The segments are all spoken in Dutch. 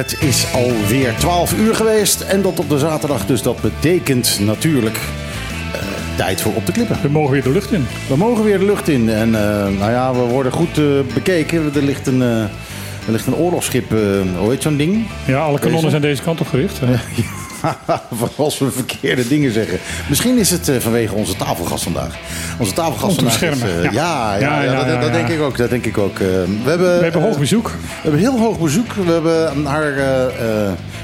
Het is alweer 12 uur geweest en dat op de zaterdag. Dus dat betekent natuurlijk tijd voor op de klippen. We mogen weer de lucht in. We mogen weer de lucht in en eh, nou ja, we worden goed eh, bekeken. Er ligt een, eh, er ligt een oorlogsschip, hoe heet zo'n ding? Ja, alle kanonnen Deze? zijn deze kant op gericht. hè. Voor als we verkeerde dingen zeggen. Misschien is het eh, vanwege onze tafelgast vandaag. Onze tafelgast vandaag is, eh, ja. ja, ja, Ja, dat, denk ik ook. Dat denk ik ook. Eh, we hebben, We hebben hoog bezoek. We hebben heel hoog bezoek. We hebben haar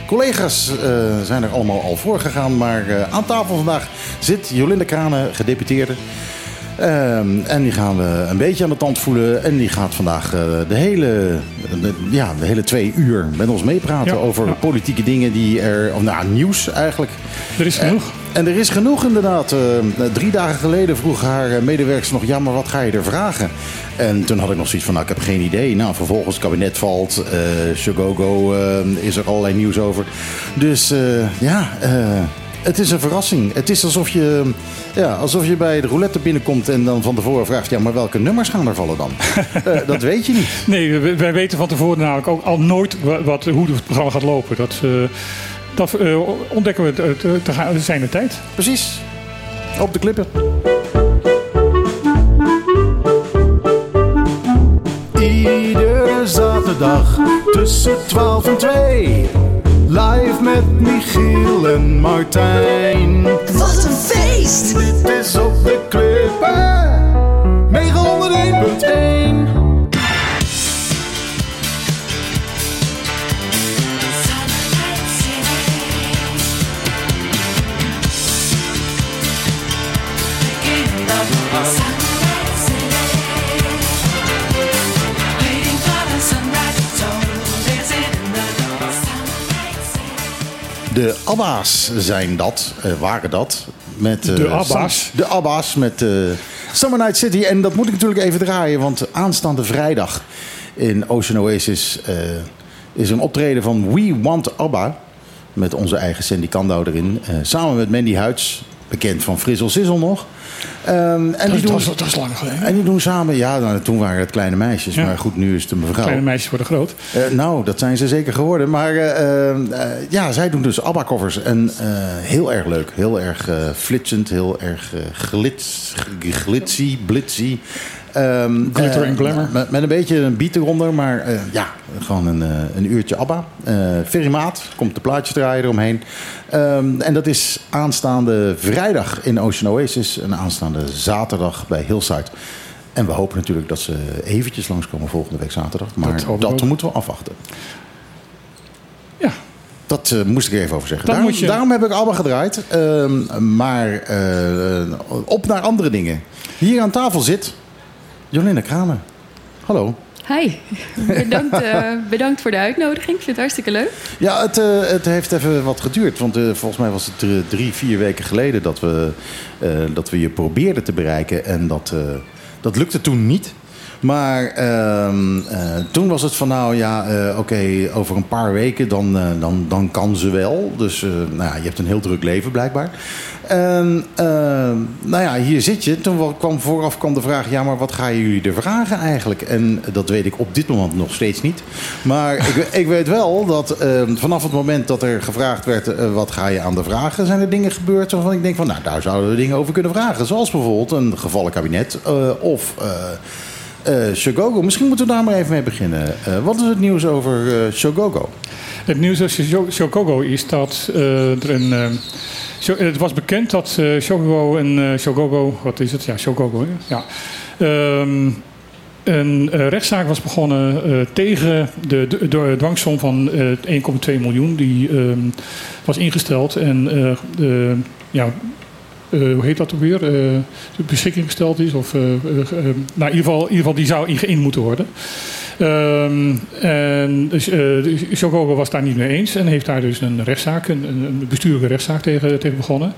collega's zijn er allemaal al voor gegaan. Maar aan tafel vandaag zit Jolinde Kranen, gedeputeerde. Ehm, en die gaan we een beetje aan de tand voelen. En die gaat vandaag eh, de, hele, de, ja, de hele twee uur met ons meepraten Ja, over ja. politieke dingen die er. Of nou, nieuws eigenlijk. Er is genoeg. En er is genoeg inderdaad. Eh, drie dagen geleden vroeg haar eh, medewerkers nog... ja, maar wat ga je er vragen? En toen had ik nog zoiets van, nou, ik heb geen idee. Nou, vervolgens het kabinet valt. Shogogo eh, is er allerlei nieuws over. Dus ja, eh, het is een verrassing. Het is alsof je, ja, alsof je bij de roulette binnenkomt... en dan van tevoren vraagt, ja, maar welke nummers gaan er vallen dan? Eh, dat weet je niet. Nee, wij weten van tevoren namelijk ook al nooit wa- wat, hoe het programma gaat lopen. Dat, eh, dat eh, ontdekken we te, te, te gaan, zijn de tijd. Precies. Op de klippen. Iedere zaterdag tussen 12 en 2. Live met Michiel en Martijn. Wat een feest! Dit is op de klippen. 901.1. De Abba's zijn dat, eh, waren dat. Met, eh, De Abba's? Sam- De Abba's met eh, Summer Night City. En dat moet ik natuurlijk even draaien, want aanstaande vrijdag in Ocean Oasis eh, is een optreden van We Want Abba. Met onze eigen Sandy Kandau erin. eh, samen met Mandy Huids, bekend van Frizzle Sizzle nog. Ehm, en, Dat, die dat, doen, was, dat was lang geleden. en die doen samen, ja, nou, toen waren het kleine meisjes. Ja. Maar goed, nu is het een mevrouw. Kleine meisjes worden groot. Eh, nou, dat zijn ze zeker geworden. Maar eh, eh, eh, ja, zij doen dus ABBA-covers. En heel erg leuk. Heel erg flitsend. Heel erg glits, glitzy, blitzy. Ehm, Glitter eh, en glamour. Met, met een beetje een beat eronder. Maar eh, ja, gewoon een, eh, een uurtje ABBA. Ferry Maat komt de plaatjes draaien eromheen. Ehm, en dat is aanstaande vrijdag in Ocean Oasis. En aanstaande zaterdag bij Hillside. En we hopen natuurlijk dat ze eventjes langskomen volgende week zaterdag. Maar Dat moeten we afwachten. Ja, Dat moest ik er even over zeggen. Daarom, moet je- daarom heb ik ABBA gedraaid. Ehm, maar op naar andere dingen. Hier aan tafel zit Jolinde Kramer. Hallo. Hi, bedankt, eh, bedankt voor de uitnodiging. Ik vind het hartstikke leuk. Ja, het, eh, het heeft even wat geduurd. Want eh, volgens mij was het drie, vier weken geleden dat we, dat we je probeerden te bereiken. En dat, dat lukte toen niet. Maar ehm, eh, toen was het van nou ja, eh, oké, over een paar weken dan, eh, dan, dan kan ze wel. Dus nou ja, je hebt een heel druk leven blijkbaar. Ehm, nou ja, hier zit je. Toen wa- kwam vooraf kwam de vraag, ja maar wat gaan jullie er vragen eigenlijk? En dat weet ik op dit moment nog steeds niet. Maar ik, ik weet wel dat ehm, vanaf het moment dat er gevraagd werd, wat ga je aan de vragen, zijn er dingen gebeurd waarvan ik denk van, nou daar zouden we dingen over kunnen vragen. Zoals bijvoorbeeld een gevallen kabinet of... eh, Shogogo, misschien moeten we daar maar even mee beginnen. Eh, wat is het nieuws over eh Shogogo? het nieuws over Sho- Shogogo is dat er een... het was bekend dat Shogogo en Shogogo... Wat is het? Ja, Shogogo. Ja. Ehm, een rechtszaak was begonnen tegen de, de, de dwangsom van eh 1,2 miljoen. Die ehm, was ingesteld. En ja, eh, hoe heet dat ook weer? Eh, beschikking gesteld is. Of, eh, nou, in, ieder geval, in ieder geval, die zou ingeïnd moeten worden. Ehm, en dus, eh, Shogogo was daar niet mee eens en heeft daar dus een rechtszaak, een, een bestuurlijke rechtszaak tegen, tegen begonnen.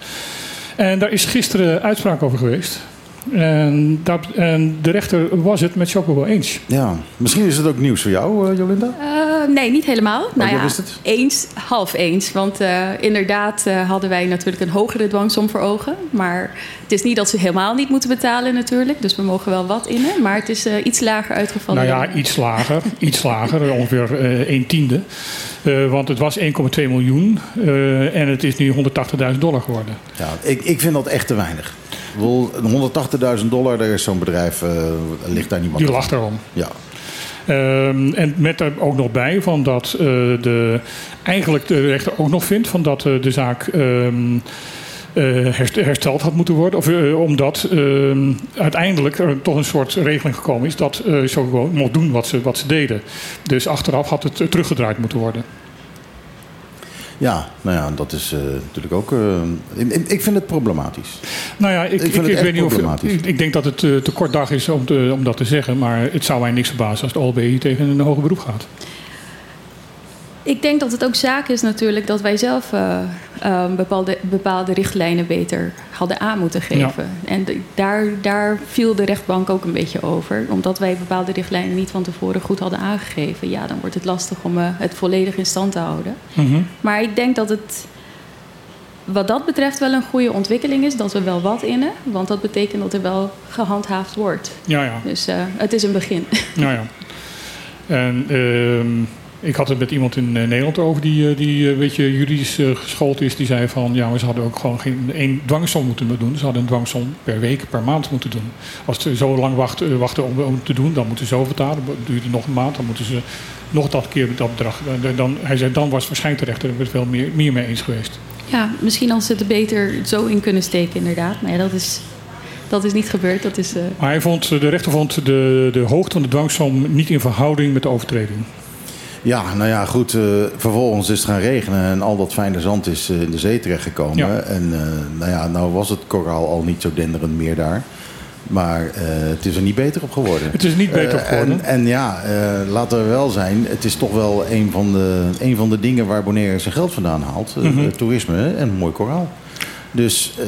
En daar is gisteren uitspraak over geweest. En, dat, en de rechter was het met Chocobo eens. Ja, misschien is het ook nieuws voor jou, uh, Jolinda? Uh, nee, niet helemaal. nou ja, wist het? eens, half eens. Want uh, inderdaad hadden wij natuurlijk een hogere dwangsom voor ogen. Maar het is niet dat ze helemaal niet moeten betalen natuurlijk. Dus we mogen wel wat innen. Maar het is iets lager uitgevallen. Nou ja, iets lager. iets lager, ongeveer 1 tiende. want het was 1,2 miljoen. en het is nu 180.000 dollar geworden. Ja, ik, ik vind dat echt te weinig. 180.000 dollar, daar is zo'n bedrijf, uh, ligt daar niet Die lacht erom. Ja. Um, en met er ook nog bij van dat uh, de, eigenlijk de rechter ook nog vindt van dat uh, de zaak um, hersteld had moeten worden. Of, omdat ehm, uiteindelijk er toch een soort regeling gekomen is dat uh, Shogo mocht doen wat ze, wat ze deden. Dus achteraf had het teruggedraaid moeten worden. Ja, nou ja, dat is uh, natuurlijk ook. Uh, ik vind het problematisch. Nou ja, ik, ik, ik, ik weet niet of. Ik, ik, denk dat het uh, te kort dag is om, te, om dat te zeggen. Maar het zou mij niks verbazen als het OLB tegen een hoger beroep gaat. Ik denk dat het ook zaak is natuurlijk dat wij zelf uh, uh, bepaalde, bepaalde richtlijnen beter hadden aan moeten geven. Ja. En de, daar, daar viel de rechtbank ook een beetje over. Omdat wij bepaalde richtlijnen niet van tevoren goed hadden aangegeven. Ja, dan wordt het lastig om uh, het volledig in stand te houden. Mm -hmm. Maar ik denk dat het wat dat betreft wel een goede ontwikkeling is. Dat we wel wat innen. Want dat betekent dat er wel gehandhaafd wordt. Ja, ja. Dus het is een begin. Ja, ja. En... ehm ik had het met iemand in Nederland over die, die weet je, juridisch geschoold is. Die zei van ja, maar ze hadden ook gewoon geen één dwangsom moeten doen. Ze hadden een dwangsom per week, per maand moeten doen. Als ze zo lang wachten, wachten om, om te doen, dan moeten ze zoveel betalen. Dan duurt het nog een maand, dan moeten ze nog dat keer dat bedrag. Dan, hij zei dan was waarschijnlijk de rechter er veel meer, meer mee eens geweest. Ja, misschien als ze het er beter zo in kunnen steken inderdaad. Maar ja, dat is dat is niet gebeurd. Dat is, uh... Maar hij vond, de rechter vond de, de hoogte van de dwangsom niet in verhouding met de overtreding. Ja, nou ja, goed. Uh, vervolgens is het gaan regenen en al dat fijne zand is uh, in de zee terechtgekomen. Ja. En uh, nou ja, nou was het koraal al niet zo denderend meer daar. Maar het is er niet beter op geworden. Het is niet beter op geworden. En, en ja, laten we wel zijn. Het is toch wel een van de, een van de dingen waar Bonaire zijn geld vandaan haalt. Mhm. -hmm. toerisme en mooi koraal. Dus uh,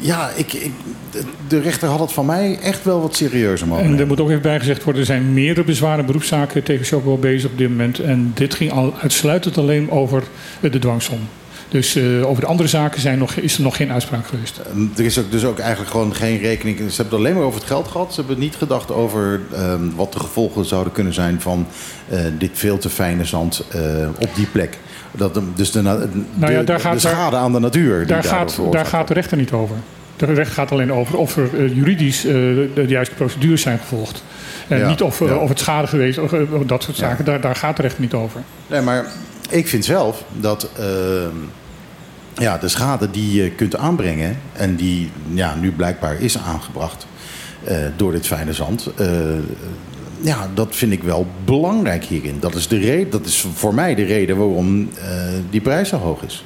ja, ik, ik, de rechter had het van mij echt wel wat serieuzer mogen En er moet ook even bijgezegd worden, er zijn meerdere bezwaren beroepszaken tegen Chocobo bezig op dit moment. En dit ging al uitsluitend alleen over de dwangsom. Dus uh, over de andere zaken zijn nog, is er nog geen uitspraak geweest. Uh, er is ook, dus ook eigenlijk gewoon geen rekening. Ze hebben het alleen maar over het geld gehad. Ze hebben niet gedacht over uh, wat de gevolgen zouden kunnen zijn van eh, dit veel te fijne zand eh, op die plek. Dat, dus de, de, nou ja, daar gaat, de schade aan de natuur. Daar gaat, daar gaat de rechter niet over. De rechter gaat alleen over of er uh, juridisch uh, de juiste procedures zijn gevolgd. En ja, niet of, uh, ja. of het schade geweest, of, dat soort zaken. Daar, daar gaat de rechter niet over. Nee, maar ik vind zelf dat ja, de schade die je kunt aanbrengen... en die ja, nu blijkbaar is aangebracht door dit fijne zand ja, dat vind ik wel belangrijk hierin. Dat is, de reden, dat is voor mij de reden waarom uh, die prijs zo hoog is.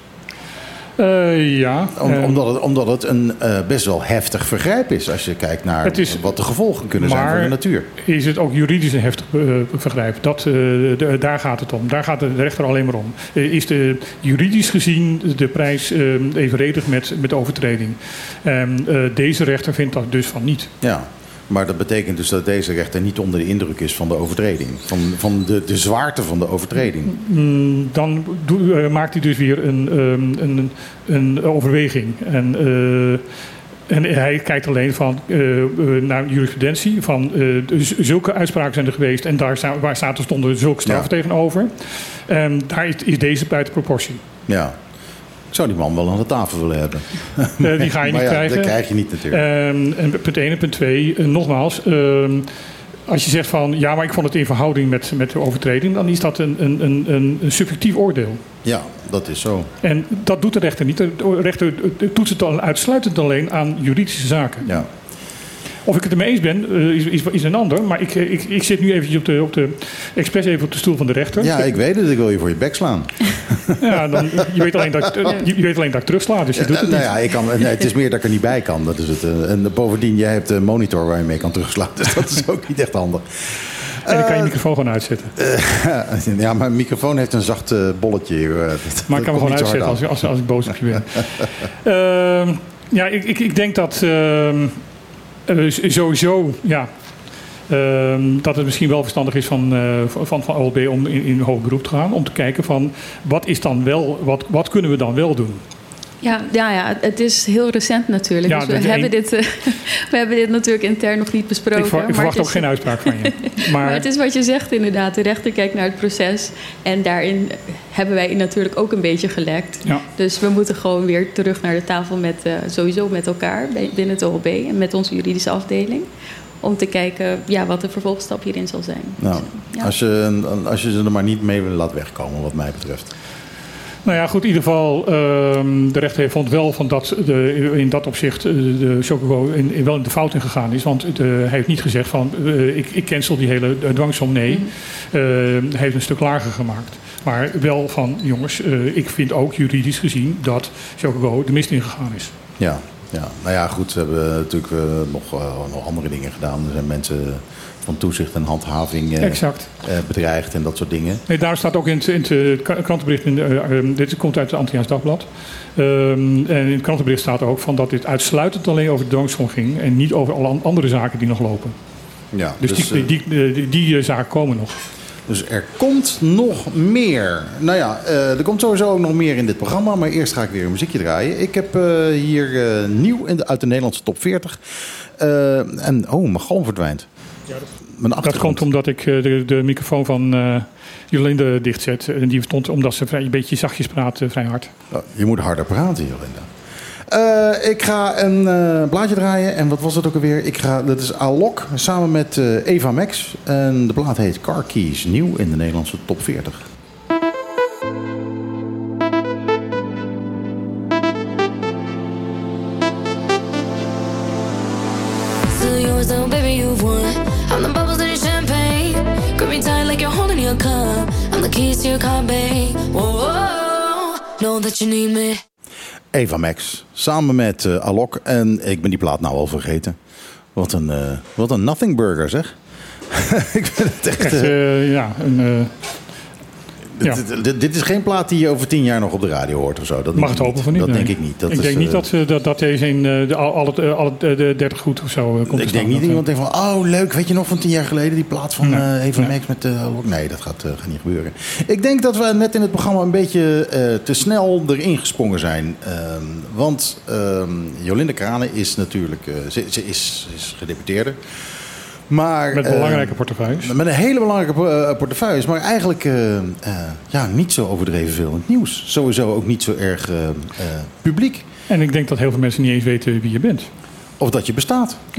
Uh, ja. Om, omdat, het, omdat het een uh, best wel heftig vergrijp is als je kijkt naar is, wat de gevolgen kunnen zijn voor de natuur. Is het ook juridisch een heftig uh, vergrijp? Dat, de, daar gaat het om. Daar gaat de rechter alleen maar om. is de, juridisch gezien de prijs evenredig met, met overtreding? deze rechter vindt dat dus van niet. Ja. Maar dat betekent dus dat deze rechter niet onder de indruk is van de overtreding. Van, van de, de zwaarte van de overtreding. Dan uh, maakt hij dus weer een, um, een, een overweging. En, uh, en hij kijkt alleen van, uh, naar jurisprudentie. Van, zulke uitspraken zijn er geweest en daar sta, waar staat er stonden zulke straffen ja. tegenover. En daar is, is deze buiten proportie. Ja. Ik zou die man wel aan de tafel willen hebben. Uh, die ga je niet ja, krijgen. Dat krijg je niet natuurlijk. Uh, en punt 1 en punt 2, uh, nogmaals. Uh, als je zegt van ja, maar ik vond het in verhouding met, met de overtreding, dan is dat een, een, een, een subjectief oordeel. Ja, dat is zo. En dat doet de rechter niet. De rechter toetst het al uitsluitend alleen aan juridische zaken. Ja. Of ik het ermee eens ben, uh, is, is, is, een ander. Maar ik, ik, ik zit nu eventjes op de, op de, expres even op de stoel van de rechter. Ja, ik weet het. Ik wil je voor je bek slaan. Ja, dan, je, weet alleen dat, je, je weet alleen dat ik terugsla, dus je doet het nou niet. Ja, ik kan, nee, het is meer dat ik er niet bij kan. Dat is het. En bovendien, jij hebt een monitor waar je mee kan terugslaan. Dus dat is ook niet echt handig. En ik kan je microfoon gewoon uitzetten. Uh, ja, mijn microfoon heeft een zacht uh, bolletje. Maar ik kan hem gewoon uitzetten als, als, als ik boos op je ben. uh, Ja, ik, ik, ik denk dat eh, sowieso, ja, ehm, dat het misschien wel verstandig is van, eh, van, van OLB om in, in hoog beroep te gaan. Om te kijken van wat is dan wel, wat, wat kunnen we dan wel doen? Ja, ja, ja, het is heel recent natuurlijk. Ja, dus we hebben, dit, eh, we hebben dit natuurlijk intern nog niet besproken. Ik, ver- ik maar verwacht ook is- geen uitspraak van je. Maar Maar het is wat je zegt inderdaad. De rechter kijkt naar het proces. En daarin hebben wij natuurlijk ook een beetje gelekt. ja, Dus we moeten gewoon weer terug naar de tafel met eh, sowieso met elkaar binnen het OLB en met onze juridische afdeling. Om te kijken ja, wat de vervolgstap hierin zal zijn. Nou, Ja. als, je, als je ze er maar niet mee laat wegkomen, wat mij betreft. Nou ja, goed, in ieder geval, ehm, de rechter vond wel van dat de, in dat opzicht eh, de Chocobo in, in wel in de fout in gegaan is. Want de, hij heeft niet gezegd van eh, ik, ik cancel die hele eh, dwangsom. Nee, Mhm. Hij heeft een stuk lager gemaakt. Maar wel van jongens, eh, ik vind ook juridisch gezien dat Chocobo de mist ingegaan is. Ja, ja. Nou ja, goed. Ze hebben natuurlijk nog, nog andere dingen gedaan. Er zijn mensen van toezicht en handhaving eh, Exact. eh, bedreigd en dat soort dingen. Nee, daar staat ook in het, in het krantenbericht, in, de, eh, dit komt uit het Antilliaans Dagblad. Ehm, en in het krantenbericht staat ook van dat dit uitsluitend alleen over de dwangsom ging en niet over alle an- andere zaken die nog lopen. Ja, Dus, dus, die, eh, die, die, zaken komen nog. dus er komt nog meer. Nou ja, er komt sowieso ook nog meer in dit programma. Maar eerst ga ik weer een muziekje draaien. Ik heb hier nieuw uit de Nederlandse top 40. Eh, en, oh, mijn galm verdwijnt. Dat komt omdat ik eh, de, de microfoon van eh Jolinde dichtzet. En die stond omdat ze vrij, een beetje zachtjes praat, eh, vrij hard. Oh, je moet harder praten, Jolinda. Ik ga een eh, blaadje draaien. En wat was het ook alweer? Ik ga, dat is Alok samen met Eva Max. En de plaat heet Car Keys. Nieuw in de Nederlandse top 40. Whoa, whoa, know that you need me. Eva Max. Samen met eh, Alok. En ik ben die plaat nou al vergeten. Wat een, eh, wat een nothing burger zeg. ik vind het echt... Echt, eh, eh, ja, een, eh, ja. dit, is geen plaat die je over tien jaar nog op de radio hoort of zo. Dat mag het hopen van niet. Dat nee. denk ik niet. Dat ik is, denk niet eh, dat, eh, dat, dat deze in het, eh, al het, eh, de 30 goed of zo eh, komt Ik denk niet Dat, iemand denkt van, oh leuk, weet je nog van tien jaar geleden die plaat van Nee. Eva Nee. Max met? Nee, dat gaat, gaat niet gebeuren. Ik denk dat we net in het programma een beetje te snel erin gesprongen zijn. Ehm, want ehm, Jolinde Kranen is natuurlijk, ze, ze is, ze is gedeputeerde. Maar, Met eh, belangrijke portefeuilles. met een hele belangrijke eh, portefeuille, maar eigenlijk eh, ja, niet zo overdreven veel in het nieuws. Sowieso ook niet zo erg publiek. En ik denk dat heel veel mensen niet eens weten wie je bent. Of dat je bestaat.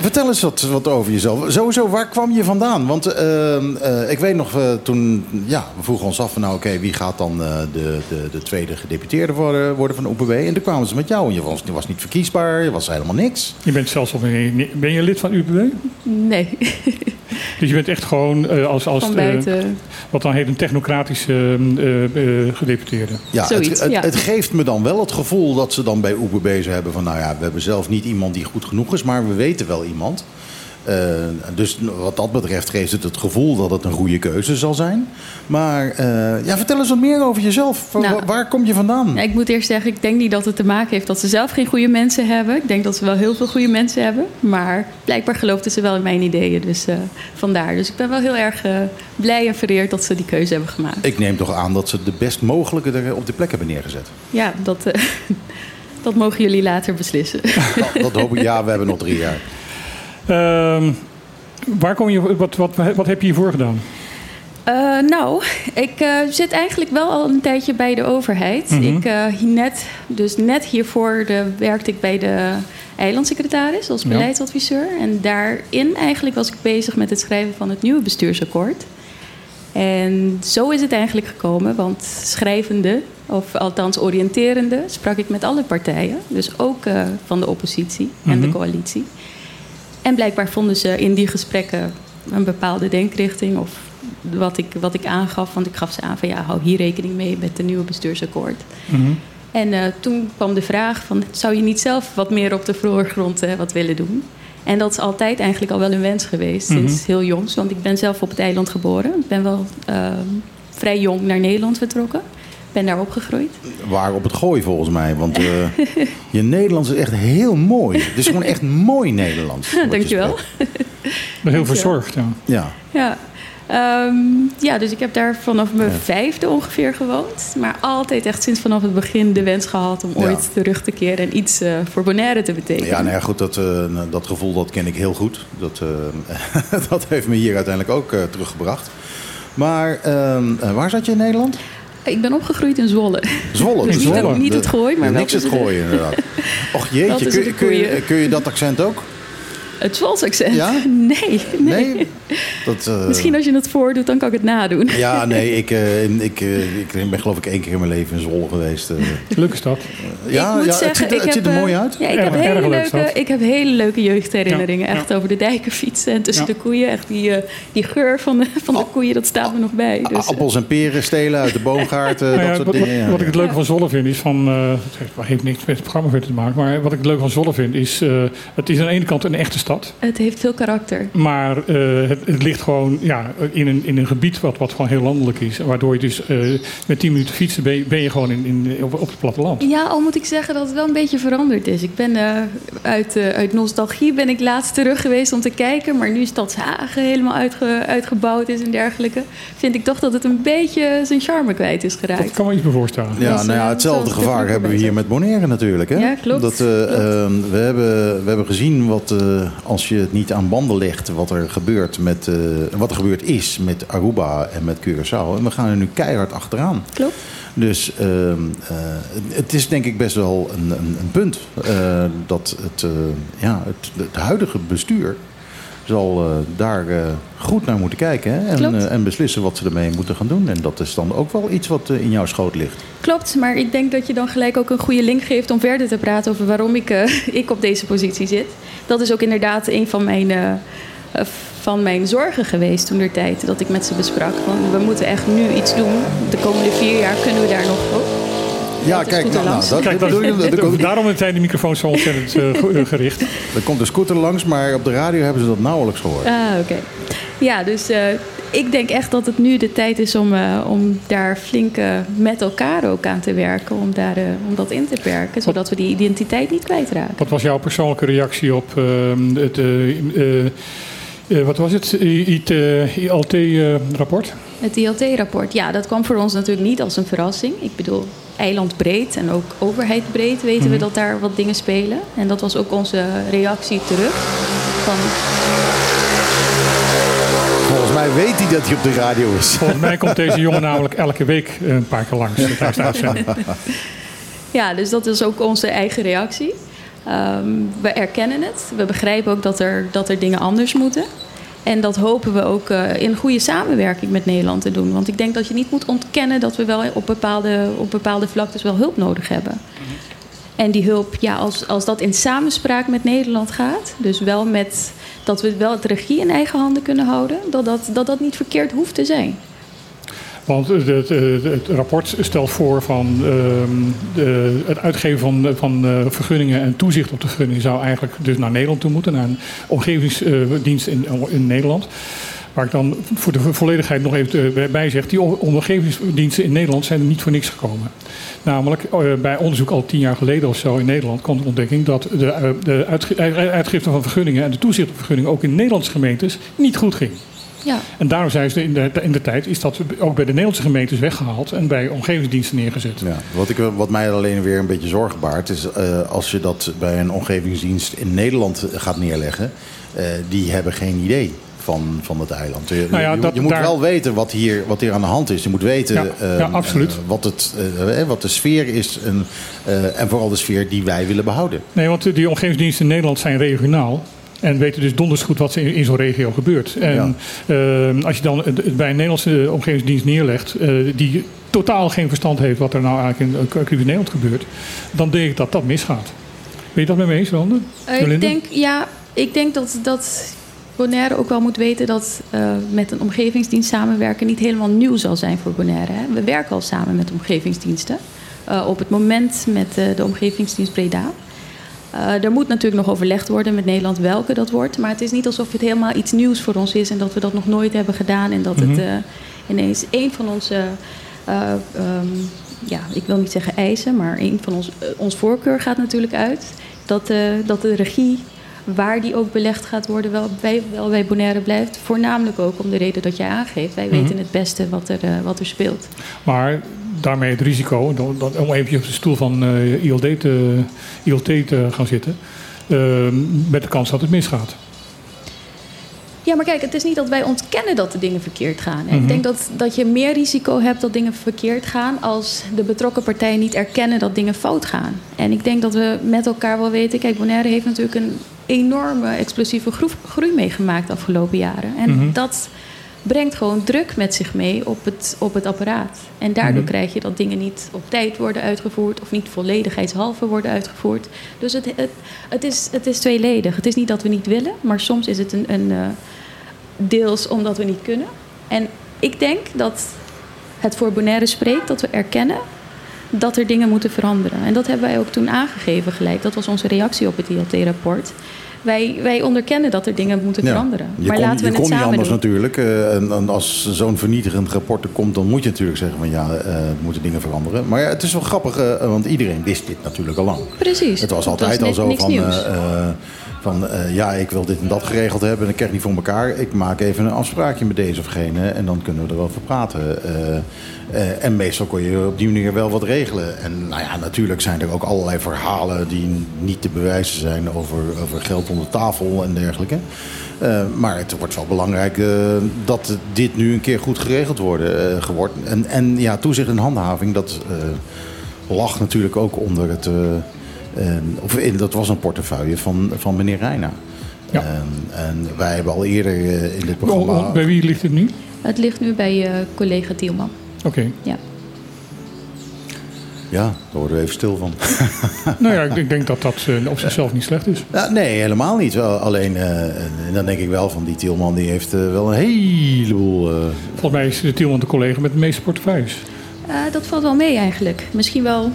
Vertel eens wat, wat over jezelf. Sowieso, waar kwam je vandaan? Want eh, eh, ik weet nog, eh, toen ja, we vroegen ons af van nou oké, wie gaat dan eh, de, de, de tweede gedeputeerde worden, worden van de OPW? En toen kwamen ze met jou en je was, je was niet verkiesbaar, je was helemaal niks. Je bent zelfs op een, ben je lid van UPW? Nee, Dus je bent echt gewoon eh, als, als wat dan heet een technocratische eh, eh, eh, gedeputeerde. Ja, Zoiets, het, het, ja. het geeft me dan wel het gevoel dat ze dan bij OPW zo hebben van nou ja, we hebben zelf niet iemand die goed genoeg is, maar we weten wel iemand. Eh, dus wat dat betreft geeft het het gevoel dat het een goede keuze zal zijn. Maar eh, ja, vertel eens wat meer over jezelf. Nou. waar kom je vandaan? Ik moet eerst zeggen, ik denk niet dat het te maken heeft dat ze zelf geen goede mensen hebben. Ik denk dat ze wel heel veel goede mensen hebben. Maar blijkbaar geloofden ze wel in mijn ideeën. Dus eh, vandaar. Dus ik ben wel heel erg blij en vereerd dat ze die keuze hebben gemaakt. Ik neem toch aan dat ze de best mogelijke er op de plek hebben neergezet. Ja, dat, dat mogen jullie later beslissen. Dat, dat hoop ik. Ja, we hebben nog drie jaar. Ehm, waar kom je, wat, wat, wat heb je hiervoor gedaan? Eh, nou, ik eh, zit eigenlijk wel al een tijdje bij de overheid. Mhm. Ik, eh, hier net, dus net hiervoor de, werkte ik bij de eilandsecretaris als Ja. beleidsadviseur. En daarin eigenlijk was ik bezig met het schrijven van het nieuwe bestuursakkoord. En zo is het eigenlijk gekomen, want schrijvende, of althans oriënterende, sprak ik met alle partijen. Dus ook eh, van de oppositie en de Mhm. coalitie. En blijkbaar vonden ze in die gesprekken een bepaalde denkrichting of wat ik, wat ik aangaf. Want ik gaf ze aan van ja, hou hier rekening mee met het nieuwe bestuursakkoord. Mhm. En eh, toen kwam de vraag van zou je niet zelf wat meer op de voorgrond eh, wat willen doen? En dat is altijd eigenlijk al wel een wens geweest, Mhm. sinds heel jongs. Want ik ben zelf op het eiland geboren. Ik ben wel ehm, vrij jong naar Nederland vertrokken. ben daar opgegroeid. Waar op het gooi volgens mij. Want eh, je Nederlands is echt heel mooi. Het is gewoon echt mooi Nederlands. je Dankjewel. spreekt. heel Dankjewel. verzorgd, ja. Ja. Ja. Ehm, ja, dus ik heb daar vanaf mijn Ja. vijfde ongeveer gewoond. Maar altijd echt sinds vanaf het begin de wens gehad om Ja. ooit terug te keren en iets eh, voor Bonaire te betekenen. Ja, nou ja, goed, dat, eh, dat gevoel dat ken ik heel goed. Dat, eh, dat heeft me hier uiteindelijk ook teruggebracht. Maar ehm, eh, waar zat je in Nederland? Ik ben opgegroeid in Zwolle. Zwolle. Dus niet, Zwolle. het, niet het gooi, maar wel niks het gooien inderdaad. Och jeetje, kun, kun, je, kun je dat accent ook? Het Zwolse accent? Ja? Nee, nee. Nee? Dat, eh, Misschien als je het voordoet, dan kan ik het nadoen. Ja, nee, ik, eh, ik, eh, ik ben geloof ik één keer in mijn leven in Zwolle geweest. eh. Leuke stad. ja, ik moet ja, zeggen, het ziet, er- ik het ziet er heb, mooi uit. Ja, ik, Erg- heb hele leuk leuke, stad. ik heb hele leuke jeugdherinneringen. Ja, Echt ja. over de dijken fietsen en tussen Ja. de koeien. Echt die, eh, die geur van de, van de koeien, dat staat me nog bij. Dus, Appels en peren stelen uit de boomgaarten, Nou ja, dat soort wat, wat- dingen. ja. wat ik het leuke van Zwolle vind is van... eh, het heeft, niks met het programma verder te maken. Maar wat ik het leuke van Zwolle vind is... eh, het is aan de ene kant een echte stad. Het heeft veel karakter. Maar eh, het, het ligt gewoon ja, in, een, in een gebied wat, wat gewoon heel landelijk is. Waardoor je dus eh, met 10 minuten fietsen ben je, ben je gewoon in, in, op, op het platteland. Ja, al moet ik zeggen dat het wel een beetje veranderd is. Ik ben eh, uit, eh, uit nostalgie ben ik laatst terug geweest om te kijken. Maar nu Stadshagen helemaal uitge, uitgebouwd is en dergelijke... vind ik toch dat het een beetje zijn charme kwijt is Dat geraakt. kan me iets bij voorstellen. Ja, Dus, nou ja, hetzelfde gevaar hebben we hier met Bonaire natuurlijk. Hè? Ja, klopt. Dat, eh, Klopt. ehm, we, hebben, we hebben gezien wat, eh, als je het niet aan banden legt, wat er gebeurt met, eh, wat er gebeurd is met Aruba en met Curaçao. En we gaan er nu keihard achteraan. Klopt. Dus ehm, eh, het is denk ik best wel een, een, een punt eh, dat het, ja, het, het huidige bestuur zal eh, daar eh, goed naar moeten kijken hè? En, eh, en beslissen wat ze ermee moeten gaan doen. En dat is dan ook wel iets wat in jouw schoot ligt. Klopt, maar ik denk dat je dan gelijk ook een goede link geeft om verder te praten over waarom ik, ik op deze positie zit. Dat is ook inderdaad een van mijn, van mijn zorgen geweest toen der tijd. Dat ik met ze besprak. Van, we moeten echt nu iets doen. De komende vier jaar kunnen we daar nog op. Ja, kijk, nou, nou, dat, Kijk, dat dat- daarom zijn de microfoons zo ontzettend eh, eh, gericht. Er komt een scooter langs, maar op de radio hebben ze dat nauwelijks gehoord. Ah, oké. Ja, dus eh, ik denk echt dat het nu de tijd is om, eh, om daar flink met elkaar ook aan te werken. Om, daar, eh, om dat in te perken, zodat we die identiteit niet kwijtraken. Wat was jouw persoonlijke reactie op ehm, het... eh, eh, eh, wat was het? ILT-rapport? Het ILT-rapport, ja, dat kwam voor ons natuurlijk niet als een verrassing. Ik bedoel, eilandbreed en ook overheidbreed weten we Mhm. dat daar wat dingen spelen. En dat was ook onze reactie terug. Van, Volgens mij weet hij dat hij op de radio is. Volgens mij komt deze jongen namelijk elke week een paar keer langs ja, dus dat is ook onze eigen reactie. Ehm, we erkennen het. We begrijpen ook dat er, dat er dingen anders moeten. En dat hopen we ook eh, in goede samenwerking met Nederland te doen. Want ik denk dat je niet moet ontkennen dat we wel op bepaalde, op bepaalde vlaktes wel hulp nodig hebben. En die hulp, ja, als, als dat in samenspraak met Nederland gaat, dus wel met dat we wel het regie in eigen handen kunnen houden, dat dat, dat, dat niet verkeerd hoeft te zijn. Want het, het, rapport stelt voor van ehm, de, het uitgeven van, van eh, vergunningen en toezicht op de vergunningen zou eigenlijk dus naar Nederland toe moeten, naar een omgevingsdienst in, in Nederland. Waar ik dan voor de volledigheid nog even eh, bij zeg, die omgevingsdiensten in Nederland zijn er niet voor niks gekomen. Namelijk eh, bij onderzoek al tien jaar geleden of zo in Nederland kwam de ontdekking dat de, eh, uitgifte van vergunningen en de toezicht op vergunningen ook in Nederlandse gemeentes niet goed ging. Ja, En daarom zijn ze in de, in de tijd is dat ook bij de Nederlandse gemeentes weggehaald en bij omgevingsdiensten neergezet. Ja, wat, ik, wat mij alleen weer een beetje zorgen baart, is eh, als je dat bij een omgevingsdienst in Nederland gaat neerleggen, eh, die hebben geen idee van, van het eiland. Je, Nou ja, je- dat- je moet daar- wel weten wat hier, wat hier aan de hand is. Je moet weten Ja, eh, ja, absoluut. eh, wat, het, eh, wat de sfeer is en, eh, en vooral de sfeer die wij willen behouden. Nee, want die omgevingsdiensten in Nederland zijn regionaal. En weten dus donders goed wat er in, in zo'n regio gebeurt. En eh, als je dan het, het bij een Nederlandse omgevingsdienst neerlegt, eh, die totaal geen verstand heeft wat er nou eigenlijk in, in Nederland gebeurt, dan denk ik dat dat misgaat. Ben je dat met me eens, Rande? Eh, ik denk, ja, ik denk dat, dat Bonaire ook wel moet weten dat eh, met een omgevingsdienst samenwerken niet helemaal nieuw zal zijn voor Bonaire. Hè. We werken al samen met omgevingsdiensten. Eh, op het moment met eh, de omgevingsdienst Breda. Eh, er moet natuurlijk nog overlegd worden met Nederland welke dat wordt. Maar het is niet alsof het helemaal iets nieuws voor ons is en dat we dat nog nooit hebben gedaan. En dat Mhm. het eh, ineens een van onze eh, ehm, ja, ik wil niet zeggen eisen, maar een van ons, ons voorkeur gaat natuurlijk uit dat, dat de regie, waar die ook belegd gaat worden, wel bij, wel bij Bonaire blijft. Voornamelijk ook om de reden dat jij aangeeft. Wij Mhm. weten het beste wat er, wat er speelt. Maar daarmee het risico, dan- om even op de stoel van eh, ILD, te, ILT te gaan zitten, eh, met de kans dat het misgaat. Ja, maar kijk, het is niet dat wij ontkennen dat de dingen verkeerd gaan. En Mhm. Ik denk dat, dat je meer risico hebt dat dingen verkeerd gaan als de betrokken partijen niet erkennen dat dingen fout gaan. En ik denk dat we met elkaar wel weten, kijk, Bonaire heeft natuurlijk een enorme explosieve groe- groei meegemaakt de afgelopen jaren. En Mhm. dat brengt gewoon druk met zich mee op het, op het apparaat. En daardoor Mhm. krijg je dat dingen niet op tijd worden uitgevoerd of niet volledigheidshalve worden uitgevoerd. Dus het, het, het, is, het is tweeledig. Het is niet dat we niet willen, maar soms is het een, een, eh, deels omdat we niet kunnen. En ik denk dat het voor Bonaire spreekt dat we erkennen dat er dingen moeten veranderen. En dat hebben wij ook toen aangegeven gelijk. Dat was onze reactie op het ILT-rapport. Wij, wij onderkennen dat er dingen moeten Ja. veranderen. Je maar kon, laten we je het kon niet anders doen. natuurlijk. eh, en, en als zo'n vernietigend rapport er komt, dan moet je natuurlijk zeggen van ja, er moeten dingen veranderen. Maar ja, het is wel grappig, eh, want iedereen wist dit natuurlijk al lang. Precies. Het was altijd al zo van, van eh, ja, ik wil dit en dat geregeld hebben en ik krijg niet voor elkaar. Ik maak even een afspraakje met deze of gene en dan kunnen we erover praten. Eh, eh, en meestal kon je op die manier wel wat regelen. En nou ja, natuurlijk zijn er ook allerlei verhalen die niet te bewijzen zijn over, over geld onder tafel en dergelijke. Maar het wordt wel belangrijk dat dit nu een keer goed geregeld worden, geworden. En, en ja, toezicht en handhaving, dat lag natuurlijk ook onder het. Eh, en, of in, dat was een portefeuille van, van meneer Reina. Ja. En, en wij hebben al eerder eh, in dit programma. Oh, bij wie ligt het nu? Het ligt nu bij eh, collega Tielman. Oké. Ja. Ja, daar worden we even stil van. Nou ja, ik, ik denk dat dat eh, op zichzelf niet slecht is. Ja, nee, helemaal niet. Wel, alleen, eh, en dan denk ik wel van die Tielman, die heeft eh, wel een heleboel. eh, Volgens mij is de Tielman de collega met de meeste portefeuilles. Eh, dat valt wel mee eigenlijk. Misschien wel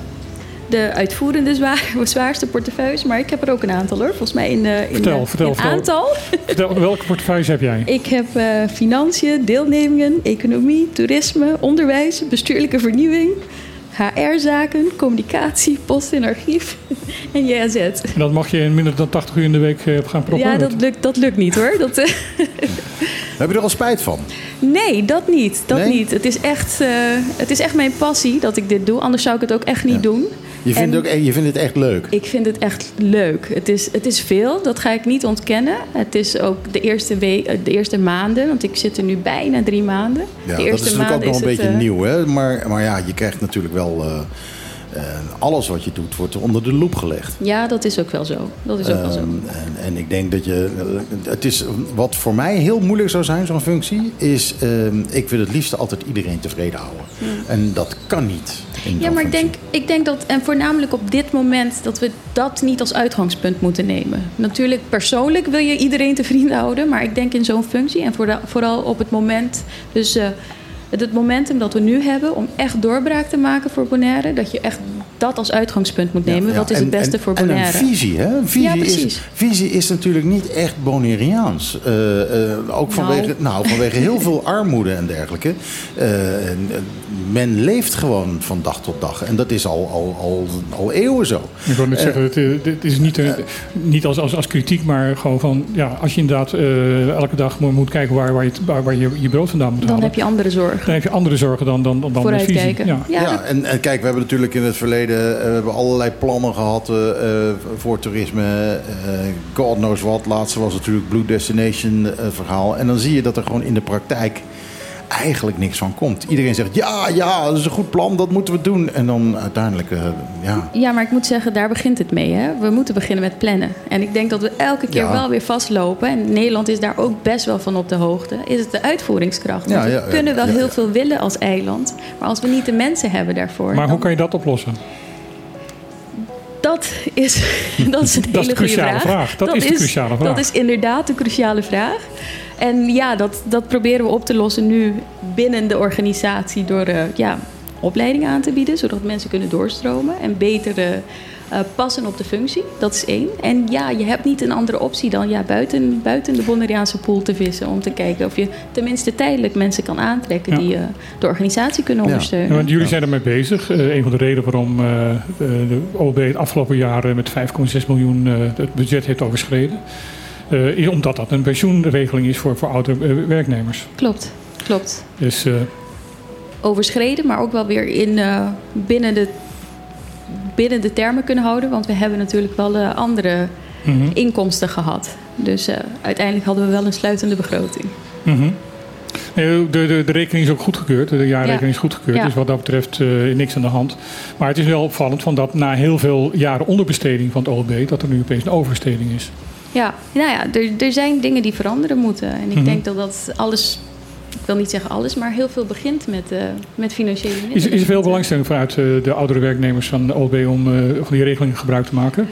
de uitvoerende zwaar, zwaarste portefeuilles, maar ik heb er ook een aantal hoor. Volgens mij in, eh, in, Vertel, eh, vertel, in vertel. aantal. Vertel, welke portefeuilles heb jij? Ik heb eh, financiën, deelnemingen, economie, toerisme, onderwijs, bestuurlijke vernieuwing, HR-zaken, communicatie, post en archief en JAZ. En dat mag je in minder dan 80 uur in de week eh, gaan proppen? Ja, dat lukt, dat lukt niet hoor. Dat, eh, Heb je er al spijt van? nee, dat niet. Dat Nee? niet. Het, is echt, eh, het is echt mijn passie dat ik dit doe. Anders zou ik het ook echt niet Ja. doen. Je vindt, En- ook, je vindt het echt leuk. Ik vind het echt leuk. Het is, het is veel, dat ga ik niet ontkennen. Het is ook de eerste, week, eh, de eerste maanden, want ik zit er nu bijna drie maanden. Ja, de dat is natuurlijk ook nog een beetje eh, nieuw. Hè? Maar, maar ja, je krijgt natuurlijk wel. eh, alles wat je doet, wordt onder de loep gelegd. Ja, dat is ook wel zo. Dat is ook wel zo. Ehm, en, en ik denk dat je. eh, Het is, wat voor mij heel moeilijk zou zijn, zo'n functie, is. ehm, ik wil het liefst altijd iedereen tevreden houden. En dat kan niet. Ja, maar ik denk, ik denk dat, en voornamelijk op dit moment, dat we dat niet als uitgangspunt moeten nemen. Natuurlijk, persoonlijk wil je iedereen tevreden houden, maar ik denk in zo'n functie en vooral, vooral op het moment, dus eh, het, momentum dat we nu hebben om echt doorbraak te maken voor Bonaire, dat je echt dat als uitgangspunt moet nemen. Ja, ja. Wat is En- het beste en- voor En Bonaire? een visie, hè? Visie, Ja, is, visie is natuurlijk niet echt Bonaireaans. Eh, eh, ook vanwege, nou. vanwege heel veel armoede en dergelijke. Eh, en, men leeft gewoon van dag tot dag. En dat is al, al, al, al eeuwen zo. Ik wil net zeggen, het, dit is niet, niet als, als, als kritiek, maar gewoon van... Ja, als je inderdaad eh, elke dag moet, moet kijken waar, waar, je, het- waar, waar je je brood vandaan moet Dan halen... heb je andere zorgen. dan heb je andere zorgen dan, dan, dan visie. Vooruitkijken. Ja. Ja, Ja, dat- en, en kijk, we hebben natuurlijk in het verleden eh, we hebben allerlei plannen gehad eh, eh, voor toerisme. God knows what. Laatste was natuurlijk Blue Destination verhaal. En dan zie je dat er gewoon in de praktijk eigenlijk niks van komt. Iedereen zegt, ja, ja, dat is een goed plan, dat moeten we doen. En dan uiteindelijk, eh, ja... Ja, maar ik moet zeggen, daar begint het mee. Hè? We moeten beginnen met plannen. En ik denk dat we elke keer Ja. wel weer vastlopen. En Nederland is daar ook best wel van op de hoogte. Is het de uitvoeringskracht? Ja, we ja, ja, kunnen wel ja, heel ja. veel willen als eiland. Maar als we niet de mensen hebben daarvoor. Maar hoe kan je dat oplossen? Dat is, dat is een Dat is hele de cruciale goede vraag. Dat is de cruciale vraag. Dat is inderdaad de cruciale vraag. En ja, dat, dat proberen we op te lossen nu binnen de organisatie door eh, ja, opleidingen aan te bieden, zodat mensen kunnen doorstromen en betere eh, passen op de functie. Dat is één. En ja, je hebt niet een andere optie dan ja, buiten, buiten de Bonaireaanse pool te vissen. Om te kijken of je tenminste tijdelijk mensen kan aantrekken Ja. die eh, de organisatie kunnen Ja. ondersteunen. Ja, want jullie zijn ermee bezig. Eh, een van de redenen waarom de OLB het afgelopen jaar met 5,6 miljoen eh, het budget heeft overschreden. Is omdat dat een pensioenregeling is voor, voor oudere eh, werknemers. Klopt, klopt. Dus eh, overschreden, maar ook wel weer in, binnen, de, binnen de termen kunnen houden. Want we hebben natuurlijk wel andere mhm, inkomsten gehad. Dus uiteindelijk hadden we wel een sluitende begroting. mhm. De, de, de rekening is ook goedgekeurd. De jaarrekening Ja. is goedgekeurd. Ja. Dus wat dat betreft eh, niks aan de hand. Maar het is wel opvallend van dat na heel veel jaren onderbesteding van het OLB... dat er nu opeens een overbesteding is. Ja, nou ja, er, er zijn dingen die veranderen moeten. En ik Mhm. denk dat dat alles, ik wil niet zeggen alles, maar heel veel begint met, eh, met financiële middelen. Is, is er veel belangstelling vanuit eh, de oudere werknemers van de OLB... om eh, van die regelingen gebruik te maken?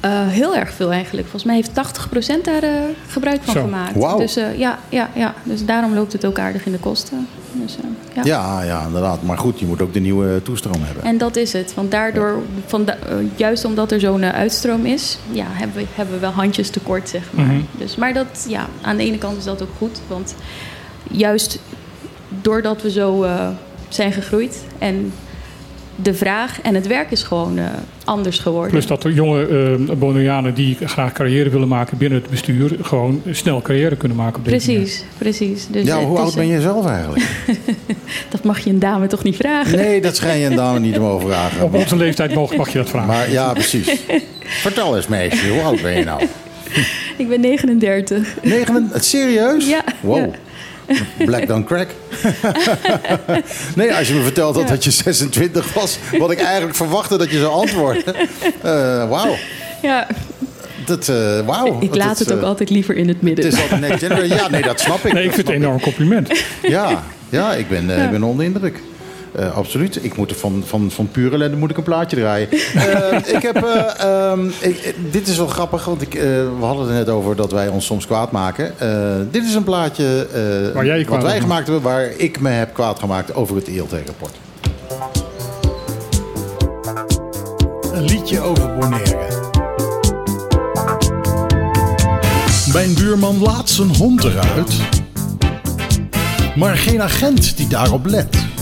Eh, heel erg veel eigenlijk. Volgens mij heeft 80% daar eh, gebruik van Zo. gemaakt. Wauw. Dus eh, ja, ja, ja, dus daarom loopt het ook aardig in de kosten. Dus, eh, ja. Ja, ja, inderdaad. Maar goed, je moet ook de nieuwe toestroom hebben. En dat is het. Want daardoor, van da- eh, juist omdat er zo'n eh, uitstroom is, ja, hebben, we, hebben we wel handjes tekort, zeg maar. Mhm. dus, maar dat, ja, aan de ene kant is dat ook goed. Want juist doordat we zo eh, zijn gegroeid en de vraag en het werk is gewoon eh, anders geworden. Plus dat de jonge eh Bonaireanen die graag carrière willen maken binnen het bestuur... gewoon snel carrière kunnen maken op deze manier. Precies, precies. Dus ja, het hoe is, oud ben eh, je zelf eigenlijk? Dat mag je een dame toch niet vragen? Nee, dat schijn je een dame niet te mogen vragen. Op onze leeftijd mag, mag je dat vragen. Maar ja, precies. Vertel eens, meisje, hoe oud ben je nou? Ik ben 39. Negen, het serieus? Ja, Wow. ja. Black don't crack. nee, als je me vertelt dat, Ja. dat je 26 was, wat ik eigenlijk verwachtte dat je zou antwoorden. Eh Wauw. Ja, Dat, eh wauw. ik laat het ook eh, altijd liever in het midden. Het is altijd next generation. Ja, nee, dat snap ik. Nee, ik vind het een enorm compliment. Ja, ja ik, ben, eh, Ja. ik ben onder de indruk. Eh, absoluut. Ik moet er van, van, van pure ellende moet ik een plaatje draaien. Eh, ik heb, eh, ehm, ik, eh, dit is wel grappig, want ik, we hadden het net over dat wij ons soms kwaad maken. Dit is een plaatje Waar jij wat wij gemaakt hebben, waar ik me heb kwaad gemaakt over het ILT-rapport. Een liedje over Bonaire. Mijn buurman laat zijn hond eruit. Maar geen agent die daarop let.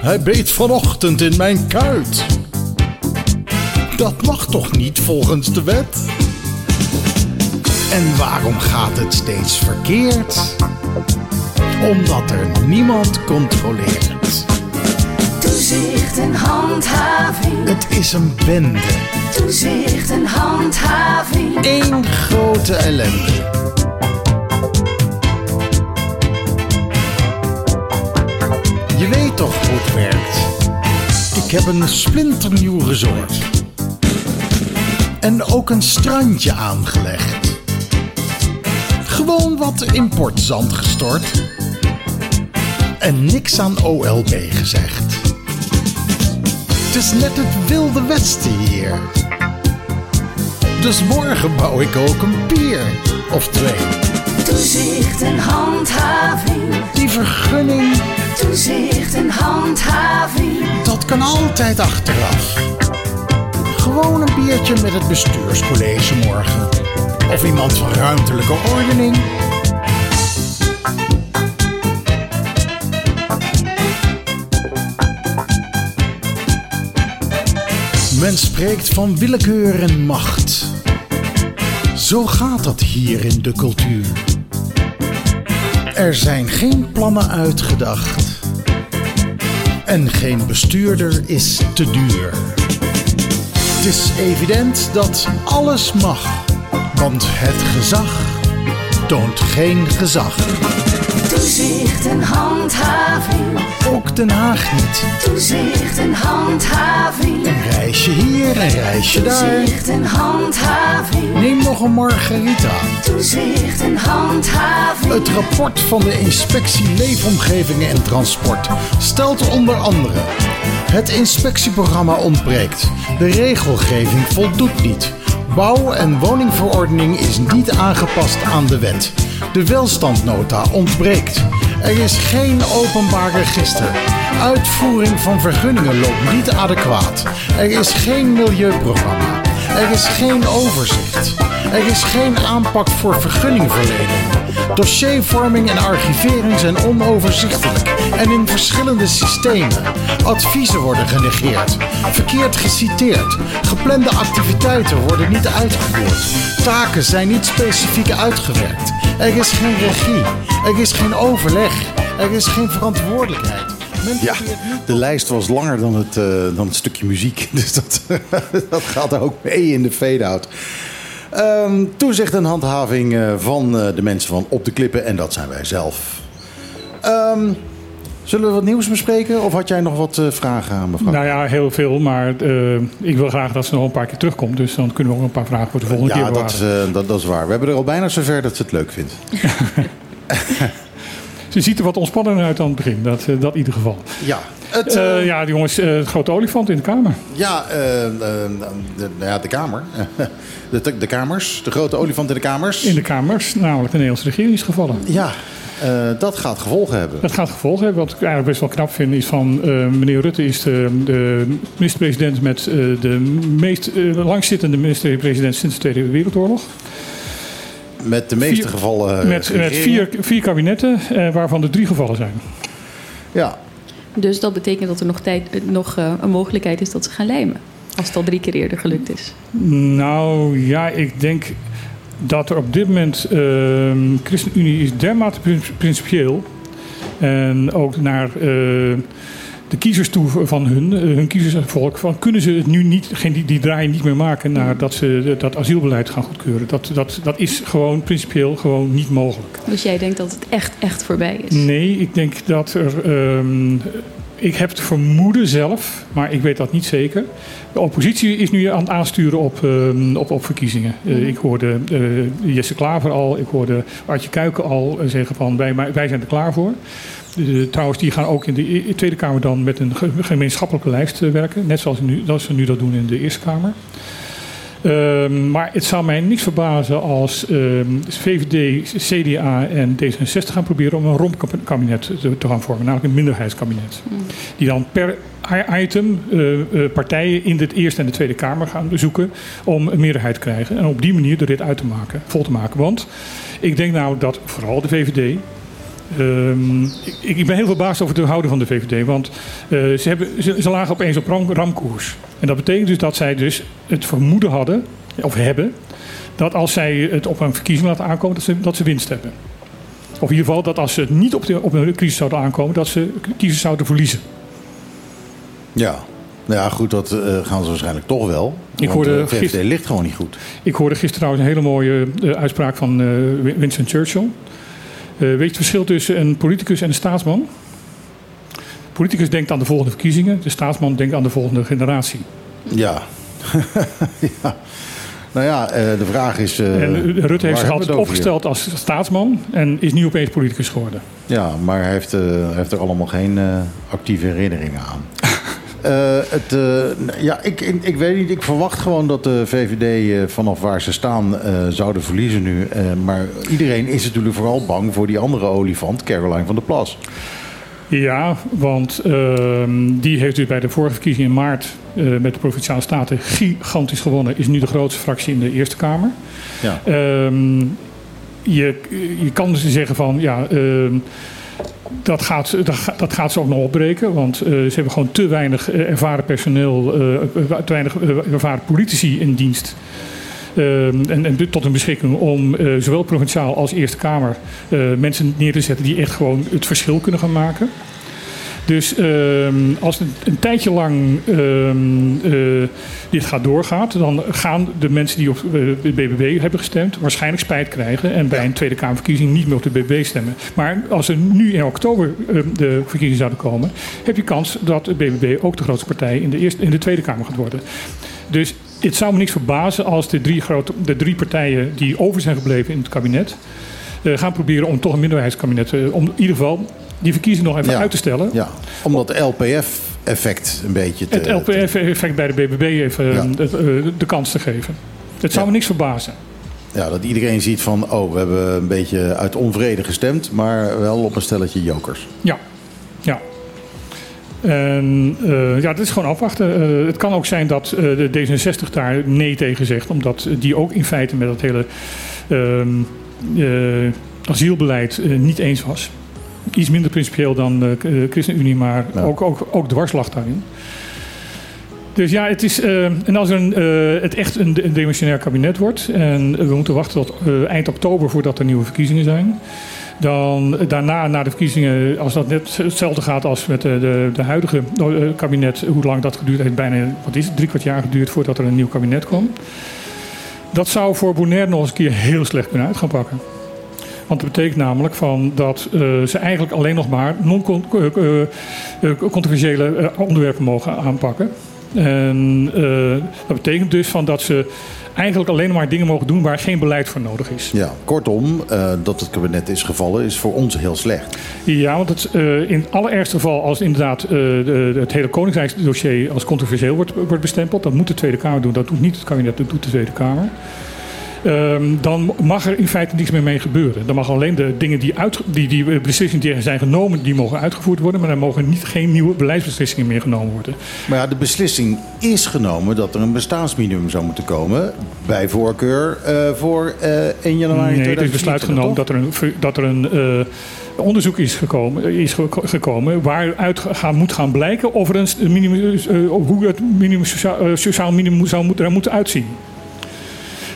Hij beet vanochtend in mijn kuit. Dat mag toch niet volgens de wet? En waarom gaat het steeds verkeerd? Omdat er niemand controleert. Toezicht en handhaving. Het is een bende, Toezicht en handhaving. één grote ellende. Toch het werkt. Ik heb een splinternieuw resort. En ook een strandje aangelegd. Gewoon wat importzand gestort. En niks aan OLB gezegd. Het is net het wilde westen hier. Dus morgen bouw ik ook een pier of twee. Toezicht en handhaving. Die vergunning, Toezicht en handhaving. dat kan altijd achteraf. Gewoon een biertje met het bestuurscollege morgen. Of iemand van ruimtelijke ordening. Men spreekt van willekeur en macht. Zo gaat dat hier in de cultuur. Er zijn geen plannen uitgedacht. En geen bestuurder is te duur. Het is evident dat alles mag, want het gezag toont geen gezag. Toezicht en handhaving. Ook Den Haag niet. Toezicht en handhaving. Een reisje hier, een reisje daar. Toezicht en handhaving. Neem nog een margarita. Toezicht en handhaving. Het rapport van de inspectie Leefomgevingen en Transport stelt onder andere: het inspectieprogramma ontbreekt, de regelgeving voldoet niet, bouw- en woningverordening is niet aangepast aan de wet, de welstandnota ontbreekt Er is geen openbaar register. Uitvoering van vergunningen loopt niet adequaat. Er is geen milieuprogramma. Er is geen overzicht. Er is geen aanpak voor vergunningverlening. Dossiervorming en archivering zijn onoverzichtelijk en in verschillende systemen. Adviezen worden genegeerd, verkeerd geciteerd. Geplande activiteiten worden niet uitgevoerd. Taken zijn niet specifiek uitgewerkt. Er is geen regie. Er is geen overleg. Er is geen verantwoordelijkheid. Ja, de lijst was langer dan het, eh, dan het stukje muziek. Dus dat, dat gaat ook mee in de fade-out. Ehm, toezicht en handhaving eh, van eh, de mensen van Op de Klippen. En dat zijn wij zelf. Ehm, zullen we wat nieuws bespreken? Of had jij nog wat eh, vragen aan mevrouw? Nou ja, heel veel. Maar ik wil graag dat ze nog een paar keer terugkomt. Dus dan kunnen we ook een paar vragen voor de volgende ja, keer dat bewaren. eh, dat, dat is waar. We hebben er al bijna zover dat ze het leuk vindt. Ze ziet er wat ontspannender uit dan het begin. Dat, eh, dat in ieder geval. Ja, het, Eh, eh, ja, jongens, eh, het grote olifant in de kamer. Ja, de, nou ja, de Kamer. De, de kamers. De grote olifant in de kamers. In de kamers, namelijk de Nederlandse regering is gevallen. Ja, dat gaat gevolgen hebben. Dat gaat gevolgen hebben. Wat ik eigenlijk best wel knap vind is van... meneer Rutte is de, de minister-president met de meest langzittende minister-president sinds de Tweede Wereldoorlog. Met de meeste Vier- gevallen. met met vier, vier kabinetten, eh, waarvan er drie gevallen zijn. Ja, Dus dat betekent dat er nog, tijd, eh, nog eh, een mogelijkheid is dat ze gaan lijmen. Als het al drie keer eerder gelukt is. Nou ja, ik denk dat er op dit moment... ehm ChristenUnie is dermate prin- principieel... en ook naar eh, de kiezers toe van hun, eh, hun kiezersvolk... Van, kunnen ze het nu niet, geen, die, die draai niet meer maken... naar dat ze dat asielbeleid gaan goedkeuren. Dat, dat, dat is gewoon principieel gewoon niet mogelijk. Dus jij denkt dat het echt, echt voorbij is. Nee, ik denk dat er. ehm, ik heb het vermoeden zelf, maar ik weet dat niet zeker. De oppositie is nu aan het aansturen op, ehm, op, op verkiezingen. Eh, ik hoorde eh, Jesse Klaver al, ik hoorde Artje Kuiken al zeggen van wij, wij zijn er klaar voor. Trouwens, die gaan ook in de E- Tweede Kamer dan met een ge- gemeenschappelijke lijst eh, werken. Net zoals, nu, zoals ze nu dat doen in de Eerste Kamer. Ehm, maar het zou mij niks verbazen als ehm, VVD, CDA en D66 gaan proberen om een rompkabinet te, te gaan vormen, namelijk een minderheidskabinet. Die dan per item eh, eh, partijen in de Eerste en de Tweede Kamer gaan bezoeken om een meerderheid te krijgen. En op die manier de rit uit te maken, vol te maken. Want ik denk nou dat vooral de VVD Ehm, ik, ik ben heel verbaasd over de houding van de VVD. Want eh, ze, hebben, ze, ze lagen opeens op ram, ramkoers. En dat betekent dus dat zij dus het vermoeden hadden, of hebben, dat als zij het op een verkiezing laten aankomen, dat ze, dat ze winst hebben. Of in ieder geval dat als ze het niet op, de, op een crisis zouden aankomen, dat ze kiezers zouden verliezen. ja. Nou ja, goed, dat eh, gaan ze waarschijnlijk toch wel. Ik hoorde de VVD gister- ligt gewoon niet goed. Ik hoorde gisteren trouwens een hele mooie eh, uitspraak van eh, Winston Churchill. Eh, weet je het verschil tussen een politicus en een staatsman? De politicus denkt aan de volgende verkiezingen, de staatsman denkt aan de volgende generatie. Ja. ja. Nou ja, eh, de vraag is... eh, en Rutte heeft zich altijd opgesteld als staatsman en is nu opeens politicus geworden. Ja, maar hij heeft, heeft er allemaal geen actieve herinneringen aan. Eh, het, eh, ja, ik, ik, ik weet niet. Ik verwacht gewoon dat de VVD eh, vanaf waar ze staan zouden verliezen nu. Maar iedereen is natuurlijk vooral bang voor die andere olifant, Caroline van der Plas. Ja, want ehm, die heeft dus bij de vorige verkiezing in maart met de Provinciale Staten gigantisch gewonnen. Is nu de grootste fractie in de Eerste Kamer. Ja. Ehm, je, je kan dus zeggen van ja, ehm, dat, gaat, dat, ga- dat gaat ze ook nog opbreken. Want eh, ze hebben gewoon te weinig eh, ervaren personeel, eh, te weinig ervaren politici in dienst. Ehm, en, en tot hun beschikking om zowel provinciaal als Eerste Kamer mensen neer te zetten die echt gewoon het verschil kunnen gaan maken. Dus ehm, als het een tijdje lang ehm, eh, dit gaat doorgaat, dan gaan de mensen die op eh, de BBB hebben gestemd waarschijnlijk spijt krijgen en bij een Tweede Kamerverkiezing niet meer op de BBB stemmen. Maar als er nu in oktober eh, de verkiezingen zouden komen, heb je kans dat de BBB ook de grootste partij in de, eerste, in de Tweede Kamer gaat worden. Dus het zou me niks verbazen als de drie, grote, de drie partijen die over zijn gebleven in het kabinet eh, gaan proberen om toch een minderheidskabinet, eh, om in ieder geval die verkiezingen nog even Ja. uit te stellen. Ja, om dat LPF-effect een beetje te... Het LPF-effect bij de BBB even Ja. eh, de, eh, de kans te geven. Het zou Ja. me niks verbazen. ja, dat iedereen ziet van... oh, we hebben een beetje uit onvrede gestemd... maar wel op een stelletje jokers. Ja, ja. En uh, ja, dat is gewoon afwachten. Uh, het kan ook zijn dat uh, de D66 daar nee tegen zegt, omdat die ook in feite met dat hele ehm, asielbeleid niet eens was. Iets minder principieel dan de ChristenUnie, maar ja. ook, ook, ook dwars lag daarin. Dus ja, het is. en als er een, het echt een, een demissionair kabinet wordt. en we moeten wachten tot eind oktober voordat er nieuwe verkiezingen zijn. Dan daarna, na de verkiezingen, als dat net hetzelfde gaat als met de, de, de huidige kabinet, hoe lang dat geduurd heeft, bijna wat is het, drie kwart jaar geduurd voordat er een nieuw kabinet kwam. Dat zou voor Bonaire nog eens een keer heel slecht kunnen uit gaan pakken. Want dat betekent namelijk van dat uh, ze eigenlijk alleen nog maar non-controversiële uh, onderwerpen mogen aanpakken. En dat betekent dus van dat ze eigenlijk alleen maar dingen mogen doen waar geen beleid voor nodig is. Ja, kortom, uh, dat het kabinet is gevallen is voor ons heel slecht. Ja, want het, uh, in het allerergste geval als inderdaad uh, de, het hele Koninkrijksdossier als controversieel wordt, wordt bestempeld, dat moet de Tweede Kamer doen. Dat doet niet het kabinet, dat doet de Tweede Kamer. Um, dan mag er in feite niks meer mee gebeuren. Dan mag alleen de dingen die, uit, die, die beslissingen die zijn genomen, die mogen uitgevoerd worden. Maar er mogen niet, geen nieuwe beleidsbeslissingen meer genomen worden. Maar ja, de beslissing is genomen dat er een bestaansminimum zou moeten komen. Bij voorkeur uh, voor uh, 1 januari Nee, er is besluit genomen dat er een, dat er een uh, onderzoek is gekomen, is gekomen waaruit gaan, moet gaan blijken of er een minimum, hoe het minimum sociaal, sociaal minimum zou moeten, er moet uitzien.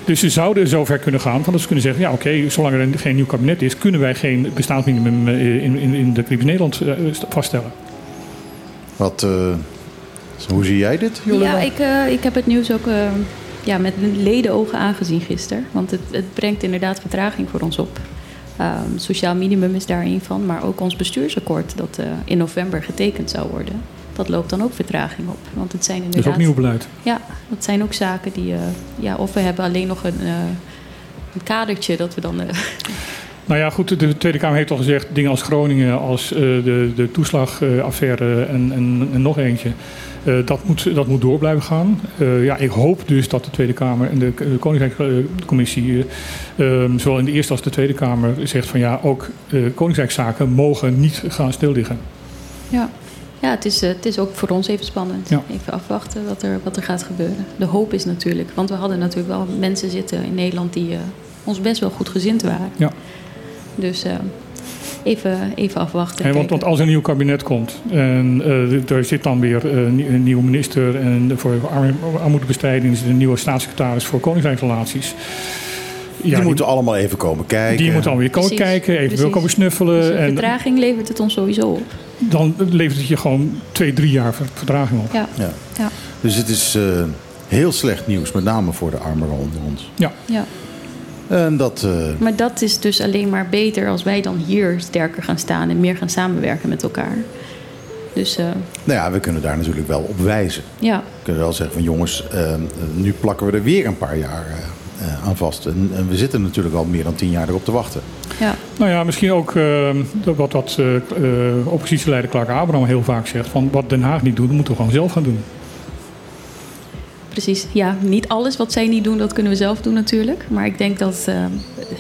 Dus ze zouden zover kunnen gaan van dat ze kunnen zeggen: ja, oké, okay, zolang er geen nieuw kabinet is, kunnen wij geen bestaansminimum in, in, in de Republiek Nederland uh, vaststellen. Wat, uh, hoe zie jij dit, Jolanda? Ja, ik, uh, ik heb het nieuws ook ja, met ledenogen aangezien gisteren. Want het, het brengt inderdaad vertraging voor ons op. Um, sociaal minimum is daar een van, maar ook ons bestuursakkoord dat in november getekend zou worden dat loopt dan ook vertraging op. Want het zijn inderdaad. Dat is ook nieuw beleid. Ja, dat zijn ook zaken die. Uh, ja, of we hebben alleen nog een, uh, een kadertje dat we dan. Uh... Nou ja, goed, de Tweede Kamer heeft al gezegd dingen als Groningen, als de, de toeslagaffaire en, en, en nog eentje. dat, moet, dat moet door blijven gaan. ja, ik hoop dus dat de Tweede Kamer en de, de Koninkrijkscommissie, zowel in de Eerste als de Tweede Kamer, zegt van ja, ook Koninkrijkszaken mogen niet gaan stilliggen. Ja. Ja, het is, het is ook voor ons even spannend. Ja. Even afwachten wat er, wat er gaat gebeuren. De hoop is natuurlijk, want we hadden natuurlijk wel mensen zitten in Nederland die uh, ons best wel goed gezind waren. Ja. Dus uh, even, even afwachten. Hey, want, want, als er een nieuw kabinet komt en uh, er zit dan weer een nieuwe minister en voor armoedebestrijding is er een nieuwe staatssecretaris voor koningsrijksrelaties. Ja, die moeten allemaal even komen kijken. Die moeten allemaal weer komen kijken, even komen snuffelen. Dus en vertraging levert het ons sowieso op. Dan levert het je gewoon twee, drie jaar vertraging op. Ja. ja. ja. Dus het is uh, heel slecht nieuws, met name voor de armeren onder ons. Ja. ja. En dat, uh... Maar dat is dus alleen maar beter als wij dan hier sterker gaan staan en meer gaan samenwerken met elkaar. Dus, uh... Nou ja, we kunnen daar natuurlijk wel op wijzen. Ja. We kunnen wel zeggen van jongens, nu plakken we er weer een paar jaar uh, aan vast. En, en, we zitten natuurlijk al meer dan tien jaar erop te wachten. Ja. Nou ja, misschien ook uh, wat, wat uh, oppositieleider Clark Abraham heel vaak zegt: van wat Den Haag niet doet, moeten we gewoon zelf gaan doen. Precies, ja, niet alles wat zij niet doen, dat kunnen we zelf doen natuurlijk. Maar ik denk dat het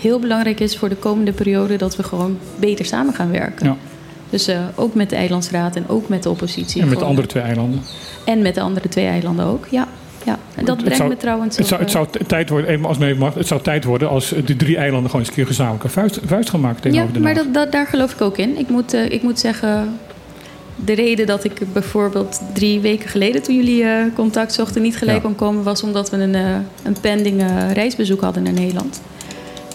heel belangrijk is voor de komende periode dat we gewoon beter samen gaan werken. Ja. Dus ook met de Eilandsraad en ook met de oppositie. En met de andere twee eilanden. En met de andere twee eilanden ook, ja. Ja, en dat brengt zou, me trouwens. Het zou, het zou tijd worden, even als mee mag, het zou tijd worden als de drie eilanden gewoon eens een keer gezamenlijk een vuist, vuist gaan maken tegenover ja, maar dat, dat, daar geloof ik ook in. Ik moet, uh, ik moet zeggen, de reden dat ik bijvoorbeeld drie weken geleden, toen jullie uh, contact zochten, niet gelijk ja. kon komen, was omdat we een, uh, een pending reisbezoek hadden naar Nederland.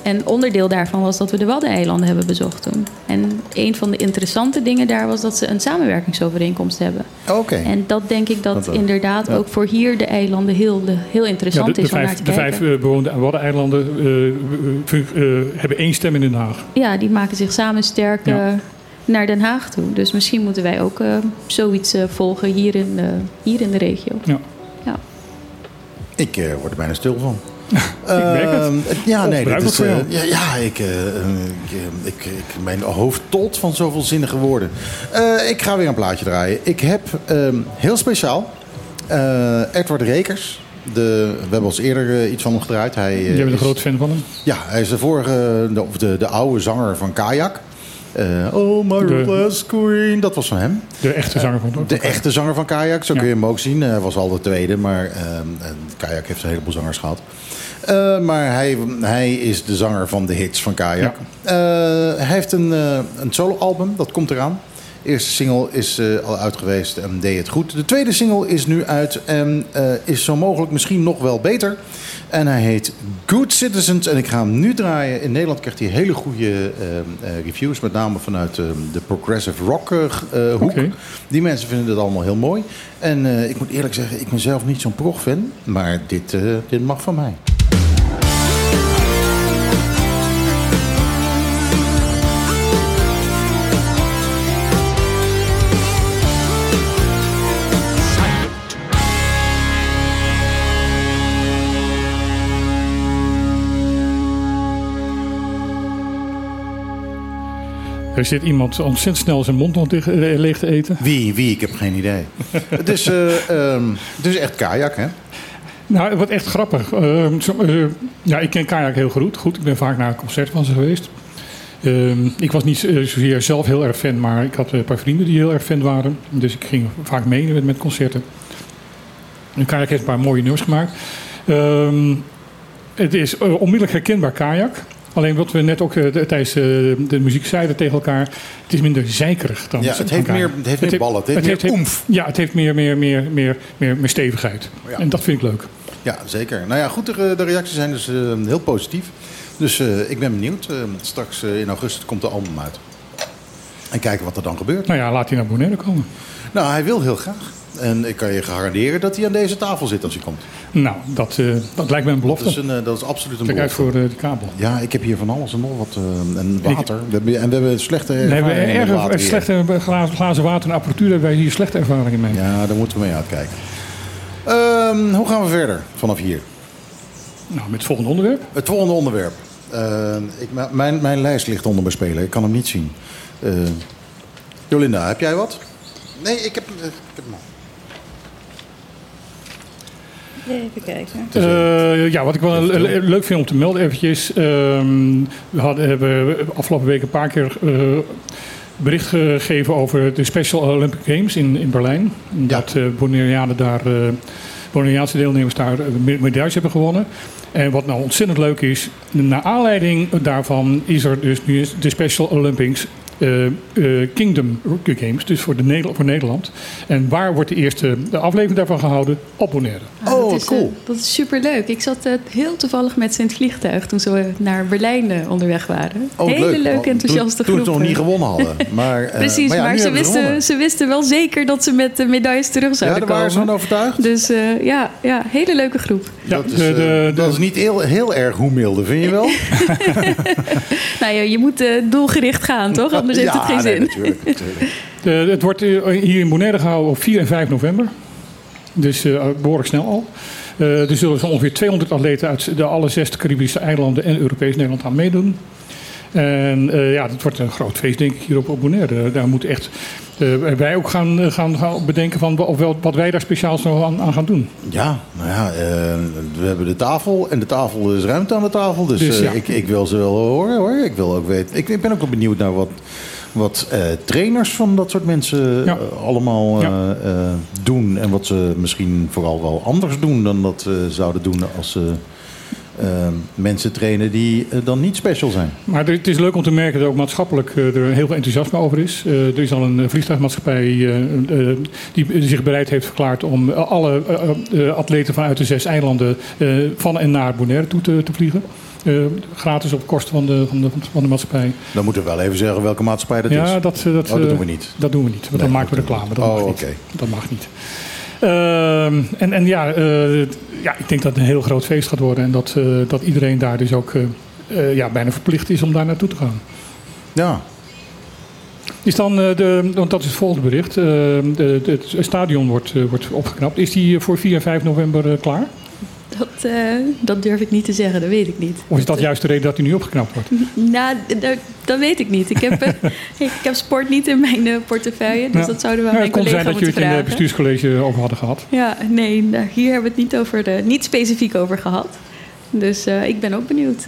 En onderdeel daarvan was dat we de Waddeneilanden hebben bezocht toen. En een van de interessante dingen daar was dat ze een samenwerkingsovereenkomst hebben. Oké. Okay. En dat denk ik dat, dat inderdaad ja. ook voor hier de eilanden heel, de, heel interessant ja, de, de is vijf, om naar te de kijken. De vijf uh, bewoonde Waddeneilanden uh, uh, hebben één stem in Den Haag. Ja, die maken zich samen sterk ja. naar Den Haag toe. Dus misschien moeten wij ook zoiets volgen hier in, hier in de regio. Ja. ja. Ik word er bijna stil van. Het. Ja, nee, dat is, uh, ja, ja ik, uh, ik, ik, ik, mijn hoofd tolt van zoveel zinnige woorden. Uh, ik ga weer een plaatje draaien. Ik heb heel speciaal Edward Rekers De, we hebben ons eerder eh, iets van hem gedraaid. Hij, eh, Jij bent een groot fan van hem. Ja, hij is de vorige, de, de, de oude zanger van Kayak. Eh, oh, my De- last queen. Dat was van hem. De echte zanger van De echte zanger van Kayak, zo Ja. kun je hem ook zien. Hij was al de tweede, maar ehm, en Kayak heeft een heleboel zangers gehad. Eh, maar hij, hij is de zanger van de hits van Kayak. Eh, hij heeft een, eh, een soloalbum, dat komt eraan. De eerste single is eh, al uit geweest en deed het goed. De tweede single is nu uit en eh, is zo mogelijk misschien nog wel beter. En hij heet Good Citizens en ik ga hem nu draaien. In Nederland krijgt hij hele goede eh, eh, reviews, met name vanuit eh, de progressive rock eh, eh, hoek. Die mensen vinden het allemaal heel mooi. En eh, ik moet eerlijk zeggen, ik ben zelf niet zo'n prog-fan. Maar dit, dit mag van mij. Er zit iemand ontzettend snel zijn mond nog eh, leeg te eten. Wie, wie? Ik heb geen idee. het, is, eh, ehm, het is echt kajak, hè? Nou, wordt echt grappig. Ehm, eh, ja, ik ken Kayak heel goed. goed. Ik ben vaak naar een concert van ze geweest. Ehm, ik was niet zozeer zelf heel erg fan, maar ik had een paar vrienden die heel erg fan waren. Dus ik ging vaak mee met, met concerten. En Kayak heeft een paar mooie nummers gemaakt. Het is onmiddellijk herkenbaar Kayak. Alleen wat we net ook eh, de- tijdens eh, de muziek zeiden tegen elkaar. Het is minder zeikerig dan Ja, het heeft meer, het heeft meer ballen. Het heeft meer oemf. Ja, het heeft meer, meer, meer, meer, meer, meer stevigheid. Ja. En dat vind ik leuk. Ja, zeker. Nou ja, goed, de, de reacties zijn dus eh, heel positief. Dus ik ben benieuwd. Straks in augustus komt de album uit. En kijken wat er dan gebeurt. Nou ja, laat hij naar Bonaire komen. Nou, hij wil heel graag. En ik kan je garanderen dat hij aan deze tafel zit als hij komt. Nou, dat, eh, dat lijkt me een belofte. Dat is, een, eh, dat is absoluut een Kijk uit belofte. voor eh, de kabel. Ja, ik heb hier van alles en nog wat. en water. We hebben, en we hebben slechte We hebben ervaringen erg slechte glazen, glazen water en apparatuur hebben wij hier slechte ervaringen mee. Ja, daar moeten we mee uitkijken. Ehm, hoe gaan we verder vanaf hier? Nou, met het volgende onderwerp. Het volgende onderwerp. Ehm, ik, mijn, mijn lijst ligt onder mijn speler. Ik kan hem niet zien. Jolinda, heb jij wat? Nee, ik heb, ik heb hem al. Even kijken. Eh, ja, wat ik wel le- le- leuk vind om te melden eventjes. ehm, we hadden, hebben afgelopen week een paar keer eh, bericht gegeven over de Special Olympic Games in, in Berlijn. Dat eh Bonaireanen daar, Bonaireaanse deelnemers daar me- medailles hebben gewonnen. En wat nou ontzettend leuk is, naar aanleiding daarvan is er dus nu de Special Olympics eh, eh, Kingdom Games, dus voor, de Nederland, voor Nederland. En waar wordt de eerste de aflevering daarvan gehouden? Op Bonaire. Ah, Oh, dat is, cool. eh, dat is superleuk. Ik zat heel toevallig met ze in het vliegtuig toen ze naar Berlijn onderweg waren. Oh, Hele leuk. leuke, enthousiaste toen, groep. Toen ze nog niet gewonnen hadden. Maar, eh, Precies, ja, maar, ze, wisten, ze wisten wel zeker dat ze met de medailles terug Ja, zouden daar waren ze van komen. overtuigd. Dus eh, ja, ja, hele leuke groep. Ja, dat, is, de- eh, de- dat is niet heel, heel erg hoe milde, vind je wel? Nou ja, je moet eh, doelgericht gaan, toch? Anders heeft het geen nee, zin. natuurlijk, natuurlijk. De- het wordt eh, hier in Bonaire gehouden op 4 en 5 november. Dus eh, behoorlijk snel al. Eh er zullen zo ongeveer 200 atleten uit de alle zes Caribische eilanden en Europees Nederland aan meedoen. En eh, ja, het wordt een groot feest, denk ik, hier op, op Bonaire. Daar moeten echt eh, wij ook gaan, eh, gaan, gaan bedenken van of wel, wat wij daar speciaal nog aan, aan gaan doen. Ja, nou ja, we hebben de tafel en de tafel is ruimte aan de tafel. Dus, Dus ja. ik, ik wil ze wel horen hoor. Ik wil ook weten. Ik, ik ben ook wel benieuwd naar wat, wat trainers van dat soort mensen Ja. allemaal Ja. doen. En wat ze misschien vooral wel anders doen dan dat ze zouden doen als ze eh, mensen trainen die eh, dan niet special zijn. Maar het is leuk om te merken dat ook maatschappelijk eh, er heel veel enthousiasme over is. Eh, er is al een vliegtuigmaatschappij die zich bereid heeft verklaard om alle atleten vanuit de zes eilanden van en naar Bonaire toe te, te vliegen. Gratis op kosten van de, van, de, van de maatschappij. Dan moeten we wel even zeggen welke maatschappij dat ja, is. dat, dat, Oh, dat doen we niet. Dat doen we niet, want Nee, dan maken we reclame. Dat niet. mag Oh, niet. oké. Dat mag niet. Ehm, en, en ja, eh, ja, ik denk dat het een heel groot feest gaat worden. En dat, eh, dat iedereen daar dus ook eh, ja, bijna verplicht is om daar naartoe te gaan. Ja, Is dan de, want dat is het volgende bericht. de, de- het stadion wordt, wordt opgeknapt. Is die voor 4 en 5 november klaar? Dat, eh, dat durf ik niet te zeggen, dat weet ik niet. Of is dat juist de reden dat hij nu opgeknapt wordt? Nou, dat, dat weet ik niet. Ik heb, eh, ik heb sport niet in mijn eh, portefeuille, dus Ja. dat zouden we aan Ja, mijn het kon collega zijn dat jullie moeten het in het bestuurscollege over hadden gehad. Ja, nee, nou, hier hebben we het niet, over de, niet specifiek over gehad. Dus eh, ik ben ook benieuwd.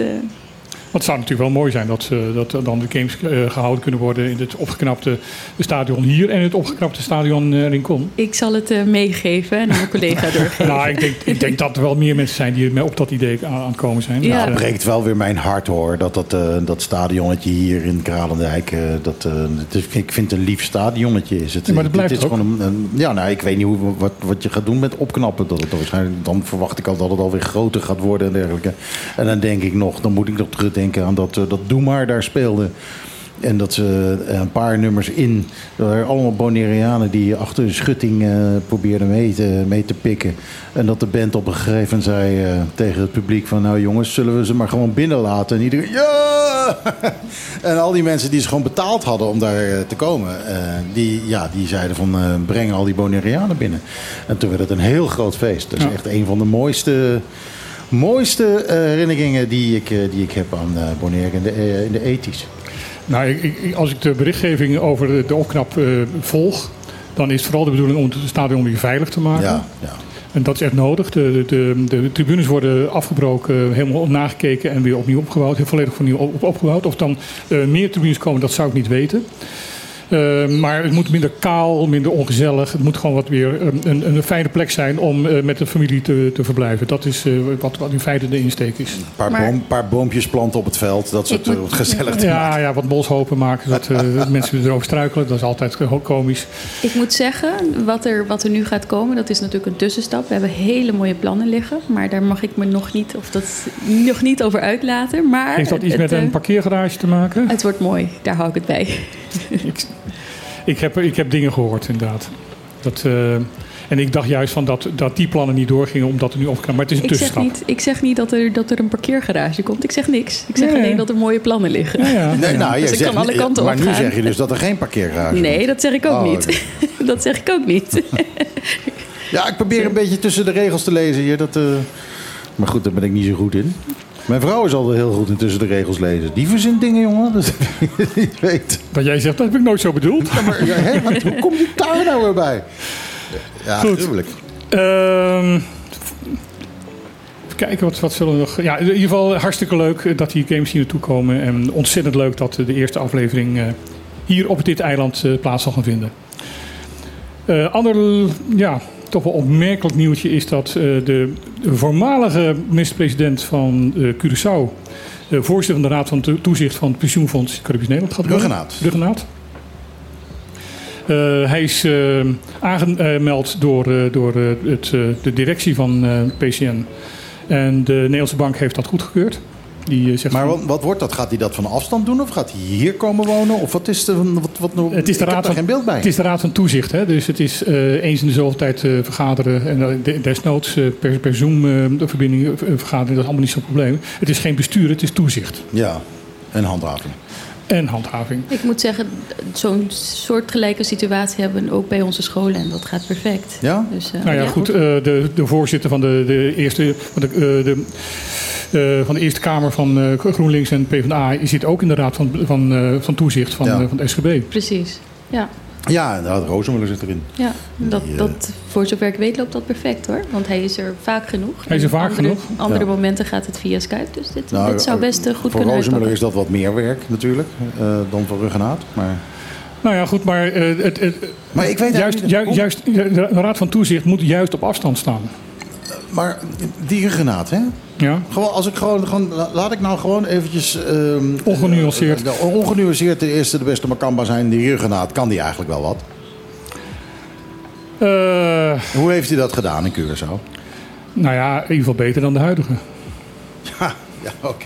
Eh. Want het zou natuurlijk wel mooi zijn dat, ze, dat dan de games eh, gehouden kunnen worden in het opgeknapte stadion hier en het opgeknapte stadion eh, Rincon. ik zal het eh, meegeven en aan mijn collega doorgeven. Nou, ik denk, ik denk dat er wel meer mensen zijn die op dat idee aan het komen zijn. Ja. Nou, eh, breekt wel weer mijn hart hoor. Dat, dat, eh, dat stadionnetje hier in Kralendijk. eh, dat, eh, het is, ik vind het een lief stadionnetje. Is het, Ja, maar dat blijft het is ook. gewoon een, een- Ja, nou, ik weet niet hoe, wat, wat je gaat doen met opknappen. Dat het waarschijnlijk, dan verwacht ik al dat het alweer groter gaat worden en dergelijke. En dan denk ik nog, dan moet ik nog terugdenken aan dat, eh, dat Doe maar daar speelde. En dat ze eh, een paar nummers in. Er allemaal Bonaireanen die achter de schutting eh, probeerden mee te, mee te pikken. En dat de band op een gegeven moment zei tegen het publiek: van nou jongens, zullen we ze maar gewoon binnenlaten? En iedereen ja! en al die mensen die ze gewoon betaald hadden om daar te komen, die, ja, die zeiden van breng al die Bonaireanen binnen. En toen werd het een heel groot feest. Dat is Ja. echt een van de mooiste. Mooiste eh, herinneringen die ik, eh, die ik heb aan eh Bonaire in de, in de ethisch. Nou, ik, ik- als ik de berichtgeving over de, de opknap volg, dan is het vooral de bedoeling om het stadion weer veilig te maken. Ja, ja. En dat is echt nodig. De, de, de, tribunes worden afgebroken, helemaal nagekeken en weer opnieuw opgebouwd. Volledig opnieuw op, opgebouwd. Of dan meer tribunes komen, dat zou ik niet weten. Eh, maar het moet minder kaal, minder ongezellig. Het moet gewoon wat weer een, een, een fijne plek zijn om eh, met de familie te, te verblijven. Dat is eh, wat, wat in feite de insteek is. Een paar, Maar- boom, paar boompjes planten op het veld. Dat soort eh, moet- gezellig Ja, ja, wat bolshopen maken, eh, mensen erover struikelen. Dat is altijd eh, komisch. Ik moet zeggen, wat er, wat er nu gaat komen, dat is natuurlijk een tussenstap. We hebben hele mooie plannen liggen, maar daar mag ik me nog niet, of dat, nog niet over uitlaten. Maar Heeft dat iets het, met eh, een parkeergarage te maken? Het wordt mooi, daar hou ik het bij. ik, ik, heb, ik heb dingen gehoord, inderdaad. Dat, eh, en ik dacht juist van dat, dat die plannen niet doorgingen omdat er nu opkwam. Maar het is een Ik zeg tussenstap. niet, ik zeg niet dat, er, dat er een parkeergarage komt. Ik zeg niks. Ik zeg Nee. alleen dat er mooie plannen liggen. Ja, ja. Nee, nou, Dus je ik zegt, kan alle kanten maar nu zeg je dus dat er geen parkeergarage Nee, is. dat zeg ik ook Oh, niet. dat zeg ik ook niet. Ja, ik probeer een beetje tussen de regels te lezen hier. Dat, eh, Maar goed, daar ben ik niet zo goed in. Mijn vrouw is altijd heel goed in tussen de regels lezen. Die verzint dingen, jongen. Dat weet. Jij zegt, dat heb ik nooit zo bedoeld. Ja, maar, ja, hè, wat- hoe kom je daar nou weer bij? Ja, Goed. gruwelijk. Ehm, kijken, wat, wat zullen we nog... Ja, in ieder geval hartstikke leuk dat die games hier naartoe komen. En ontzettend leuk dat eh, de eerste aflevering eh, hier op dit eiland eh, plaats zal gaan vinden. Ander, ja, toch wel opmerkelijk nieuwtje is dat eh, de, voormalige minister-president van eh, Curaçao... de voorzitter van de Raad van To- Toezicht van het Pensioenfonds Caribisch Nederland gaat worden. Ruggenaat. Ruggenaat. Eh, hij is eh, aangemeld door, eh, door eh, het, eh, de directie van eh, PCN. En de Nederlandse bank heeft dat goedgekeurd. Die eh, zegt Maar van- wat, wordt dat? Gaat hij dat van afstand doen? Of gaat hij hier komen wonen? Of wat is de... Wat, wat, Het is de raad van- geen beeld bij. Het is de Raad van Toezicht, hè? dus het is eh, eens in de zoveel tijd eh, vergaderen. En de- desnoods per, per Zoom-verbinding eh, vergaderen, dat is allemaal niet zo'n probleem. Het is geen bestuur, het is toezicht Ja, en handhaving. En handhaving. ik moet zeggen, zo'n soortgelijke situatie hebben we ook bij onze scholen. En dat gaat perfect. Ja? Dus, eh, Nou ja, goed, eh, de, de voorzitter van de, de, eerste, van, de, eh, de, eh, van de Eerste Kamer van eh, GroenLinks en PvdA zit ook in de Raad van, van, eh, van Toezicht van, Ja. van de SGB. Precies. Ja, Ja, inderdaad, Rozenmuller zit erin. ja. Dat, Die, eh, dat, voor zover ik weet loopt dat perfect hoor. Want hij is er vaak genoeg. Hij is er vaak andere, genoeg. Andere Ja. momenten gaat het via Skype. Dus dit, Nou, dit zou eh, best eh, goed Voor kunnen Rozenmuller uitpakken. is dat wat meer werk natuurlijk eh, dan voor Ruggenaat. Maar, Nou ja, goed, maar eh, het, het, maar ik weet juist, juist, de Raad van Toezicht moet juist op afstand staan. Maar die Ruggenaat, hè? Ja? Gewoon, als ik gewoon, gewoon, la- laat ik nou gewoon eventjes... ehm, Ongenuanceerd. eh, eh, ongenuanceerd de eerste, de beste Makamba zijn. Die Ruggenaat, kan die eigenlijk wel wat? Eh, Hoe heeft hij dat gedaan in Curaçao? nou ja, in ieder geval beter dan de huidige. Ja, ja oké.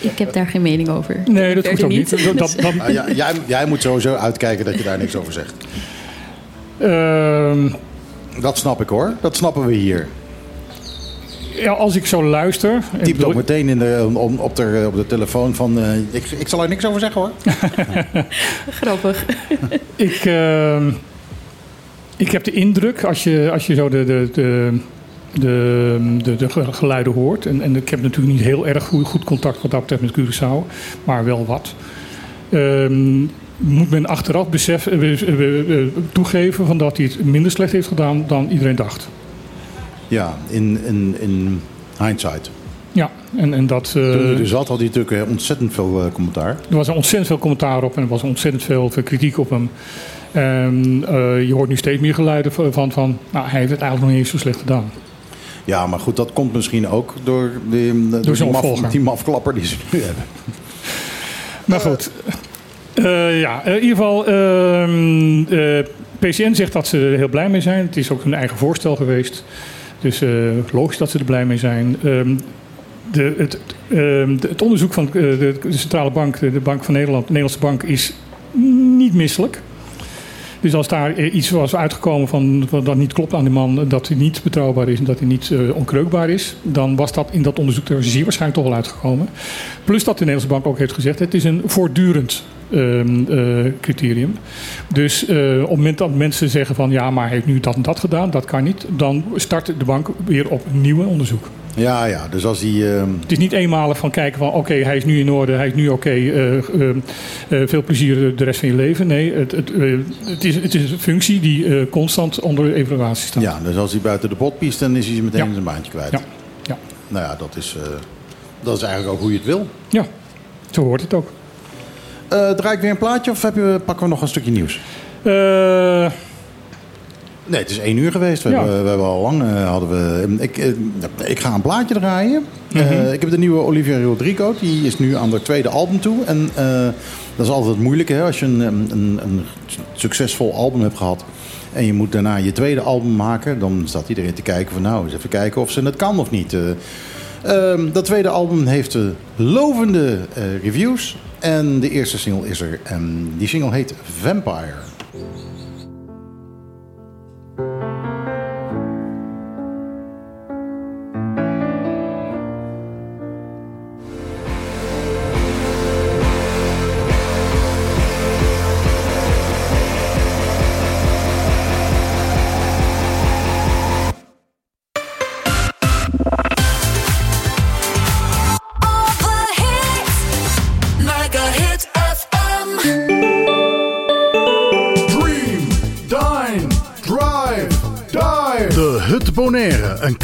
Ik heb daar geen mening over. Nee, dat hoeft ook niet. Dat, dat, dat- Nou, ja, jij, jij moet sowieso uitkijken dat je daar niks over zegt. ehm, Dat snap ik hoor. Dat snappen we hier. Ja, als ik zo luister... ik Typt bedoel- ook meteen in de, om, op, de, op de telefoon van... eh, ik, ik zal er niks over zeggen hoor. Grappig. Ik, ehm, ik heb de indruk, als je, als je zo de, de, de, de, de, de geluiden hoort. En, en ik heb natuurlijk niet heel erg goed, goed contact wat dat betreft met Curaçao, maar wel wat. Ehm, moet men achteraf beseffen, eh, eh, toegeven van dat hij het minder slecht heeft gedaan dan iedereen dacht. Ja, in, in, in hindsight. Ja, en, en dat... Toen hij er zat, had hij natuurlijk eh, ontzettend veel eh, commentaar. Er was ontzettend veel commentaar op en er was ontzettend veel, kritiek op hem. En je hoort nu steeds meer geluiden van, van, van nou, hij heeft het eigenlijk nog niet eens zo slecht gedaan. Ja, maar goed, dat komt misschien ook door, de, door, die, maf, die mafklapper die ze nu hebben. Maar goed. Ja, in ieder geval. ehm, eh, PCN zegt dat ze er heel blij mee zijn. Het is ook hun eigen voorstel geweest. Dus eh, logisch dat ze er blij mee zijn. Ehm, de, het, ehm, het onderzoek van eh, de, Centrale Bank, de Bank van Nederland, de Nederlandse Bank, is niet misselijk. Dus als daar eh, iets was uitgekomen van, dat niet klopt aan die man, dat hij niet betrouwbaar is en dat hij niet eh, onkreukbaar is, dan was dat in dat onderzoek er zeer waarschijnlijk toch wel uitgekomen. Plus dat de Nederlandse Bank ook heeft gezegd, het is een voortdurend ehm, eh, criterium. Dus op het moment dat mensen zeggen van ja, maar hij heeft nu dat en dat gedaan, dat kan niet, dan start de bank weer op nieuw onderzoek. Ja, ja, dus als hij... ehm, Het is niet eenmalig van kijken van oké, hij is nu in orde, hij is nu oké, eh, eh, eh, veel plezier de rest van je leven. Nee, het, het, het, is, het is een functie die constant onder evaluatie staat. ja, dus als hij buiten de pot piest, dan is hij meteen Ja. zijn baantje kwijt. Ja. Ja. Nou ja, dat is, dat is eigenlijk ook hoe je het wil. ja, zo hoort het ook. Draai ik weer een plaatje of heb je, pakken we nog een stukje nieuws? Eh, Nee, het is één uur geweest. We, Ja. hebben, we hebben al lang eh, hadden we. Ik, eh, ik ga een plaatje draaien. Mhm. Eh, ik heb de nieuwe Olivia Rodrigo. Die is nu aan haar tweede album toe. En dat is altijd het moeilijke hè, als je een, een, een, een succesvol album hebt gehad. En je moet daarna je tweede album maken. Dan staat iedereen te kijken van nou, eens even kijken of ze het kan of niet. Eh, ehm, dat tweede album heeft lovende reviews. En de eerste single is er. En die single heet Vampire.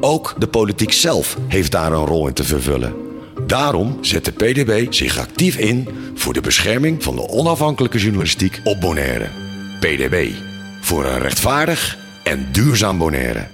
Ook de politiek zelf heeft daar een rol in te vervullen. Daarom zet de PDB zich actief in voor de bescherming van de onafhankelijke journalistiek op Bonaire. PDB. Voor een rechtvaardig en duurzaam Bonaire.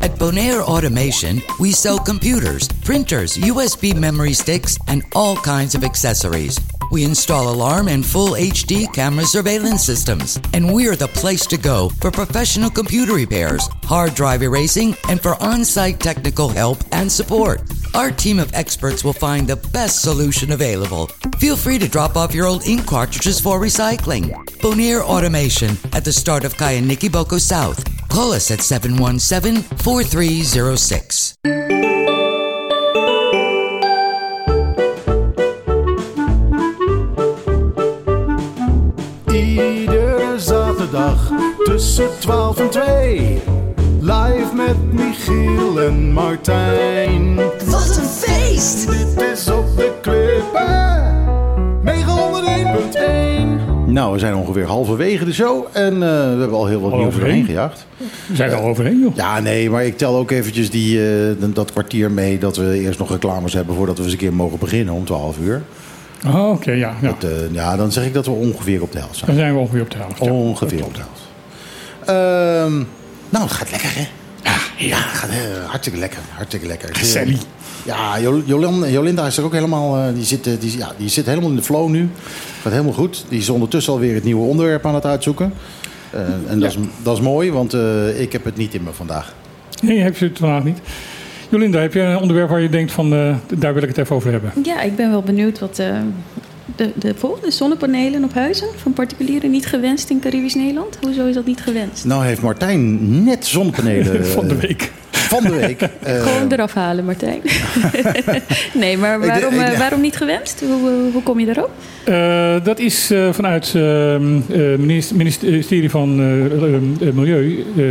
At Bonaire Automation, we sell computers, printers, USB memory sticks, and all kinds of accessories. We install alarm and full HD camera surveillance systems. And we're the place to go for professional computer repairs, hard drive erasing, and for on site technical help and support. Our team of experts will find the best solution available. Feel free to drop off your old ink cartridges for recycling. Bonaire Automation at the start of Kayaniki Boko South. Call us at 717 4306. Tussen 12 en 2. Live met Michiel en Martijn. Wat een feest! Dit is op de klippen. 901.1. Nou, we zijn ongeveer halverwege de show en eh, we hebben al heel wat nieuws overheen? gejaagd. We zijn er al overheen, joh. Ja, nee, maar ik tel ook eventjes die, eh, dat kwartier mee dat we eerst nog reclames hebben voordat we eens een keer mogen beginnen om 12 uur. Oh, oké, ja. ja. Dat, eh, ja, dan zeg ik dat we ongeveer op de helft zijn. Dan zijn we ongeveer op de helft. ja. Ongeveer op de helft. Ehm, nou, het gaat lekker, hè? Ja, ja het gaat eh, hartstikke lekker. Hartstikke lekker. Gezellig. Ja, Jo- Jolin- Jolinda is er ook helemaal, eh, die, zit, eh, die, ja, die zit helemaal in de flow nu. Gaat helemaal goed. Die is ondertussen alweer het nieuwe onderwerp aan het uitzoeken. Eh, en dat, is, dat is mooi, want eh, ik heb het niet in me vandaag. Nee, heb je het vandaag niet. Jolinda, heb je een onderwerp waar je denkt van, eh, daar wil ik het even over hebben? Ja, ik ben wel benieuwd wat de, de volgende zonnepanelen op huizen van particulieren niet gewenst in Caribisch Nederland. Hoezo is dat niet gewenst? Nou heeft Martijn net zonnepanelen... Van de eh, week. Van de week. eh, Gewoon eraf halen, Martijn. nee, maar waarom, eh, waarom niet gewenst? Hoe, hoe kom je daarop? Eh, dat is eh, vanuit het ministerie van Milieu, eh,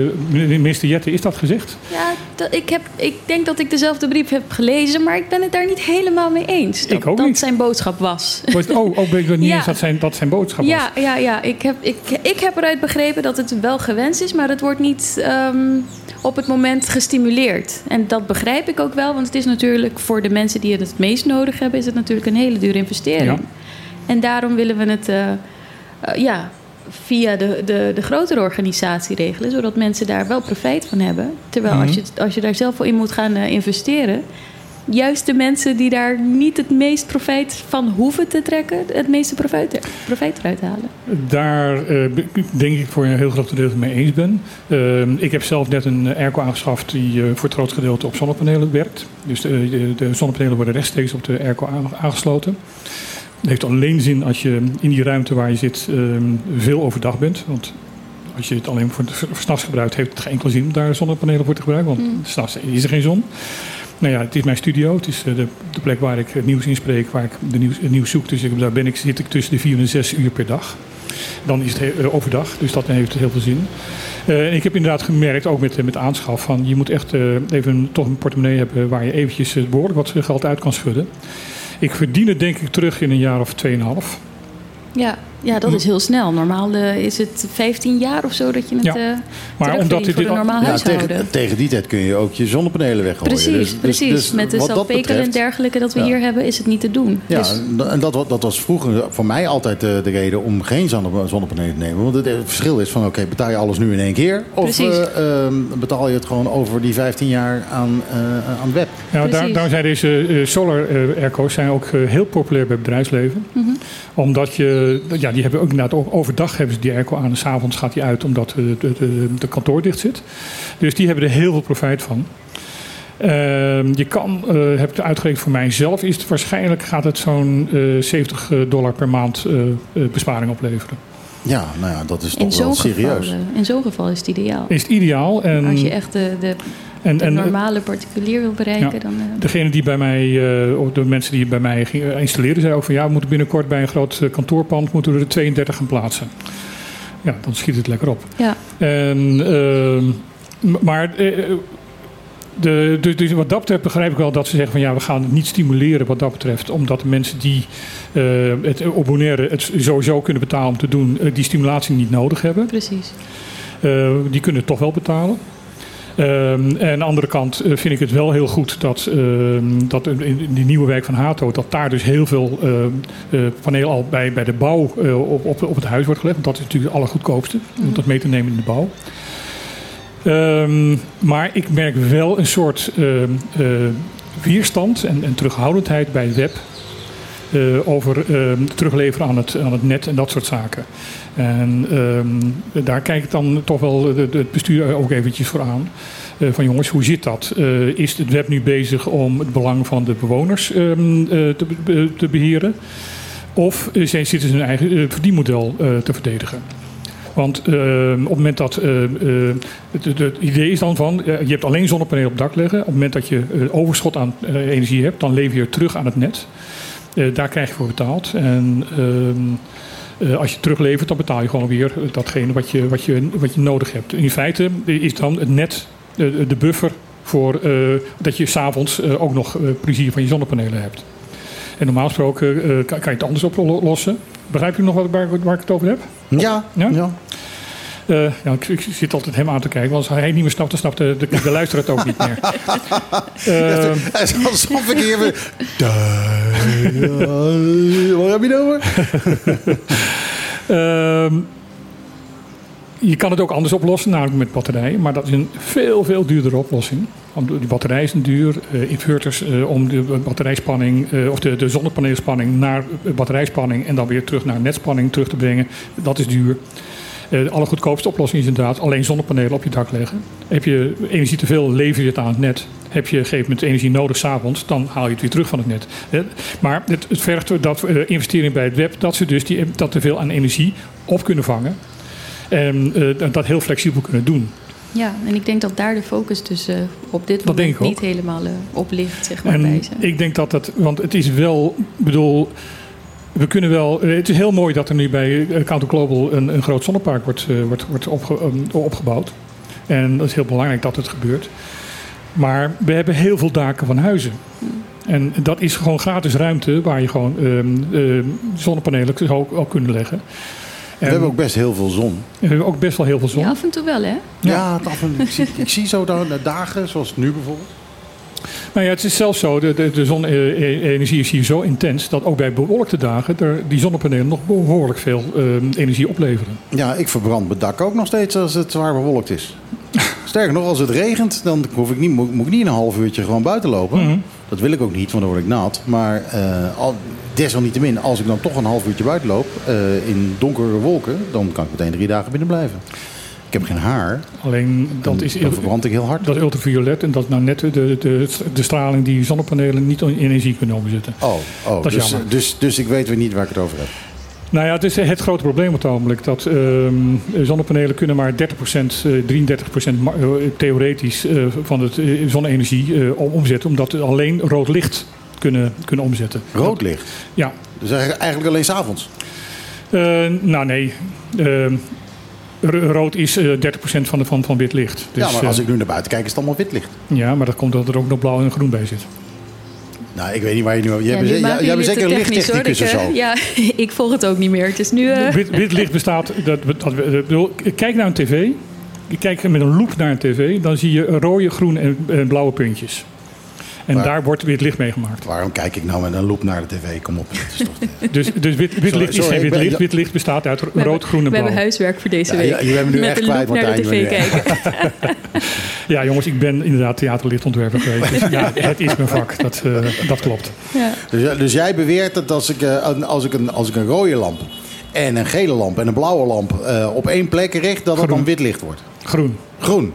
minister Jette, is dat gezegd? Ja, dat- ik, heb, ik denk dat ik dezelfde brief heb gelezen, maar ik ben het daar niet helemaal mee eens. Dat, Ik ook dat niet. zijn boodschap was. Oh, oh, weet ik niet Ja. eens dat zijn, dat zijn boodschap was. Ja, ja, ja. Ik, heb, ik, ik heb eruit begrepen dat het wel gewenst is, maar het wordt niet ehm, op het moment gestimuleerd. En dat begrijp ik ook wel, want het is natuurlijk voor de mensen die het het meest nodig hebben, is het natuurlijk een hele dure investering. Ja. En daarom willen we het eh, eh, ja, via de, de, de grotere organisatie regelen, zodat mensen daar wel profijt van hebben. Terwijl als, je, als je daar zelf voor in moet gaan eh, investeren, juist de mensen die daar niet het meest profijt van hoeven te trekken, het meeste profijt, profijt eruit halen. Daar eh, denk ik voor een heel groot gedeelte mee eens ben. Eh, ik heb zelf net een airco aangeschaft die eh, voor het grootste gedeelte op zonnepanelen werkt. Dus de, de, zonnepanelen worden rechtstreeks op de airco aan- aangesloten. Het heeft alleen zin als je in die ruimte waar je zit eh, veel overdag bent. Want als je het alleen voor, voor 's nachts gebruikt, heeft het geen enkele zin om daar zonnepanelen voor te gebruiken. Want Mm. s s'nachts is er geen zon. Nou ja, het is mijn studio. Het is eh, de, de plek waar ik het nieuws inspreek, waar ik de nieuws, nieuws zoek. Dus daar ben ik, zit ik tussen de 4 en 6 uur per dag. Dan is het he- eh, overdag, dus dat heeft heel veel zin. En ik heb inderdaad gemerkt, ook met, met aanschaf, van je moet echt even toch een portemonnee hebben waar je eventjes eh, behoorlijk wat geld uit kan schudden. Ik verdien het denk ik terug in een jaar of 2,5. Ja, ja dat is heel snel. Normaal eh, is het 15 jaar of zo dat je het Ja. eh Maar omdat dit- voor een normaal ja, huishouden. tegen, tegen die tijd kun je ook je zonnepanelen weggooien. Precies, Dus- dus- precies. dus Met de salpekel en dergelijke dat we Ja. hier hebben, is het niet te doen. Ja, Dus, en dat, dat was vroeger voor mij altijd eh, de reden om geen zonne- zonnepanelen te nemen. Want het, verschil is van, oké, betaal je alles nu in één keer? Of eh, ehm, betaal je het gewoon over die 15 jaar aan, eh, aan web? Ja, daar, Precies. daar zijn deze solar airco's zijn ook heel populair bij het bedrijfsleven. Mhm. Omdat je, ja, die hebben ook inderdaad ook overdag hebben ze die airco aan en s'avonds gaat die uit omdat de, de, de, de kantoor dicht zit. Dus die hebben er heel veel profijt van. Ehm, je kan, eh heb ik uitgerekend voor mijzelf, is het waarschijnlijk gaat het zo'n eh 70 dollar per maand eh, eh, besparing opleveren. Ja, nou ja, dat is in toch wel geval, serieus. eh, in zo'n geval is het ideaal. Is het ideaal? En, Als je echt de, de, en, normale particulier wil bereiken, Ja. dan... eh, Degene die bij mij, of de mensen die bij mij installeren, zeiden ook van ja, we moeten binnenkort bij een groot eh, kantoorpand moeten we er 32 gaan plaatsen. Ja, dan schiet het lekker op. ja. En, ehm, maar de, dus, dus wat dat betreft begrijp ik wel dat ze zeggen van ja, we gaan het niet stimuleren wat dat betreft. Omdat de mensen die eh, het abonneren het sowieso kunnen betalen om te doen, die stimulatie niet nodig hebben. Precies. Die kunnen het toch wel betalen. Ehm, en aan de andere kant eh, vind ik het wel heel goed dat, ehm, dat in die nieuwe wijk van Hato, dat daar dus heel veel eh eh, paneel al bij, bij de bouw op, op, op het huis wordt gelegd. Want dat is natuurlijk het allergoedkoopste, om dat mee te nemen in de bouw. Ehm, maar ik merk wel een soort weerstand en, en terughoudendheid bij het web. Eh, over ehm, terugleveren aan het, aan het net en dat soort zaken. En ehm, daar kijk ik dan toch wel het bestuur ook eventjes voor aan. Eh, van jongens, hoe zit dat? Eh, is het web nu bezig om het belang van de bewoners ehm, eh, te, te beheren? Of zijn- zitten hun eigen verdienmodel te verdedigen? Want op het moment dat. het, idee is dan van. je hebt alleen zonnepanelen op dak leggen. Op het moment dat je overschot aan energie hebt, dan lever je terug aan het net. Eh, daar krijg je voor betaald. En. ehm, eh, als je teruglevert, dan betaal je gewoon weer datgene wat je, wat je, wat je nodig hebt. In feite is dan het net eh, de buffer voor dat je s'avonds ook nog plezier van je zonnepanelen hebt. En normaal gesproken kan, kan je het anders oplossen. Begrijp je nog wat, waar, waar ik het over heb? Ja, Ja? ja. Eh, ja, ik, ik zit altijd hem aan te kijken. Want als hij niet meer snapt, dan snapt de, de, de luisteraar het ook niet meer. Ehm, En zo- alsof ik hier weer... Waar heb je het over? Ehm, je kan het ook anders oplossen, namelijk met batterijen. Maar dat is een veel, veel duurdere oplossing. Want die batterij is duur. eh, inverters eh, om de batterijspanning, of de, de zonnepaneelspanning naar batterijspanning en dan weer terug naar netspanning terug te brengen. Dat is duur. Eh, de allergoedkoopste oplossing is inderdaad alleen zonnepanelen op je dak leggen. Heb je energie te veel, lever je het aan het net. Heb je op een gegeven moment energie nodig s'avonds, dan haal je het weer terug van het net. Eh, Maar het, het vergt dat eh, investering bij het web, dat ze dus die, dat te veel aan energie op kunnen vangen. En dat heel flexibel kunnen doen. Ja, en ik denk dat daar de focus dus op dit Dat moment niet helemaal op ligt, zeg maar, bij ze. ik denk dat dat, want het is wel, ik bedoel, we kunnen wel, het is heel mooi dat er nu bij eh, Counter Global een, een groot zonnepark wordt, eh, wordt, wordt opge- eh, opgebouwd. En dat is heel belangrijk dat het gebeurt. Maar we hebben heel veel daken van huizen. En dat is gewoon gratis ruimte waar je gewoon ehm, ehm, zonnepanelen ook, ook kunnen leggen. We hebben ook best heel veel zon. we hebben ook best wel heel veel zon. Ja, af en toe wel, hè? Ja, af en, ik, zie, ik zie zo dan, dagen, zoals nu bijvoorbeeld. Nou ja, het is zelfs zo, de, de, de zonne-energie is hier zo intens dat ook bij bewolkte dagen er, die zonnepanelen nog behoorlijk veel ehm, energie opleveren. Ja, ik verbrand mijn dak ook nog steeds als het zwaar bewolkt is. Sterker nog, als het regent, dan hoef ik niet, moet, moet ik niet een half uurtje gewoon buiten lopen. Mhm. Dat wil ik ook niet, want dan word ik nat. Maar eh, al, desalniettemin, als ik dan toch een half uurtje buiten loop eh, in donkere wolken, dan kan ik meteen drie dagen binnen blijven. Ik heb geen haar. Alleen dat is, dan verbrand ik heel hard. dat ultraviolet en dat is nou net de, de, de straling die zonnepanelen niet in energie kunnen omzetten. Oh, oh Dat is dus, jammer. dus, dus ik weet weer niet waar ik het over heb. Nou ja, het is het grote probleem op het ogenblik. Dat ehm, zonnepanelen kunnen maar 30%, eh, 33% ma- eh, theoretisch eh, van het eh, zonne-energie eh, om- omzetten. Omdat ze alleen rood licht kunnen, kunnen omzetten. Rood licht. Ja. Dus eigenlijk alleen s'avonds. Eh, nou nee, Ehm, rood is eh 30% van, de, van, van wit licht. Dus, ja, maar als eh, ik nu naar buiten kijk, is het allemaal wit licht. ja, maar dat komt omdat er ook nog blauw en groen bij zit. Nou, ik weet niet waar je nu... Jij Ja, bent, jij, bent zeker een lichttechnicus of zo. eh, Ja, ik volg het ook niet meer. Het is nu... eh, Wit, wit licht bestaat. Dat, dat, bedoel, kijk naar een tv. Je kijkt met een loop naar een tv. Dan zie je rode, groene en, en blauwe puntjes. En Maar- daar wordt wit licht mee gemaakt. Waarom kijk ik nou met een loop naar de tv? Kom op. Dus, dus wit, wit Sorry, licht is geen wit licht. ja. Wit licht bestaat uit we hebben- rood, groen en We blauw. hebben huiswerk voor deze Ja, week. je- je bent me nu Met echt kwijt, naar de tv kijken. Ja, jongens, ik ben inderdaad theaterlichtontwerper geweest. Dus ja, het is mijn vak. Dat, eh, dat klopt. Ja. Dus, dus jij beweert dat als ik, eh, een- als, ik een, als ik een rode lamp en een gele lamp en een blauwe lamp eh, op één plek richt, dat het dan wit licht wordt? Groen. Groen.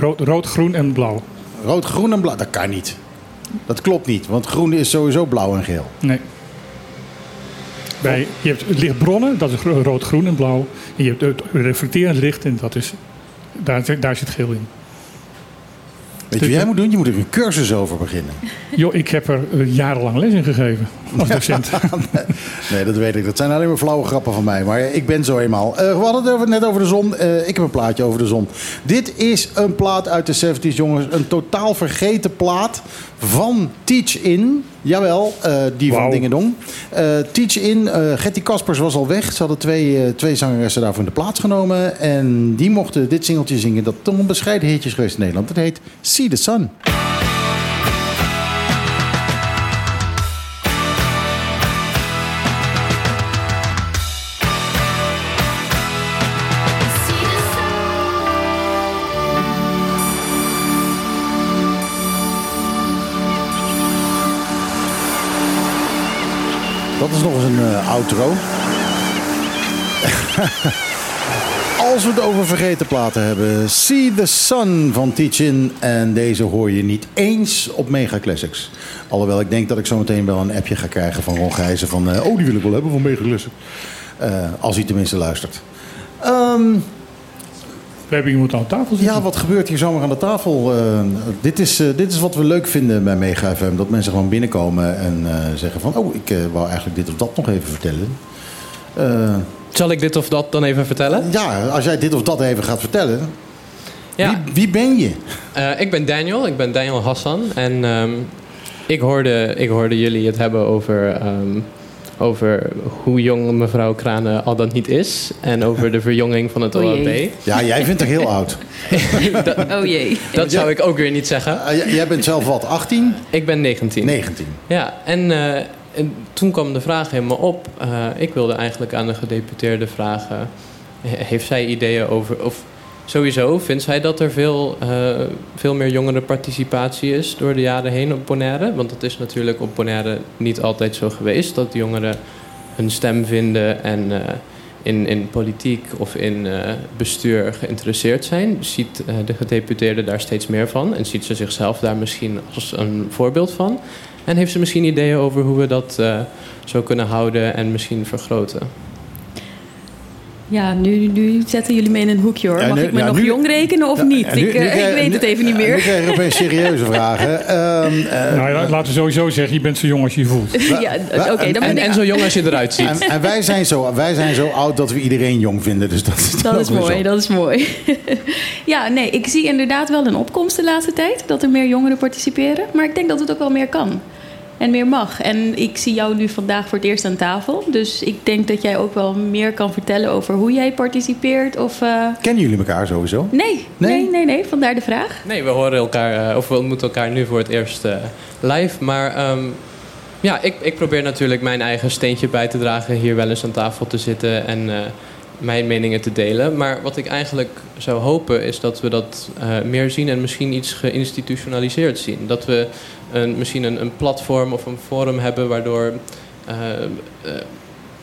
Rood, rood groen en blauw. Rood, groen en blauw. Dat kan niet. Dat klopt niet, want groen is sowieso blauw en geel. Nee. Bij, je hebt lichtbronnen, dat is rood, groen en blauw. En je hebt het reflecterend licht en dat is, daar, daar zit geel in. Weet je wat jij moet doen? Je moet er een cursus over beginnen. Jo, ik heb er eh, jarenlang les in gegeven als docent. Nee, dat weet ik. Dat zijn alleen maar flauwe grappen van mij. Maar ik ben zo eenmaal. Eh, we hadden het net over de zon. Eh, ik heb een plaatje over de zon. Dit is een plaat uit de 70s, jongens. Een totaal vergeten plaat van Teach In. Jawel, eh, die van. Dingedong. Eh Teach In. eh Getty Kaspers was al weg. Ze hadden twee, twee zangeressen daarvoor in de plaats genomen. En die mochten dit singeltje zingen. Dat toch een bescheiden hitje is geweest in Nederland. Het heet See the Sun. Dat is nog eens een eh, outro. Als we het over vergeten platen hebben. See the Sun van Teachin. En deze hoor je niet eens op Mega Classics. Alhoewel ik denk dat ik zo meteen wel een appje ga krijgen van Ron Gijzen. Van, eh, oh, die wil ik wel hebben van Mega Classics. Eh, als hij tenminste luistert. Ehm, We hebben iemand aan tafel zitten. ja, wat gebeurt hier zomaar aan de tafel? Eh, dit, is, eh, dit is wat we leuk vinden bij Mega FM. Dat mensen gewoon binnenkomen en eh, zeggen van... oh, ik wou eigenlijk dit of dat nog even vertellen. Eh, Zal ik dit of dat dan even vertellen? ja, als jij dit of dat even gaat vertellen. Ja, Wie, wie ben je? eh, ik ben Daniel. Ik ben Daniel Hassan. En ehm, ik, hoorde, ik hoorde jullie het hebben over, ehm, over hoe jong mevrouw Kranen al dan niet is. En over de verjonging van het O OLP. jee. Ja, jij vindt haar heel oud. Oh jee. Dat zou ik ook weer niet zeggen. Eh, jij bent zelf wat, 18? Ik ben 19. 19. Ja, en, eh, en toen kwam de vraag helemaal op. Eh, ik wilde eigenlijk aan de gedeputeerde vragen... he- heeft zij ideeën over... of sowieso, vindt zij dat er veel, eh, veel meer jongerenparticipatie is... door de jaren heen op Bonaire? Want het is natuurlijk op Bonaire niet altijd zo geweest... dat jongeren hun stem vinden en... eh, in, in politiek of in eh, bestuur geïnteresseerd zijn, ziet de gedeputeerde daar steeds meer van en ziet ze zichzelf daar misschien als een voorbeeld van. En heeft ze misschien ideeën over hoe we dat zo kunnen houden en misschien vergroten? Ja, nu, nu zetten jullie me in een hoekje hoor. Ja, Mag nu- ik me ja, nog nu- jong rekenen of Ja, niet? nu- ik, nu eh, krijg- ik weet nu- het even niet Nu meer. krijg je opeens serieuze vragen. Ehm, eh, Nou ja, laten we sowieso zeggen, je bent zo jong als je je voelt. ja, oké, dan ben En, ik... en zo jong als je eruit ziet. en, en wij, zijn zo, wij zijn zo oud dat we iedereen jong vinden. Dus dat, is Dat is mooi, zo. dat is mooi. ja, nee, ik zie inderdaad wel een opkomst de laatste tijd. Dat er meer jongeren participeren. Maar ik denk dat het ook wel meer kan. En meer mag. En ik zie jou nu vandaag voor het eerst aan tafel. Dus ik denk dat jij ook wel meer kan vertellen over hoe jij participeert. Of, eh, Kennen jullie elkaar sowieso? Nee, Nee? nee, nee, nee, Vandaar de vraag. Nee, we horen elkaar, eh, of we ontmoeten elkaar nu voor het eerst eh, live. Maar ehm, ja, ik, ik probeer natuurlijk mijn eigen steentje bij te dragen, hier wel eens aan tafel te zitten en eh, mijn meningen te delen. Maar wat ik eigenlijk zou hopen is dat we dat eh, meer zien en misschien iets geïnstitutionaliseerd zien. Dat we een, misschien een, platform of een forum hebben waardoor. eh, eh,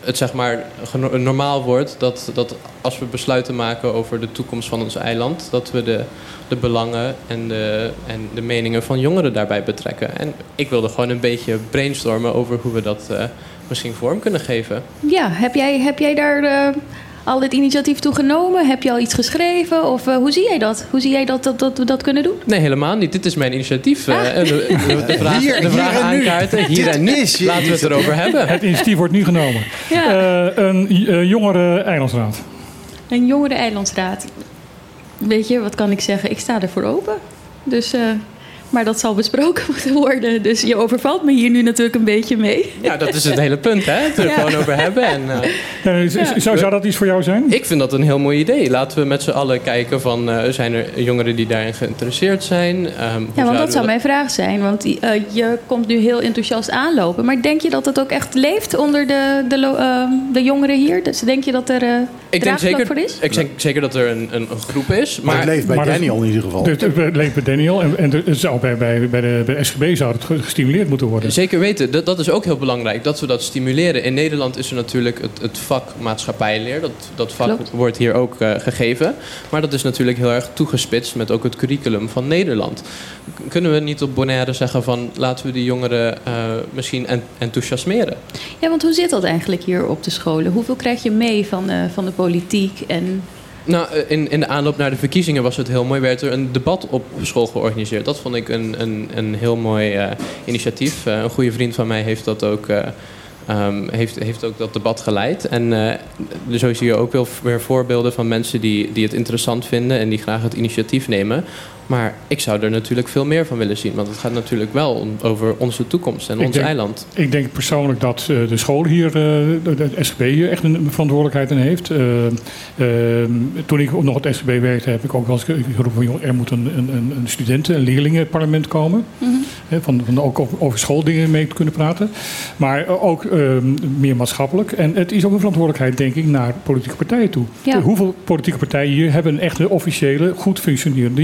het zeg maar normaal wordt dat, dat als we besluiten maken over de toekomst van ons eiland, dat we de, de belangen en de, en de meningen van jongeren daarbij betrekken. En ik wilde gewoon een beetje brainstormen over hoe we dat eh, misschien vorm kunnen geven. Ja, heb jij, heb jij daar al het initiatief toe genomen? Heb je al iets geschreven? Of eh, hoe zie jij dat? Hoe zie jij dat, dat, dat we dat kunnen doen? Nee, helemaal niet. Dit is mijn initiatief. eh, en de, de, de vraag, Hier- de hier vraag nu. aankaarten, hier Dit en nu. is Laten we het erover hebben. Het initiatief wordt nu genomen. Ja. Eh, een eh, jongere eilandsraad. Een jongere eilandsraad. Weet je, wat kan ik zeggen? Ik sta ervoor open. Dus, eh, maar dat zal besproken moeten worden. Dus je overvalt me hier nu natuurlijk een beetje mee. Ja, dat is het hele punt, hè? Het er Ja. gewoon over hebben. En, eh, Eh, zou, zou dat iets voor jou zijn? Ik vind dat een heel mooi idee. Laten we met z'n allen kijken van... eh, zijn er jongeren die daarin geïnteresseerd zijn? Ehm, Ja, want dat zou mijn vraag zijn. Want die, je komt nu heel enthousiast aanlopen. Maar denk je dat het ook echt leeft onder de, de, lo- eh, de jongeren hier? Dus denk je dat er eh Ik denk zeker, voor is? ik denk zeker dat er een, een, een groep is. Maar, Maar, het leeft bij maar Daniel in ieder geval. Het leeft bij Daniel en, en het zou bij, bij, bij, de, bij de SGB zou het ge- gestimuleerd moeten worden. Zeker weten, dat, dat is ook heel belangrijk, dat we dat stimuleren. In Nederland is er natuurlijk het, het vak maatschappijleer. Dat, dat vak Klopt. wordt hier ook eh, gegeven. Maar dat is natuurlijk heel erg toegespitst met ook het curriculum van Nederland. Kunnen we niet op Bonaire zeggen van laten we die jongeren eh, misschien en- enthousiasmeren? Ja, want hoe zit dat eigenlijk hier op de scholen? Hoeveel krijg je mee van, eh, van de politiek? En Nou, eh, in, in de aanloop naar de verkiezingen was het heel mooi. Werd er een debat op school georganiseerd. Dat vond ik een, een, een heel mooi eh, initiatief. Eh, een goede vriend van mij heeft dat ook, eh, ehm, heeft, heeft ook dat debat geleid. En zo zie je ook wel weer voorbeelden van mensen die, die het interessant vinden en die graag het initiatief nemen. Maar ik zou er natuurlijk veel meer van willen zien. Want het gaat natuurlijk wel om- over onze toekomst en Ik ons denk- eiland. Ik denk persoonlijk dat eh, de school hier, eh, de, SGB hier echt een verantwoordelijkheid in heeft. Eh, toen ik nog op het SGB werkte, heb ik ook wel eens geroepen joh, er moet een, een, een studenten- en leerlingenparlement komen. Hè, van, van ook over, over schooldingen mee te kunnen praten. Maar ook eh, meer maatschappelijk. En het is ook een verantwoordelijkheid, denk ik, naar politieke partijen toe. Ja. Hoeveel politieke partijen hier hebben een echte officiële, goed functionerende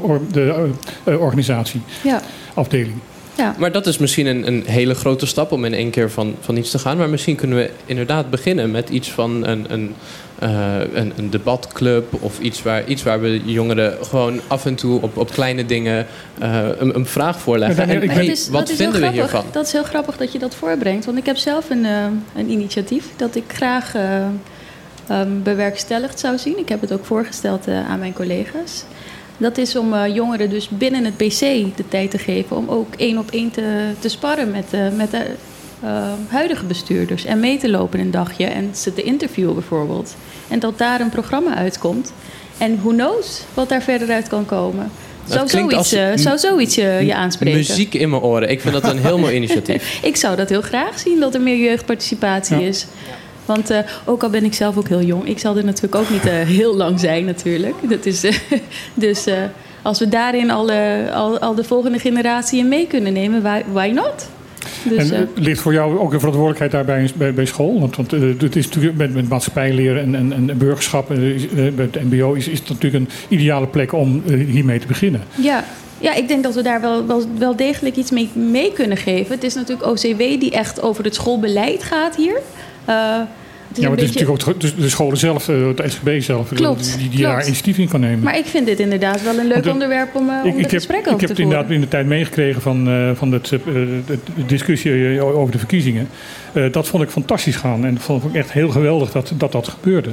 jongerenorganisatie, ja, afdeling? ja. Maar dat is misschien een, een hele grote stap om in één keer van, van iets te gaan. Maar misschien kunnen we inderdaad beginnen met iets van een, een, eh, een, een debatclub of iets waar, iets waar we jongeren gewoon af en toe op, op kleine dingen eh, een, een vraag voorleggen. En hey, is- wat vinden we grappig. hiervan? Dat is heel grappig dat je dat voorbrengt. Want ik heb zelf een, eh, een initiatief dat ik graag eh, ehm, bewerkstelligd zou zien. Ik heb het ook voorgesteld eh, aan mijn collega's. Dat is om eh, jongeren dus binnen het BC de tijd te geven om ook één op één te, te sparren met, eh, met de eh, huidige bestuurders. En mee te lopen een dagje en ze te interviewen bijvoorbeeld. En dat daar een programma uitkomt. En who knows wat daar verder uit kan komen. Zou klinkt zoiets, als eh, zou zoiets je, je aanspreken? Muziek in mijn oren. Ik vind dat een heel mooi initiatief. Ik zou dat heel graag zien, dat er meer jeugdparticipatie Ja. is. Want eh, ook al ben ik zelf ook heel jong, ik zal er natuurlijk ook niet eh, heel lang zijn natuurlijk. Dat is, eh, dus als we daarin al, al, al de volgende generatie in mee kunnen nemen, why, why not? Dus, en ligt voor jou ook een verantwoordelijkheid daarbij bij, bij school? Want, want het is natuurlijk met, met maatschappijleer en, en, en burgerschap, het MBO, is, is het natuurlijk een ideale plek om hiermee te beginnen. Ja. ja, ik denk dat we daar wel, wel, wel degelijk iets mee, mee kunnen geven. Het is natuurlijk OCW die echt over het schoolbeleid gaat hier. Eh, het is ja, maar het is beetje- natuurlijk ook de, de scholen zelf, eh, het SGB zelf, eh, Klopt, die, die daar klopt. initiatief in kan nemen. Maar ik vind dit inderdaad wel een leuk onderwerp om, eh, om ik, het ik heb, ik heb te het inderdaad in de tijd meegekregen van, eh, van het, eh, de, discussie over de verkiezingen. Eh, dat vond ik fantastisch gaan. En dat vond ik echt heel geweldig dat dat, dat gebeurde.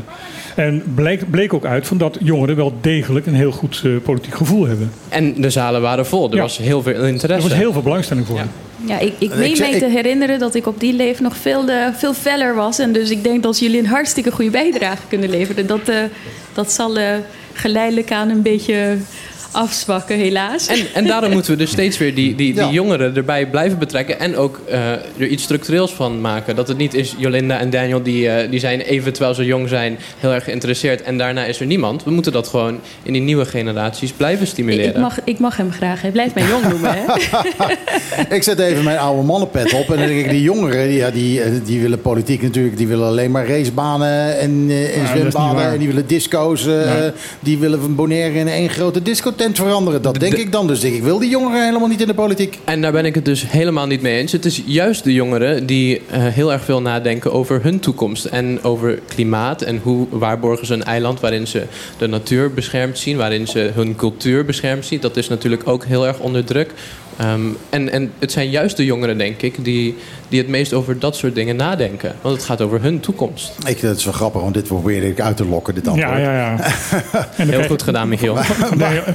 En bleek, bleek ook uit van dat jongeren wel degelijk een heel goed eh, politiek gevoel hebben. En de zalen waren vol. Er Ja. was heel veel interesse. Er was heel veel belangstelling voor. Ja. Ja, ik, ik meen mij te herinneren dat ik op die leef nog veel, eh, veel feller was. En dus ik denk dat jullie een hartstikke goede bijdrage kunnen leveren. Dat, eh, dat zal eh, geleidelijk aan een beetje afzwakken, helaas. En, en daarom moeten we dus steeds weer die, die, die Ja. jongeren erbij blijven betrekken. En ook eh, er iets structureels van maken. Dat het niet is Jolinda en Daniel die, eh, die zijn even terwijl ze jong zijn heel erg geïnteresseerd. En daarna is er niemand. We moeten dat gewoon in die nieuwe generaties blijven stimuleren. ik, mag, ik mag hem graag. Hij blijft mij jong noemen, hè? Ik zet even mijn oude mannenpet op. En dan denk ik, die jongeren, ja, die, eh, die willen politiek natuurlijk. Die willen alleen maar racebanen en, eh, en Ja, zwembaden. En die willen disco's. eh, Nee. Die willen van Bonaire in één grote veranderen. Dat denk de- ik dan. Dus denk ik, wil die jongeren helemaal niet in de politiek. En daar ben ik het dus helemaal niet mee eens. Het is juist de jongeren die eh, heel erg veel nadenken over hun toekomst. En over klimaat en hoe waarborgen ze een eiland waarin ze de natuur beschermd zien. Waarin ze hun cultuur beschermd zien. Dat is natuurlijk ook heel erg onder druk. Ehm, en, en het zijn juist de jongeren, denk ik, die, die het meest over dat soort dingen nadenken. Want het gaat over hun toekomst. Ik, dat is wel grappig, want dit probeerde ik uit te lokken, dit antwoord. Ja, ja, ja. En Heel goed gedaan, Michiel.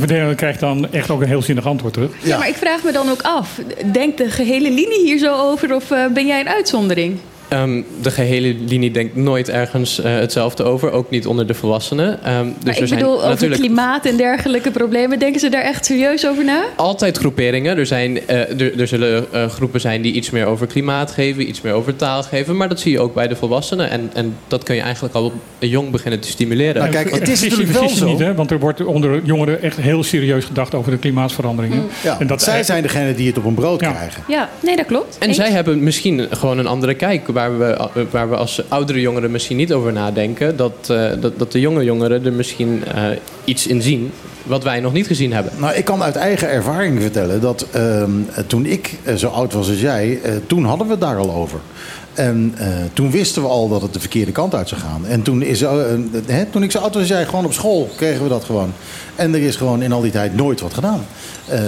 Daniel krijgt dan echt ook een heel zinnig antwoord terug. Ja. maar ik vraag me dan ook af. Denkt de gehele linie hier zo over of eh, ben jij een uitzondering? Ehm, de gehele linie denkt nooit ergens eh, hetzelfde over. Ook niet onder de volwassenen. Ehm, dus maar er ik zijn bedoel, over natuurlijk klimaat en dergelijke problemen. Denken ze daar echt serieus over na? altijd groeperingen. Er, zijn, eh, er, er zullen eh, groepen zijn die iets meer over klimaat geven, iets meer over taal geven. Maar dat zie je ook bij de volwassenen. En, en dat kun je eigenlijk al jong beginnen te stimuleren. Nou, kijk, het is natuurlijk wel zo. Niet, hè? Want er wordt onder jongeren echt heel serieus gedacht over de klimaatveranderingen. Ja, En dat zij zijn degene die het op een brood Ja. krijgen. Ja, nee, dat klopt. En Eens. zij hebben misschien gewoon een andere kijk. Waar we, waar we als oudere jongeren misschien niet over nadenken. Dat, eh, dat, dat de jonge jongeren er misschien eh, iets in zien. Wat wij nog niet gezien hebben. Nou, ik kan uit eigen ervaring vertellen dat ehm, toen ik eh, zo oud was als jij, toen hadden we het daar al over. En toen wisten we al dat het de verkeerde kant uit zou gaan. En toen, is, toen ik zo oud was als jij, gewoon op school kregen we dat gewoon. En er is gewoon in al die tijd nooit wat gedaan. Eh,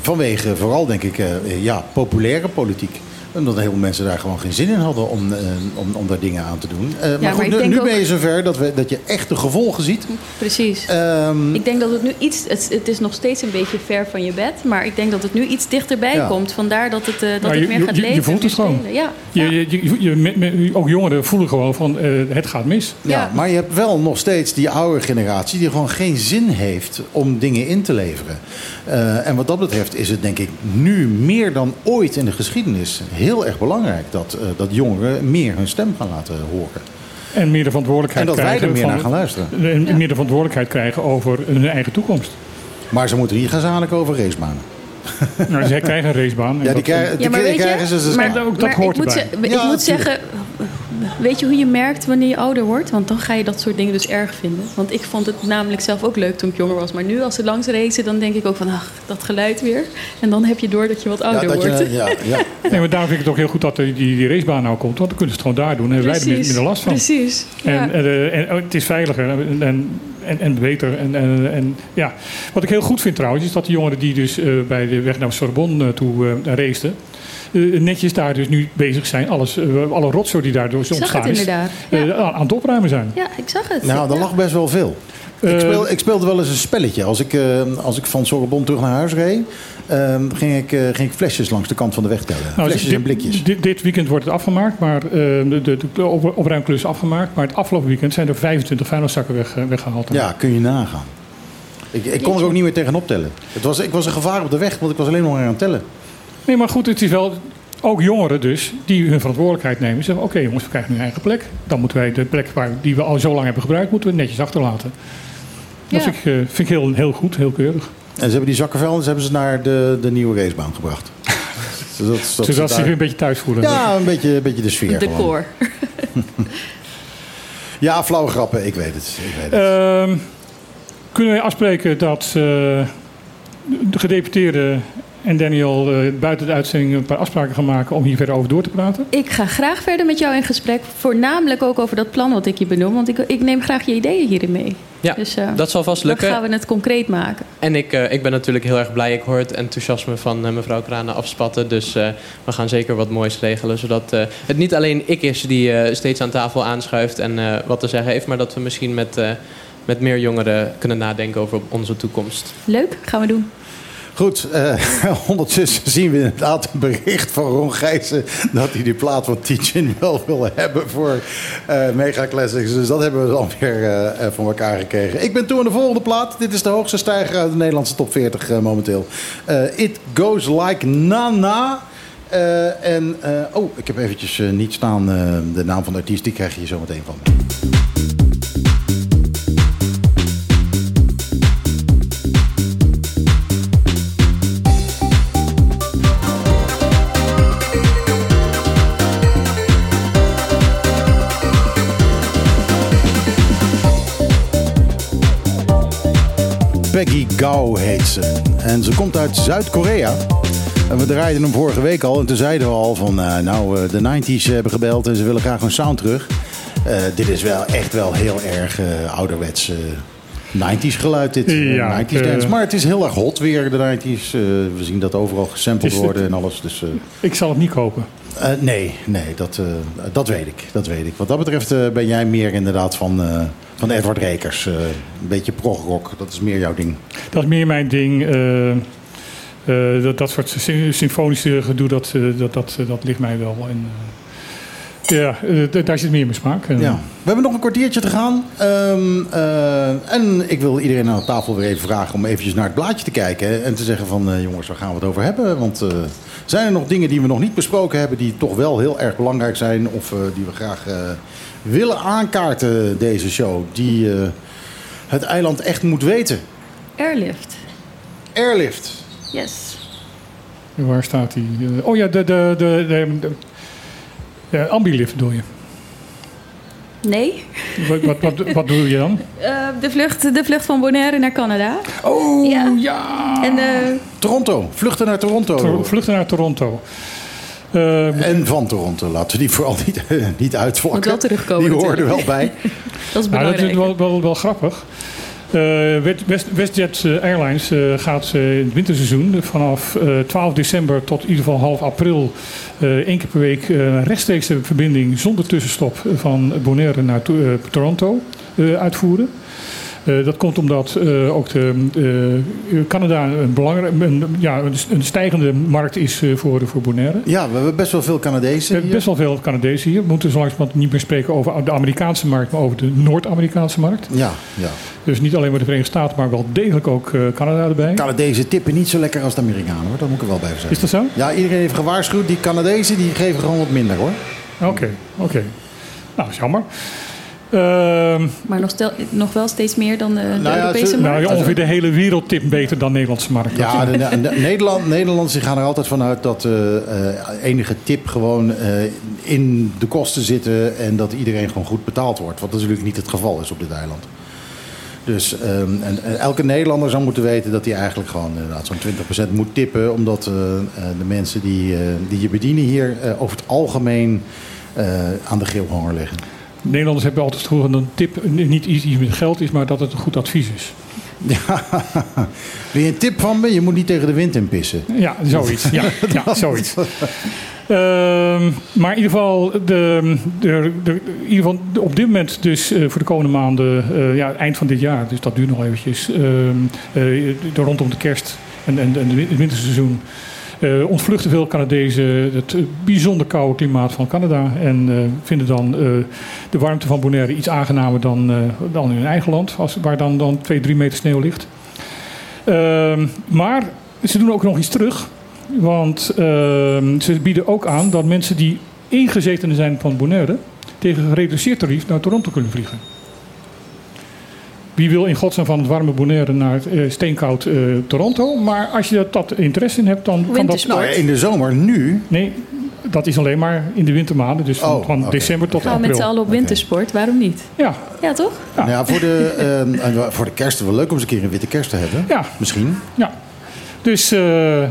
vanwege vooral, denk ik, ja, populaire politiek. Omdat heel veel mensen daar gewoon geen zin in hadden om, eh, om, om daar dingen aan te doen. Eh, maar maar goed, nu, nu ook- ben je zover dat, we, dat je echt de gevolgen ziet. Precies. Ehm, Ik denk dat het nu iets... Het, het is nog steeds een beetje ver van je bed. Maar ik denk dat het nu iets dichterbij Ja. komt. Vandaar dat het, eh, dat Nou, het je- meer je- gaat je- je leven. voelt en het gewoon. Ja. Je, ja. je, je, je- ook jongeren voelen gewoon van eh, het gaat mis. Ja, Ja. maar je hebt wel nog steeds die oude generatie die gewoon geen zin heeft om dingen in te leveren. Eh, en wat dat betreft is het denk ik nu meer dan ooit in de geschiedenis heel erg belangrijk dat, eh, dat jongeren meer hun stem gaan laten horen. En meer de verantwoordelijkheid En dat wij krijgen. er meer van- naar gaan luisteren. En meer de verantwoordelijkheid krijgen over hun eigen toekomst. Maar ze moeten hier gaan zadelijk over racebanen. Nou, zij krijgen een racebaan. Ja, die krijgen, die Ja, maar weet krijgen ze. je, ze maar, ook dat maar hoort ik moet, erbij. ze- ik Ja, moet tuurlijk. zeggen, weet je hoe je merkt wanneer je ouder wordt? Want dan ga je dat soort dingen dus erg vinden. Want ik vond het namelijk zelf ook leuk toen ik jonger was. Maar nu als ze langs racen, dan denk ik ook van, ach, dat geluid weer. En dan heb je door dat je wat ja, ouder dat wordt. je, ja, ja. Nee, maar daarom vind ik het ook heel goed dat die, die, racebaan nou komt. Want dan kunnen ze het gewoon daar doen. En hebben wij er minder, last van. Precies. En, ja. en, eh, en, oh, het is veiliger en, en, en, beter. En, en, en, ja. Wat ik heel goed vind trouwens, is dat de jongeren die dus eh, bij de weg naar Sorbonne eh, toe eh raceten... eh, netjes daar dus nu bezig zijn. Alles, alle rotzooi die daar ik zag ontstaan het is, inderdaad. Ja. aan het opruimen zijn. ja, ik zag het. Nou, er Ja. lag best wel veel. Eh, Ik, speel, ik speelde wel eens een spelletje. Als ik, eh, als ik van Sorbonne terug naar huis reed, eh, ging, ik, eh, ging ik flesjes langs de kant van de weg tellen. Nou, flesjes dit, en blikjes. Dit, dit weekend wordt het afgemaakt, maar eh, de, de, de op- opruimklus is afgemaakt. Maar het afgelopen weekend zijn er 25 vuilniszakken weg, eh, weggehaald. Ja, kun je nagaan. Ik, ik kon er ook niet meer tegenop tellen. Het was, ik was een gevaar op de weg, want ik was alleen nog maar aan het tellen. Nee, maar goed, het is wel ook jongeren dus die hun verantwoordelijkheid nemen. Zeggen, oké jongens, we krijgen nu een eigen plek. Dan moeten wij de plek waar, die we al zo lang hebben gebruikt, moeten we netjes achterlaten. Dat Ja. vind ik, eh, vind ik heel, heel goed, heel keurig. En ze hebben die zakkenvuilnis hebben ze naar de, de nieuwe racebaan gebracht. Zodat, Zodat ze ze zich daar- weer een beetje thuis voelen. Ja, een beetje, een beetje de sfeer. gewoon. Decor. Ja, flauwe grappen, ik weet het. Ik weet het. Ehm, kunnen wij afspreken dat eh, de gedeputeerde en Daniel eh, buiten de uitzending een paar afspraken gaan maken om hier verder over door te praten? Ik ga graag verder met jou in gesprek. Voornamelijk ook over dat plan wat ik je benoem. Want ik, ik neem graag je ideeën hierin mee. Ja, Dus, eh, dat zal vast Dan lukken. gaan we het concreet maken. En ik, eh, ik ben natuurlijk heel erg blij. Ik hoor het enthousiasme van mevrouw Kranen afspatten. Dus eh, we gaan zeker wat moois regelen. Zodat eh, het niet alleen ik is die eh, steeds aan tafel aanschuift en eh, wat te zeggen heeft. Maar dat we misschien met, eh, met meer jongeren kunnen nadenken over onze toekomst. Leuk, gaan we doen. Goed, eh, ondertussen zien we inderdaad een bericht van Ron Gijssen... dat hij die plaat van Teachin wel wil hebben voor eh, Mega Classics. Dus dat hebben we dan weer eh, van elkaar gekregen. Ik ben toe aan de volgende plaat. Dit is de hoogste stijger uit de Nederlandse top 40 eh, momenteel. It Goes Like Na-Na. En, oh, ik heb eventjes niet staan de naam van de artiest. Die krijg je hier zo meteen van Gao heet ze. En ze komt uit Zuid-Korea. En we draaiden hem vorige week al. En toen zeiden we al van, eh, nou, eh, de 90s hebben gebeld en ze willen graag hun sound terug. Eh, dit is wel echt wel heel erg eh, ouderwets eh, 90s geluid, dit. Ja, 90s eh, dance. Maar het is heel erg hot weer, de 90s. Eh, we zien dat overal gesampled worden en alles. Dus, Ik zal het niet kopen. nee, nee, dat, dat weet ik. Dat weet ik. Wat dat betreft ben jij meer inderdaad van, van Edward Rekers. eh, een beetje progrock, dat is meer jouw ding. Dat is meer mijn ding. eh, eh, dat, dat soort sy- symfonische gedoe, dat, dat, dat, dat ligt mij wel. En, ja, daar zit meer in mijn smaak. Ja. We hebben nog een kwartiertje te gaan. Ehm, eh, en ik wil iedereen aan de tafel weer even vragen om eventjes naar het blaadje te kijken. En te zeggen van, jongens, waar gaan we het over hebben? Want zijn er nog dingen die we nog niet besproken hebben... die toch wel heel erg belangrijk zijn... of die we graag willen aankaarten, deze show... die eh, het eiland echt moet weten? Airlift. Airlift. Yes. Waar staat die? Eh, oh ja, de, de, de, de, de, de Ambilift bedoel je. Nee. Wat, wat, wat, wat doe je dan? Eh, de, vlucht, de vlucht van Bonaire naar Canada. Oh Ja. ja. En eh, Toronto. Vluchten naar Toronto. Vluchten naar Toronto. Eh, En van Toronto. Laten we die vooral niet, niet uitvlakken. Moet wel terugkomen Die er wel bij. dat is Nou, dat belangrijk. is wel, wel, wel grappig. Eh, West- West- WestJet eh, Airlines eh, gaat eh, in het winterseizoen vanaf eh, 12 december tot in ieder geval half april eh één keer per week eh, rechtstreeks de verbinding zonder tussenstop van Bonaire naar To- eh, Toronto eh, uitvoeren. Eh, dat komt omdat eh, ook de, eh, Canada een, belangrijk, een, ja, een- stijgende markt is voor, voor Bonaire. Ja, we hebben best wel veel Canadezen hebben hier. best wel veel Canadezen hier. We moeten zo langzamerhand niet meer spreken over de Amerikaanse markt, maar over de Noord-Amerikaanse markt. Ja, ja. Dus niet alleen maar de Verenigde Staten, maar wel degelijk ook Canada erbij. Canadezen tippen niet zo lekker als de Amerikanen, hoor. Dat moet ik er wel bij zeggen. Is dat zo? Ja, iedereen heeft gewaarschuwd. Die Canadezen die geven gewoon wat minder, hoor. Oké, oké. Nou, dat is jammer. Ehm, Maar nog, stel, nog wel steeds meer dan de, de Nou ja, Europese ze- nou, markt. ja, ongeveer de hele wereld tipt beter dan de Nederlandse markt. Ja, de, de- de- Nederland, Nederlanders gaan er altijd vanuit dat eh, eh, enige tip gewoon eh, in de kosten zitten en dat iedereen gewoon goed betaald wordt. Wat natuurlijk niet het geval is op dit eiland. Dus ehm, en, en elke Nederlander zou moeten weten dat hij eigenlijk gewoon inderdaad zo'n 20% moet tippen. Omdat de mensen die, die je bedienen hier over het algemeen eh, aan de geelhonger liggen. Nederlanders hebben altijd gevoel dat een tip niet iets met geld is, maar dat het een goed advies is. Ja, wil je een tip van me? Je moet niet tegen de wind in pissen. Ja, zoiets. Ja, ja zoiets. Ehm, maar in ieder geval, de, de, de, in ieder geval op dit moment dus eh, voor de komende maanden, eh, ja, eind van dit jaar, dus dat duurt nog eventjes, ehm, eh, rondom de kerst en, en, en het winterseizoen, eh, ontvluchten veel Canadezen het eh, bijzonder koude klimaat van Canada en eh, vinden dan de warmte van Bonaire iets aangenamer dan, dan in hun eigen land, als, waar dan, dan twee, drie meter sneeuw ligt. Ehm, maar ze doen ook nog iets terug. Want ehm, ze bieden ook aan dat mensen die ingezetenen zijn van Bonaire... tegen een gereduceerd tarief naar Toronto kunnen vliegen. Wie wil in godsnaam van het warme Bonaire naar eh, steenkoud eh, Toronto? Maar als je dat interesse in hebt, dan kan dat... Nou ja, in de zomer nu. Nee, dat is alleen maar in de wintermaanden. Dus van, Oh, van december tot Gaan we met april. z'n allen op wintersport, waarom niet? Ja, Ja, toch? Nou ja, voor, de, ehm, en voor de kerst wel leuk om eens een keer een witte kerst te hebben. Ja. Misschien. ja. Dus eh,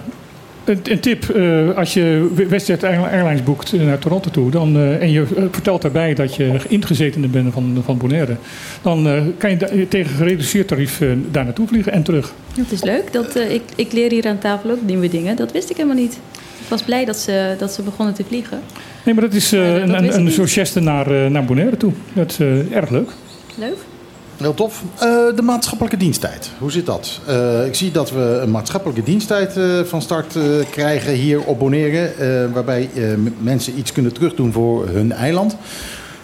een, een tip, eh, als je Westjet Airlines boekt naar Toronto toe... Dan, eh, en je eh, vertelt daarbij dat je ingezetene bent van, van Bonaire... dan eh, kan je tegen gereduceerd tarief eh, daar naartoe vliegen en terug. Dat is leuk. Dat, eh, ik, ik leer hier aan tafel ook nieuwe dingen. Dat wist ik helemaal niet. Ik was blij dat ze, dat ze begonnen te vliegen. Nee, maar dat is eh, dat een, een, een naar, eh, naar Bonaire toe. Dat is eh, erg leuk. Leuk. Heel tof. Eh, de maatschappelijke diensttijd. Hoe zit dat? Eh, ik zie dat we een maatschappelijke diensttijd eh, van start eh, krijgen hier op Bonaire. eh, waarbij eh, mensen iets kunnen terugdoen voor hun eiland.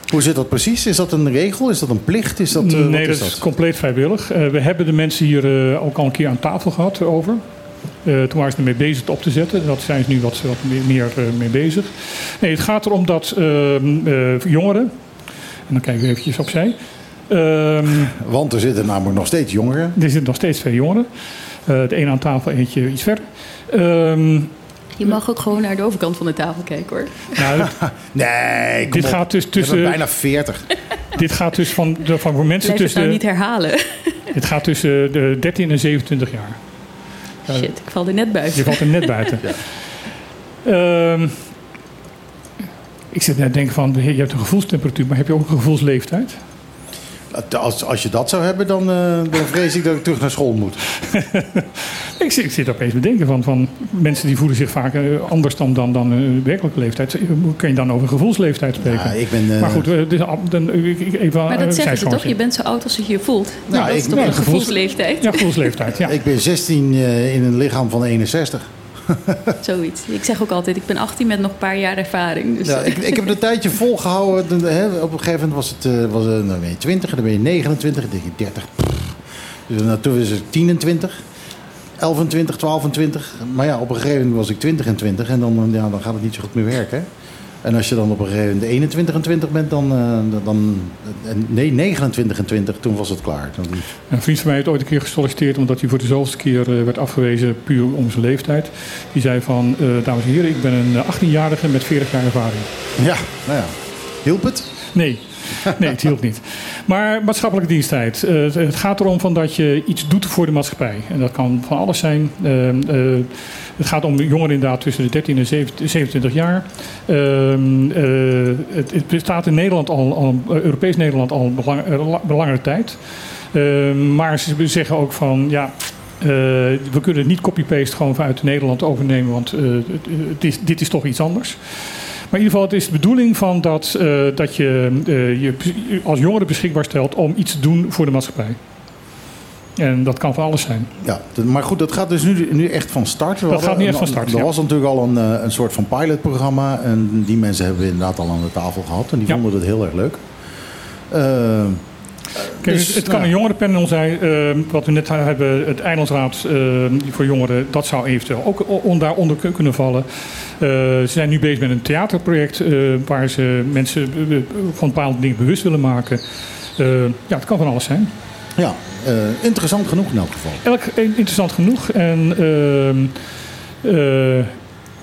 Hoe zit dat precies? Is dat een regel? Is dat een plicht? Is dat, nee, wat dat is compleet vrijwillig. Eh, we hebben de mensen hier eh, ook al een keer aan tafel gehad over. Eh, toen waren ze ermee bezig het op te zetten. Dat zijn ze nu wat, wat meer, meer eh, mee bezig. Nee, het gaat erom dat ehm, eh, jongeren... En dan kijken we eventjes opzij. Ehm, Want er zitten namelijk nog steeds jongeren. er zitten nog steeds twee jongeren. Eh, de een aan tafel, eentje iets verder. Ehm, Je mag ook gewoon naar de overkant van de tafel kijken hoor. nou, Nee, kom dit, op. gaat dus Je tussen, bijna 40. dit gaat dus van, de, van voor mensen Blijf het tussen... nou niet herhalen. Het gaat tussen de 13 en 27 jaar. Ja, Shit, ik val er net Je buiten. valt er net buiten. Ehm, ik zit net te denken van, je hebt een gevoelstemperatuur, maar heb je ook een gevoelsleeftijd? Als, als je dat zou hebben, dan, eh, dan vrees ik dat ik terug naar school moet. Ik zit, ik zit opeens te denken van, van mensen die voelen zich vaak eh, anders dan, dan, dan hun werkelijke leeftijd. Hoe Kun je dan over gevoelsleeftijd spreken? Ja, ik ben, eh, maar goed, eh, dit is ab- dan, ik- ik- even Maar eh, dat zeggen ze toch? Je bent zo oud als je je voelt. Nou, Nou, dat ik- is toch een gevoels- gevoelsleeftijd? Ja, gevoelsleeftijd, ja. Ik ben 16 eh, in een lichaam van 61. Zoiets. Ik zeg ook altijd, ik ben 18 met nog een paar jaar ervaring. Dus, Ja, ik, ik heb een tijdje volgehouden. De- hè, Op een gegeven moment was het eh, was, eh, dan ben je 20, dan ben je 29, dan denk je 30. Dus nou, toen was het 10 en 20. 11 en 20, 12 en 20. Maar ja, op een gegeven moment was ik 20 en 20. En dan, ja, dan gaat het niet zo goed meer werken. En als je dan op een gegeven moment 21 en 20 bent, dan... eh, dan eh, nee, 29 en 20, toen was het klaar. Dan, Een vriend van mij heeft ooit een keer gesolliciteerd omdat hij voor de zoveelste keer eh, werd afgewezen puur om zijn leeftijd. Die zei van, dames en heren, ik ben een 18-jarige met 40 jaar ervaring. ja, nou ja. Hielp het? Nee, nee, het hielp niet. Maar maatschappelijke diensttijd. Het- gaat erom van dat je iets doet voor de maatschappij. En dat kan van alles zijn. Eh, eh, het gaat om jongeren inderdaad tussen de 13 en 27 jaar. Ehm, eh, het, bestaat in Nederland al, al eh, Europees Nederland al een belang, eh, la- langere tijd. Ehm, maar ze zeggen ook van ja. we kunnen het niet copy-paste gewoon vanuit Nederland overnemen, want het, is, dit is toch iets anders. Maar in ieder geval, het is de bedoeling van dat, dat je je als jongere beschikbaar stelt om iets te doen voor de maatschappij. En dat kan van alles zijn. Ja, maar goed, dat gaat dus nu, nu echt van start. Dat gaat nu echt van start, Er ja. was natuurlijk al een, eh, een soort van pilotprogramma. En die mensen hebben we inderdaad al aan de tafel gehad. En die Ja. vonden het heel erg leuk. Eh, Kijk, Dus, het, het kan een jongerenpanel zijn. eh, wat we net hebben, het Eilandsraad eh, voor jongeren. Dat zou eventueel ook on, daaronder kun- kunnen vallen. Eh, ze zijn nu bezig met een theaterproject. eh, waar ze mensen van bepaalde dingen bewust willen maken. Ja, het kan van alles zijn. Ja, eh, interessant genoeg in elk geval. Elk interessant genoeg. En ehm, eh,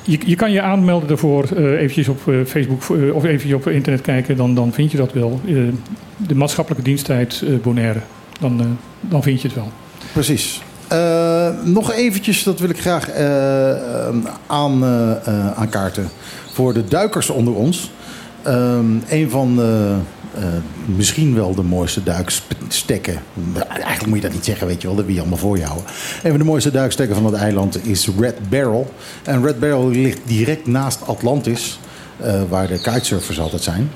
je, je kan je aanmelden daarvoor. eh eventjes op eh, Facebook eh, of eventjes op internet kijken. Dan, dan vind je dat wel. Eh, de maatschappelijke diensttijd eh, Bonaire. Dan, eh, dan vind je het wel. Precies. Eh, nog eventjes, dat wil ik graag eh, eh, aan, eh, eh, aankaarten. Voor de duikers onder ons. Ehm, een van de, eh, misschien wel de mooiste duikstekken. Eigenlijk moet je dat niet zeggen, weet je wel. Dat wil je allemaal voor je houden. Een van de mooiste duikstekken van het eiland is Red Barrel. En Red Barrel ligt direct naast Atlantis. eh, waar de kitesurfers altijd zijn.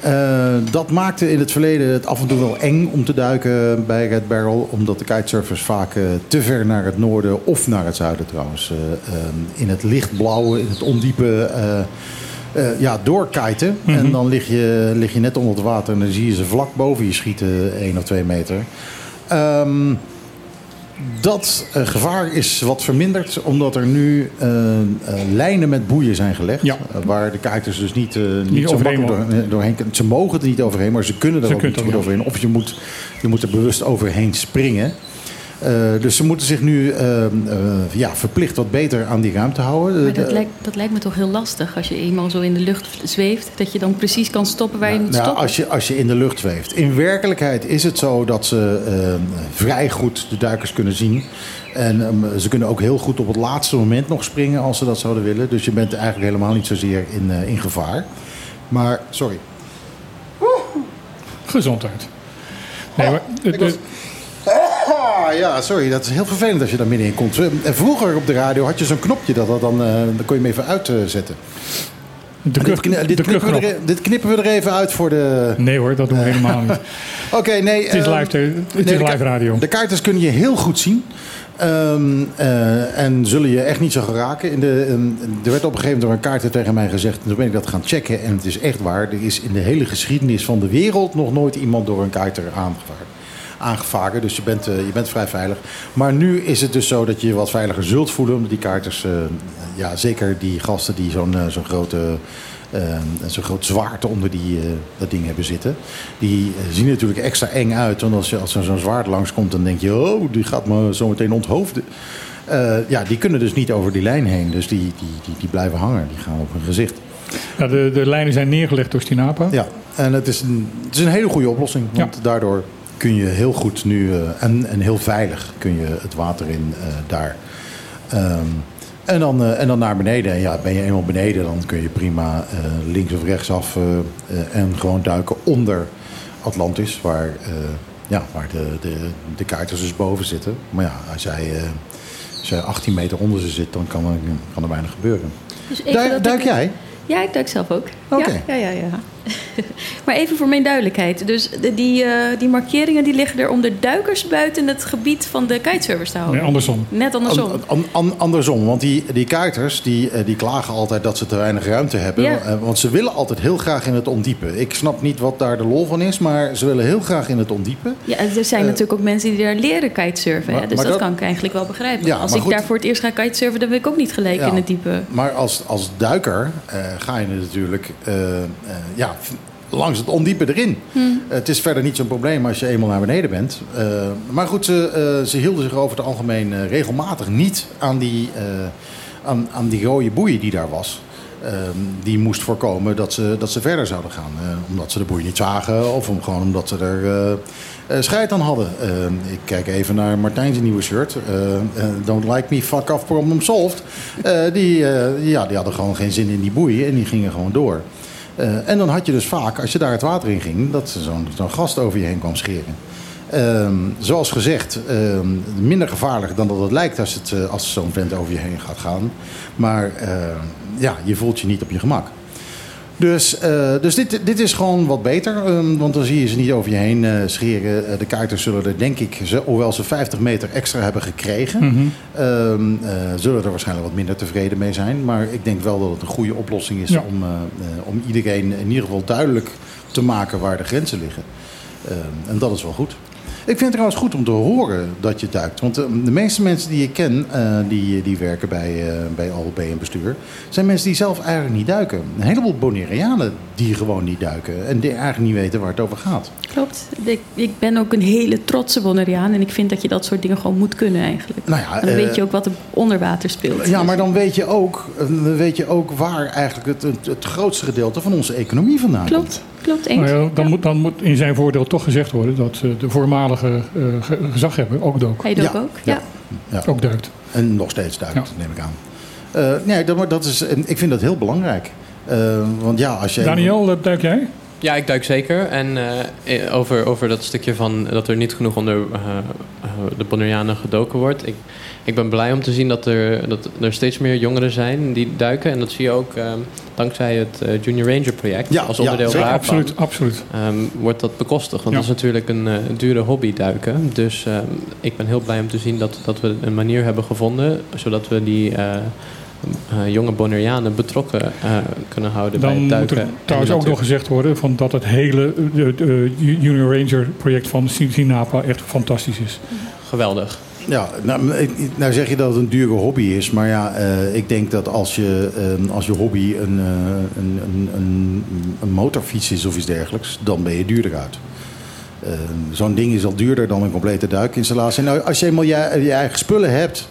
Eh, dat maakte in het verleden het af en toe wel eng om te duiken bij Red Barrel. Omdat de kitesurfers vaak te ver naar het noorden of naar het zuiden trouwens. in het lichtblauwe, in het ondiepe eh, ja, doorkiten. En dan lig je, lig je net onder het water en dan zie je ze vlak boven je schieten, één of twee meter. Ehm, dat eh, gevaar is wat verminderd, omdat er nu eh, lijnen met boeien zijn gelegd. Ja. waar de kaarters dus niet, niet, Niet zo makkelijk door- doorheen kunnen. Ze mogen er niet overheen, maar ze kunnen er Ze ook niet goed er, overheen. Of je moet, je moet er bewust overheen springen. Eh, dus ze moeten zich nu eh, eh, ja, verplicht wat beter aan die ruimte houden. Maar dat, lijkt, dat lijkt me toch heel lastig als je eenmaal zo in de lucht zweeft. Dat je dan precies kan stoppen waar je moet Nou, stoppen. als, je, als je in de lucht zweeft. In werkelijkheid is het zo dat ze eh, vrij goed de duikers kunnen zien. En ehm, ze kunnen ook heel goed op het laatste moment nog springen als ze dat zouden willen. Dus je bent eigenlijk helemaal niet zozeer in, eh, in gevaar. Maar, sorry. Gezondheid. Nee, maar, het- het- Ah, ja, sorry. Dat is heel vervelend als je daar middenin komt. Eh, Vroeger op de radio had je zo'n knopje. Dat, dat dan, eh, dan kon je hem even uitzetten. de dit, de knippen er, dit knippen we er even uit voor de... Nee hoor, dat doen we helemaal niet. Oké, nee. Het is ehm, live, het nee, is live radio. De kaarters kun je heel goed zien. Ehm, eh, en zullen je echt niet zo geraken. In de, ehm, er werd op een gegeven moment door een kaarter tegen mij gezegd... toen ben ik dat gaan checken en het is echt waar. Er is in de hele geschiedenis van de wereld... nog nooit iemand door een kaarter aangevaren. Aangevaren, dus je bent, eh, je bent vrij veilig. Maar nu is het dus zo dat je je wat veiliger zult voelen. Omdat die kaarters, eh, ja, zeker die gasten die zo'n eh, zo'n grote eh, zo'n groot zwaard onder die, dat ding hebben zitten. Die zien natuurlijk extra eng uit. Want als, je, als er zo'n zwaard langskomt, dan denk je... oh, die gaat me zo meteen onthoofden. Eh, ja, die kunnen dus niet over die lijn heen. Dus die, die, die, die blijven hangen. Die gaan op hun gezicht. Ja, de, de lijnen zijn neergelegd door Stinapa. Ja, en het is een, het is een hele goede oplossing. Want daardoor kun je heel goed nu... eh, en, en heel veilig kun je het water in eh, daar... Ehm, en dan, eh, en dan naar beneden. En ja, ben je eenmaal beneden, dan kun je prima links of rechtsaf eh, eh, en gewoon duiken onder Atlantis, waar, ja, waar de, de, de kaarters dus boven zitten. Maar ja, als jij, als jij 18 meter onder ze zit, dan kan er, kan er weinig gebeuren. Dus Duik, duik ik- jij? Ja, ik duik zelf ook. Oké. Ja, ja, ja, ja. maar even voor mijn duidelijkheid. Dus de- die, eh, die markeringen die liggen er om de duikers buiten het gebied van de kitesurfers te houden. Nee, andersom. Net andersom. An- an- an- andersom, want die, die kaarters die, eh, die klagen altijd dat ze te weinig ruimte hebben. Ja. Eh, Want ze willen altijd heel graag in het ondiepe. Ik snap niet wat daar de lol van is, maar ze willen heel graag in het ondiepe. Ja, er zijn natuurlijk ook mensen die daar leren kitesurfen. maar- hè? Dus dat, dat- kan ik eigenlijk wel begrijpen. Ja, Als ik goed. daar voor het eerst ga kitesurfen, dan wil ik ook niet gelijk Ja. in het diepe. Maar als, als duiker eh, ga je natuurlijk eh, eh, ja, langs het ondiepe erin. Hm. Het is verder niet zo'n probleem als je eenmaal naar beneden bent. Eh, maar goed, ze, eh, ze hielden zich over het algemeen eh, regelmatig niet aan die, aan, aan die rode boei die daar was. Ehm, die moest voorkomen dat ze, dat ze verder zouden gaan. Omdat ze de boei niet zagen of om, gewoon omdat ze er scheid aan hadden. Ehm, ik kijk even naar Martijn's nieuwe shirt. Don't like me, fuck off, problem solved. Die, ja, die hadden gewoon geen zin in die boei en die gingen gewoon door. Eh, en dan had je dus vaak, als je daar het water in ging, dat zo'n zo'n gast over je heen kwam scheren. Ehm, zoals gezegd, ehm, minder gevaarlijk dan dat het lijkt als, het, eh, als zo'n vent over je heen gaat gaan. Maar eh, ja, je voelt je niet op je gemak. Dus, eh, dus dit, dit is gewoon wat beter, ehm, want dan zie je ze niet over je heen eh, scheren. Eh, de kaarters zullen er, denk ik, ze, hoewel ze 50 meter extra hebben gekregen, Mhm. ehm, eh, zullen er waarschijnlijk wat minder tevreden mee zijn. Maar ik denk wel dat het een goede oplossing is Ja. om, om iedereen in ieder geval duidelijk te maken waar de grenzen liggen. Ehm, en dat is wel goed. Ik vind het trouwens goed om te horen dat je duikt. Want eh, de meeste mensen die ik ken, eh, die, die werken bij, eh bij ALB en bestuur, zijn mensen die zelf eigenlijk niet duiken. Een heleboel Bonaireanen die gewoon niet duiken en die eigenlijk niet weten waar het over gaat. Klopt. Ik, ik ben ook een hele trotse Bonaireaan. En ik vind dat je dat soort dingen gewoon moet kunnen eigenlijk. Nou ja, dan eh, weet je ook wat er onder water speelt. Ja, maar dan weet je ook, eh, dan weet je ook waar eigenlijk het, het, het grootste gedeelte van onze economie vandaan komt. Klopt, klopt. Eens. Maar ja, dan, moet, dan moet in zijn voordeel toch gezegd worden dat eh, de voormalige eh, ge- gezaghebber ook dook. Hij dook Ja, ook. Ja. Ja. Ook duikt. En nog steeds duikt, neem ik aan. Eh, nee, dat, dat is, ik vind dat heel belangrijk. Want ja, als je... Daniel, duik jij? Ja, ik duik zeker. En eh, over, over dat stukje van dat er niet genoeg onder eh, eh, de Bonaireanen gedoken wordt. Ik, ik ben blij om te zien dat er, dat er steeds meer jongeren zijn die duiken. En dat zie je ook eh, dankzij het Junior Ranger project. Ja, als ja, onderdeel zeker. daarvan Absoluut, absoluut. ehm, wordt dat bekostigd. Want Ja. dat is natuurlijk een, een dure hobby duiken. Dus ehm, ik ben heel blij om te zien dat, dat we een manier hebben gevonden... zodat we die eh, jonge Bonaireanen betrokken eh, kunnen houden bij Dan het moet duiken. er en de trouwens ook nog gezegd worden van dat het hele eh, de Junior Ranger project van Sinapa echt fantastisch is. Geweldig. Ja, nou, nou zeg je dat het een dure hobby is. Maar ja, eh, ik denk dat als je, eh, als je hobby een, eh, een, een, een, motorfiets is of iets dergelijks, dan ben je duurder uit. Eh, Zo'n ding is al duurder dan een complete duikinstallatie. Nou, als je eenmaal je, je eigen spullen hebt,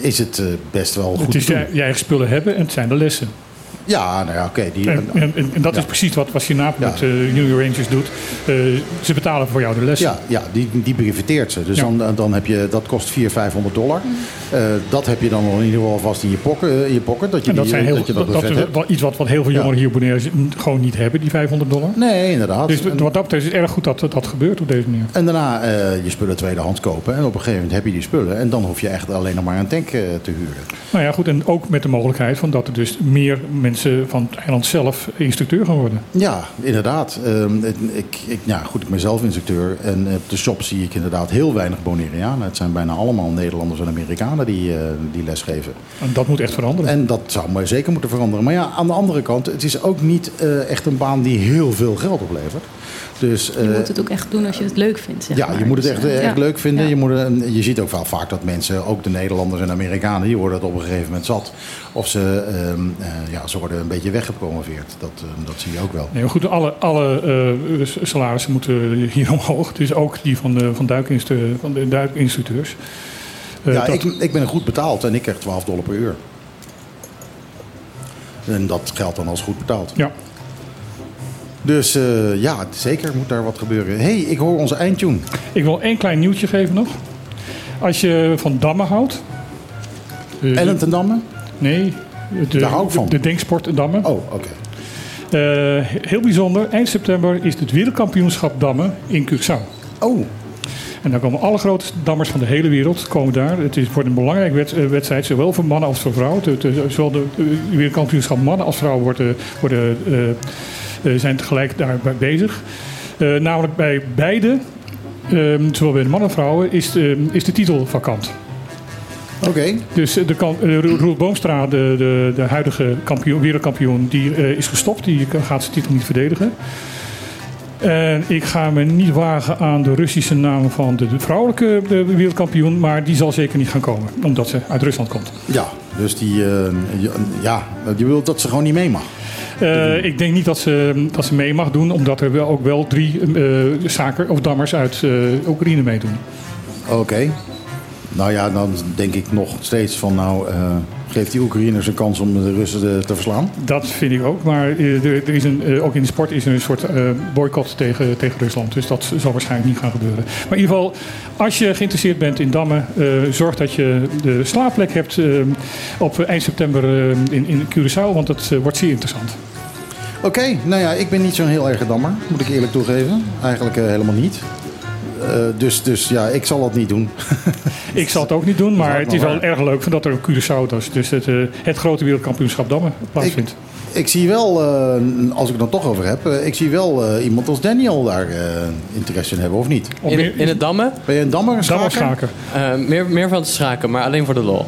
is het eh, best wel goed Het is te doen. je, je eigen spullen hebben en het zijn de lessen. Ja, nou ja, oké. die- En, en, en- en dat is precies wat, wat Sinaap Ja. met uh, Junior Rangers doet. Eh, ze betalen voor jou de lessen. Ja, ja die, die breveteert ze. Dus Ja. dan, dan heb je, dat kost 400, 500 dollar. Eh, dat heb je dan wel in ieder geval vast in je pocket. in je pocket dat je en dat, die, zijn heel, dat, je dat, is hebt. wel iets wat, wat heel veel Ja. jongeren hier op Bonaire gewoon niet hebben, die 500 dollar. Nee, inderdaad. Dus En- wat dat betreft is het erg goed dat dat gebeurt op deze manier. En daarna eh, je spullen tweedehands kopen. En op een gegeven moment heb je die spullen. En dan hoef je echt alleen nog maar een tank eh, te huren. Nou ja, goed. En ook met de mogelijkheid van dat er dus meer mensen van het eiland zelf instructeur gaan worden. Ja, inderdaad. Ehm, ik, ik, ja, goed, ik ben zelf instructeur. En op de shop zie ik inderdaad heel weinig Bonaireanen. Het zijn bijna allemaal Nederlanders en Amerikanen die, eh, die lesgeven. En dat moet echt veranderen. En dat zou maar zeker moeten veranderen. Maar ja, aan de andere kant, het is ook niet eh, echt een baan die heel veel geld oplevert. Dus, Je eh, moet het ook echt doen als je het leuk vindt. Zeg ja, maar. je moet het Dus, echt, eh, echt ja. leuk vinden. Ja. Je, moet, eh, je ziet ook wel vaak dat mensen, ook de Nederlanders en Amerikanen, die worden het op een gegeven moment zat. Of ze, ehm, eh, ja, ze worden een beetje weggepromoveerd. Dat, eh, dat zie je ook wel. Nee, maar goed, alle, alle eh, salarissen moeten hier omhoog. Dus ook die van de, van duikinstru- van de duikinstructeurs. Eh, ja, dat- ik, ik ben goed betaald en ik krijg 12 dollar per uur. En dat geldt dan als goed betaald. Ja. Dus eh, ja, zeker moet daar wat gebeuren. Hé, hey, ik hoor onze eindtune. Ik wil één klein nieuwtje geven nog. Als je van dammen houdt. eh, Ellen ten Damme? Nee, de, Daar hou ik van. de, de Denksport Dammen. Oh, oké. Eh, heel bijzonder, eind september is het wereldkampioenschap Dammen in Curaçao. Oh. En dan komen alle grote dammers van de hele wereld komen daar. Het is, wordt een belangrijke wed- eh, wedstrijd, zowel voor mannen als voor vrouwen. Zowel de eh, wereldkampioenschap mannen als vrouwen worden, worden, zijn tegelijk daarbij bezig. Namelijk bij beide, eh, zowel bij de mannen en vrouwen, is, is de titel vakant. Oké. Dus eh, de kan, eh, Roel Boomstra, de, de, de huidige kampioen, wereldkampioen, die eh, is gestopt. Die gaat zijn titel niet verdedigen. En ik ga me niet wagen aan de Russische naam van de, de vrouwelijke de wereldkampioen. Maar die zal zeker niet gaan komen, omdat ze uit Rusland komt. Ja, dus die, ja, je wilt dat ze gewoon niet mee mag. Ik denk niet dat ze, dat ze mee mag doen, omdat er wel, ook wel drie zaken of dammers uit Oekraïne meedoen. Oké. Nou ja, dan denk ik nog steeds van nou, eh geeft die Oekraïners een kans om de Russen te, te verslaan. Dat vind ik ook. Maar eh, er, er is een, eh, ook in de sport is er een soort boycott tegen, tegen Rusland. Dus dat zal waarschijnlijk niet gaan gebeuren. Maar in ieder geval, als je geïnteresseerd bent in dammen, zorg dat je de slaapplek hebt op eind september in, in Curaçao. Want eh, wordt zeer interessant. Oké, nou ja, ik ben niet zo'n heel erge dammer, moet ik eerlijk toegeven. Eigenlijk helemaal niet. Eh, dus, dus ja, ik zal dat niet doen. Ik zal het ook niet doen, maar het is wel waar. erg leuk van dat er op Curaçao dus, dus het, eh, het grote wereldkampioenschap dammen plaatsvindt. Ik zie wel, eh, als ik het dan toch over heb, ik zie wel eh, iemand als Daniel daar eh, interesse in hebben, of niet? In, in het dammen? Ben je een dammer, een schaker? Eh, meer, meer van het schaken, maar alleen voor de lol.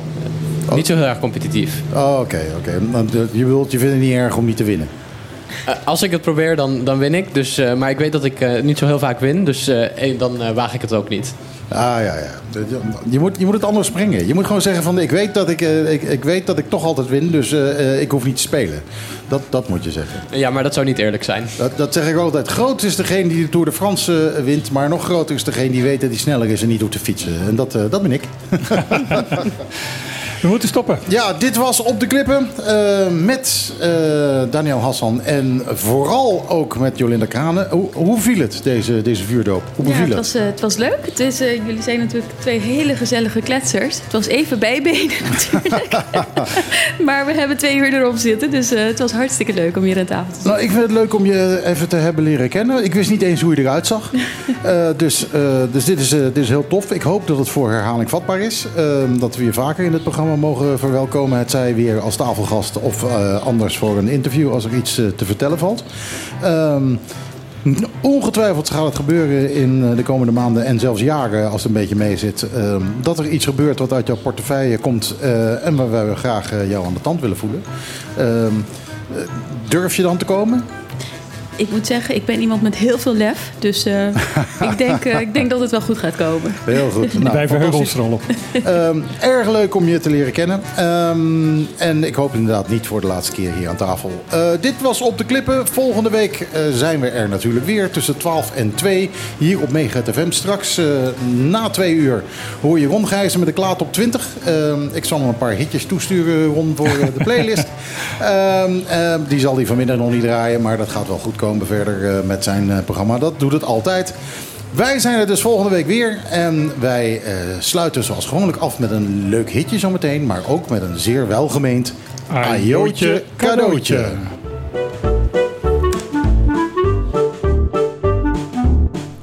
Niet zo heel erg competitief. Oh, Oké, oké. Want, eh, Je, wilt, je vindt het niet erg om niet te winnen. Eh, als ik het probeer, dan, dan win ik. Dus, eh, maar ik weet dat ik eh, niet zo heel vaak win. Dus dan waag ik het ook niet. Ah ja, ja. Je moet, je moet het anders springen. Je moet gewoon zeggen van ik weet dat ik, ik, ik, weet dat ik toch altijd win, dus ik hoef niet te spelen. Dat, dat moet je zeggen. Ja, maar dat zou niet eerlijk zijn. Dat, dat zeg ik altijd. Groot is degene die de Tour de France wint, maar nog groter is degene die weet dat hij sneller is en niet hoeft te fietsen. En dat, dat ben ik. We moeten stoppen. Ja, dit was Op de Klippen eh, met eh, Daniel Hassan en vooral ook met Jolinda Kranen. Hoe, hoe viel het, deze, deze vuurdoop? Hoe Ja, het het? was, eh, het was leuk. Het is, jullie zijn natuurlijk twee hele gezellige kletsers. Het was even bijbenen natuurlijk. maar we hebben twee uur erop zitten. Dus eh, het was hartstikke leuk om hier aan tafel te zitten. Nou, ik vind het leuk om je even te hebben leren kennen. Ik wist niet eens hoe je eruit zag. Eh, dus eh, dus dit, is, dit is heel tof. Ik hoop dat het voor herhaling vatbaar is. Dat we je vaker in het programma mogen verwelkomen. Het zij weer als tafelgast of eh, anders voor een interview als er iets eh, te vertellen valt. Ehm, Ongetwijfeld gaat het gebeuren in eh, de komende maanden en zelfs jaren, als het een beetje mee zit, ehm, dat er iets gebeurt wat uit jouw portefeuille komt en waar we graag jou aan de tand willen voelen. Ehm, eh, durf je dan te komen? Ik moet zeggen, ik ben iemand met heel veel lef. Dus eh, ik, denk, eh, ik denk dat het wel goed gaat komen. Heel goed. Nou, Wij verheugen ons er al op. Ehm, erg leuk om je te leren kennen. Ehm, en ik hoop inderdaad niet voor de laatste keer hier aan tafel. Eh, dit was Op de Klippen. Volgende week eh, zijn we er natuurlijk weer tussen 12 en 2. Hier op Mega FM. Straks eh, na twee uur hoor je Ron Gijzen met de Klaat op 20. Ehm, ik zal hem een paar hitjes toesturen, Ron, voor de playlist. Ehm, ehm, die zal hij vanmiddag nog niet draaien. Maar dat gaat wel goed komen verder eh, met zijn eh, programma. Dat doet het altijd. Wij zijn er dus volgende week weer. En wij eh, sluiten zoals gewoonlijk af met een leuk hitje zometeen. Maar ook met een zeer welgemeend ajootje cadeautje.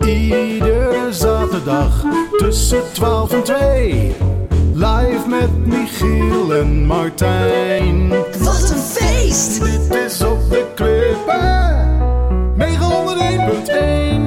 Iedere zaterdag tussen 12 en 2. Live met Michiel en Martijn. Wat een feest! Dit is op de klippen. pain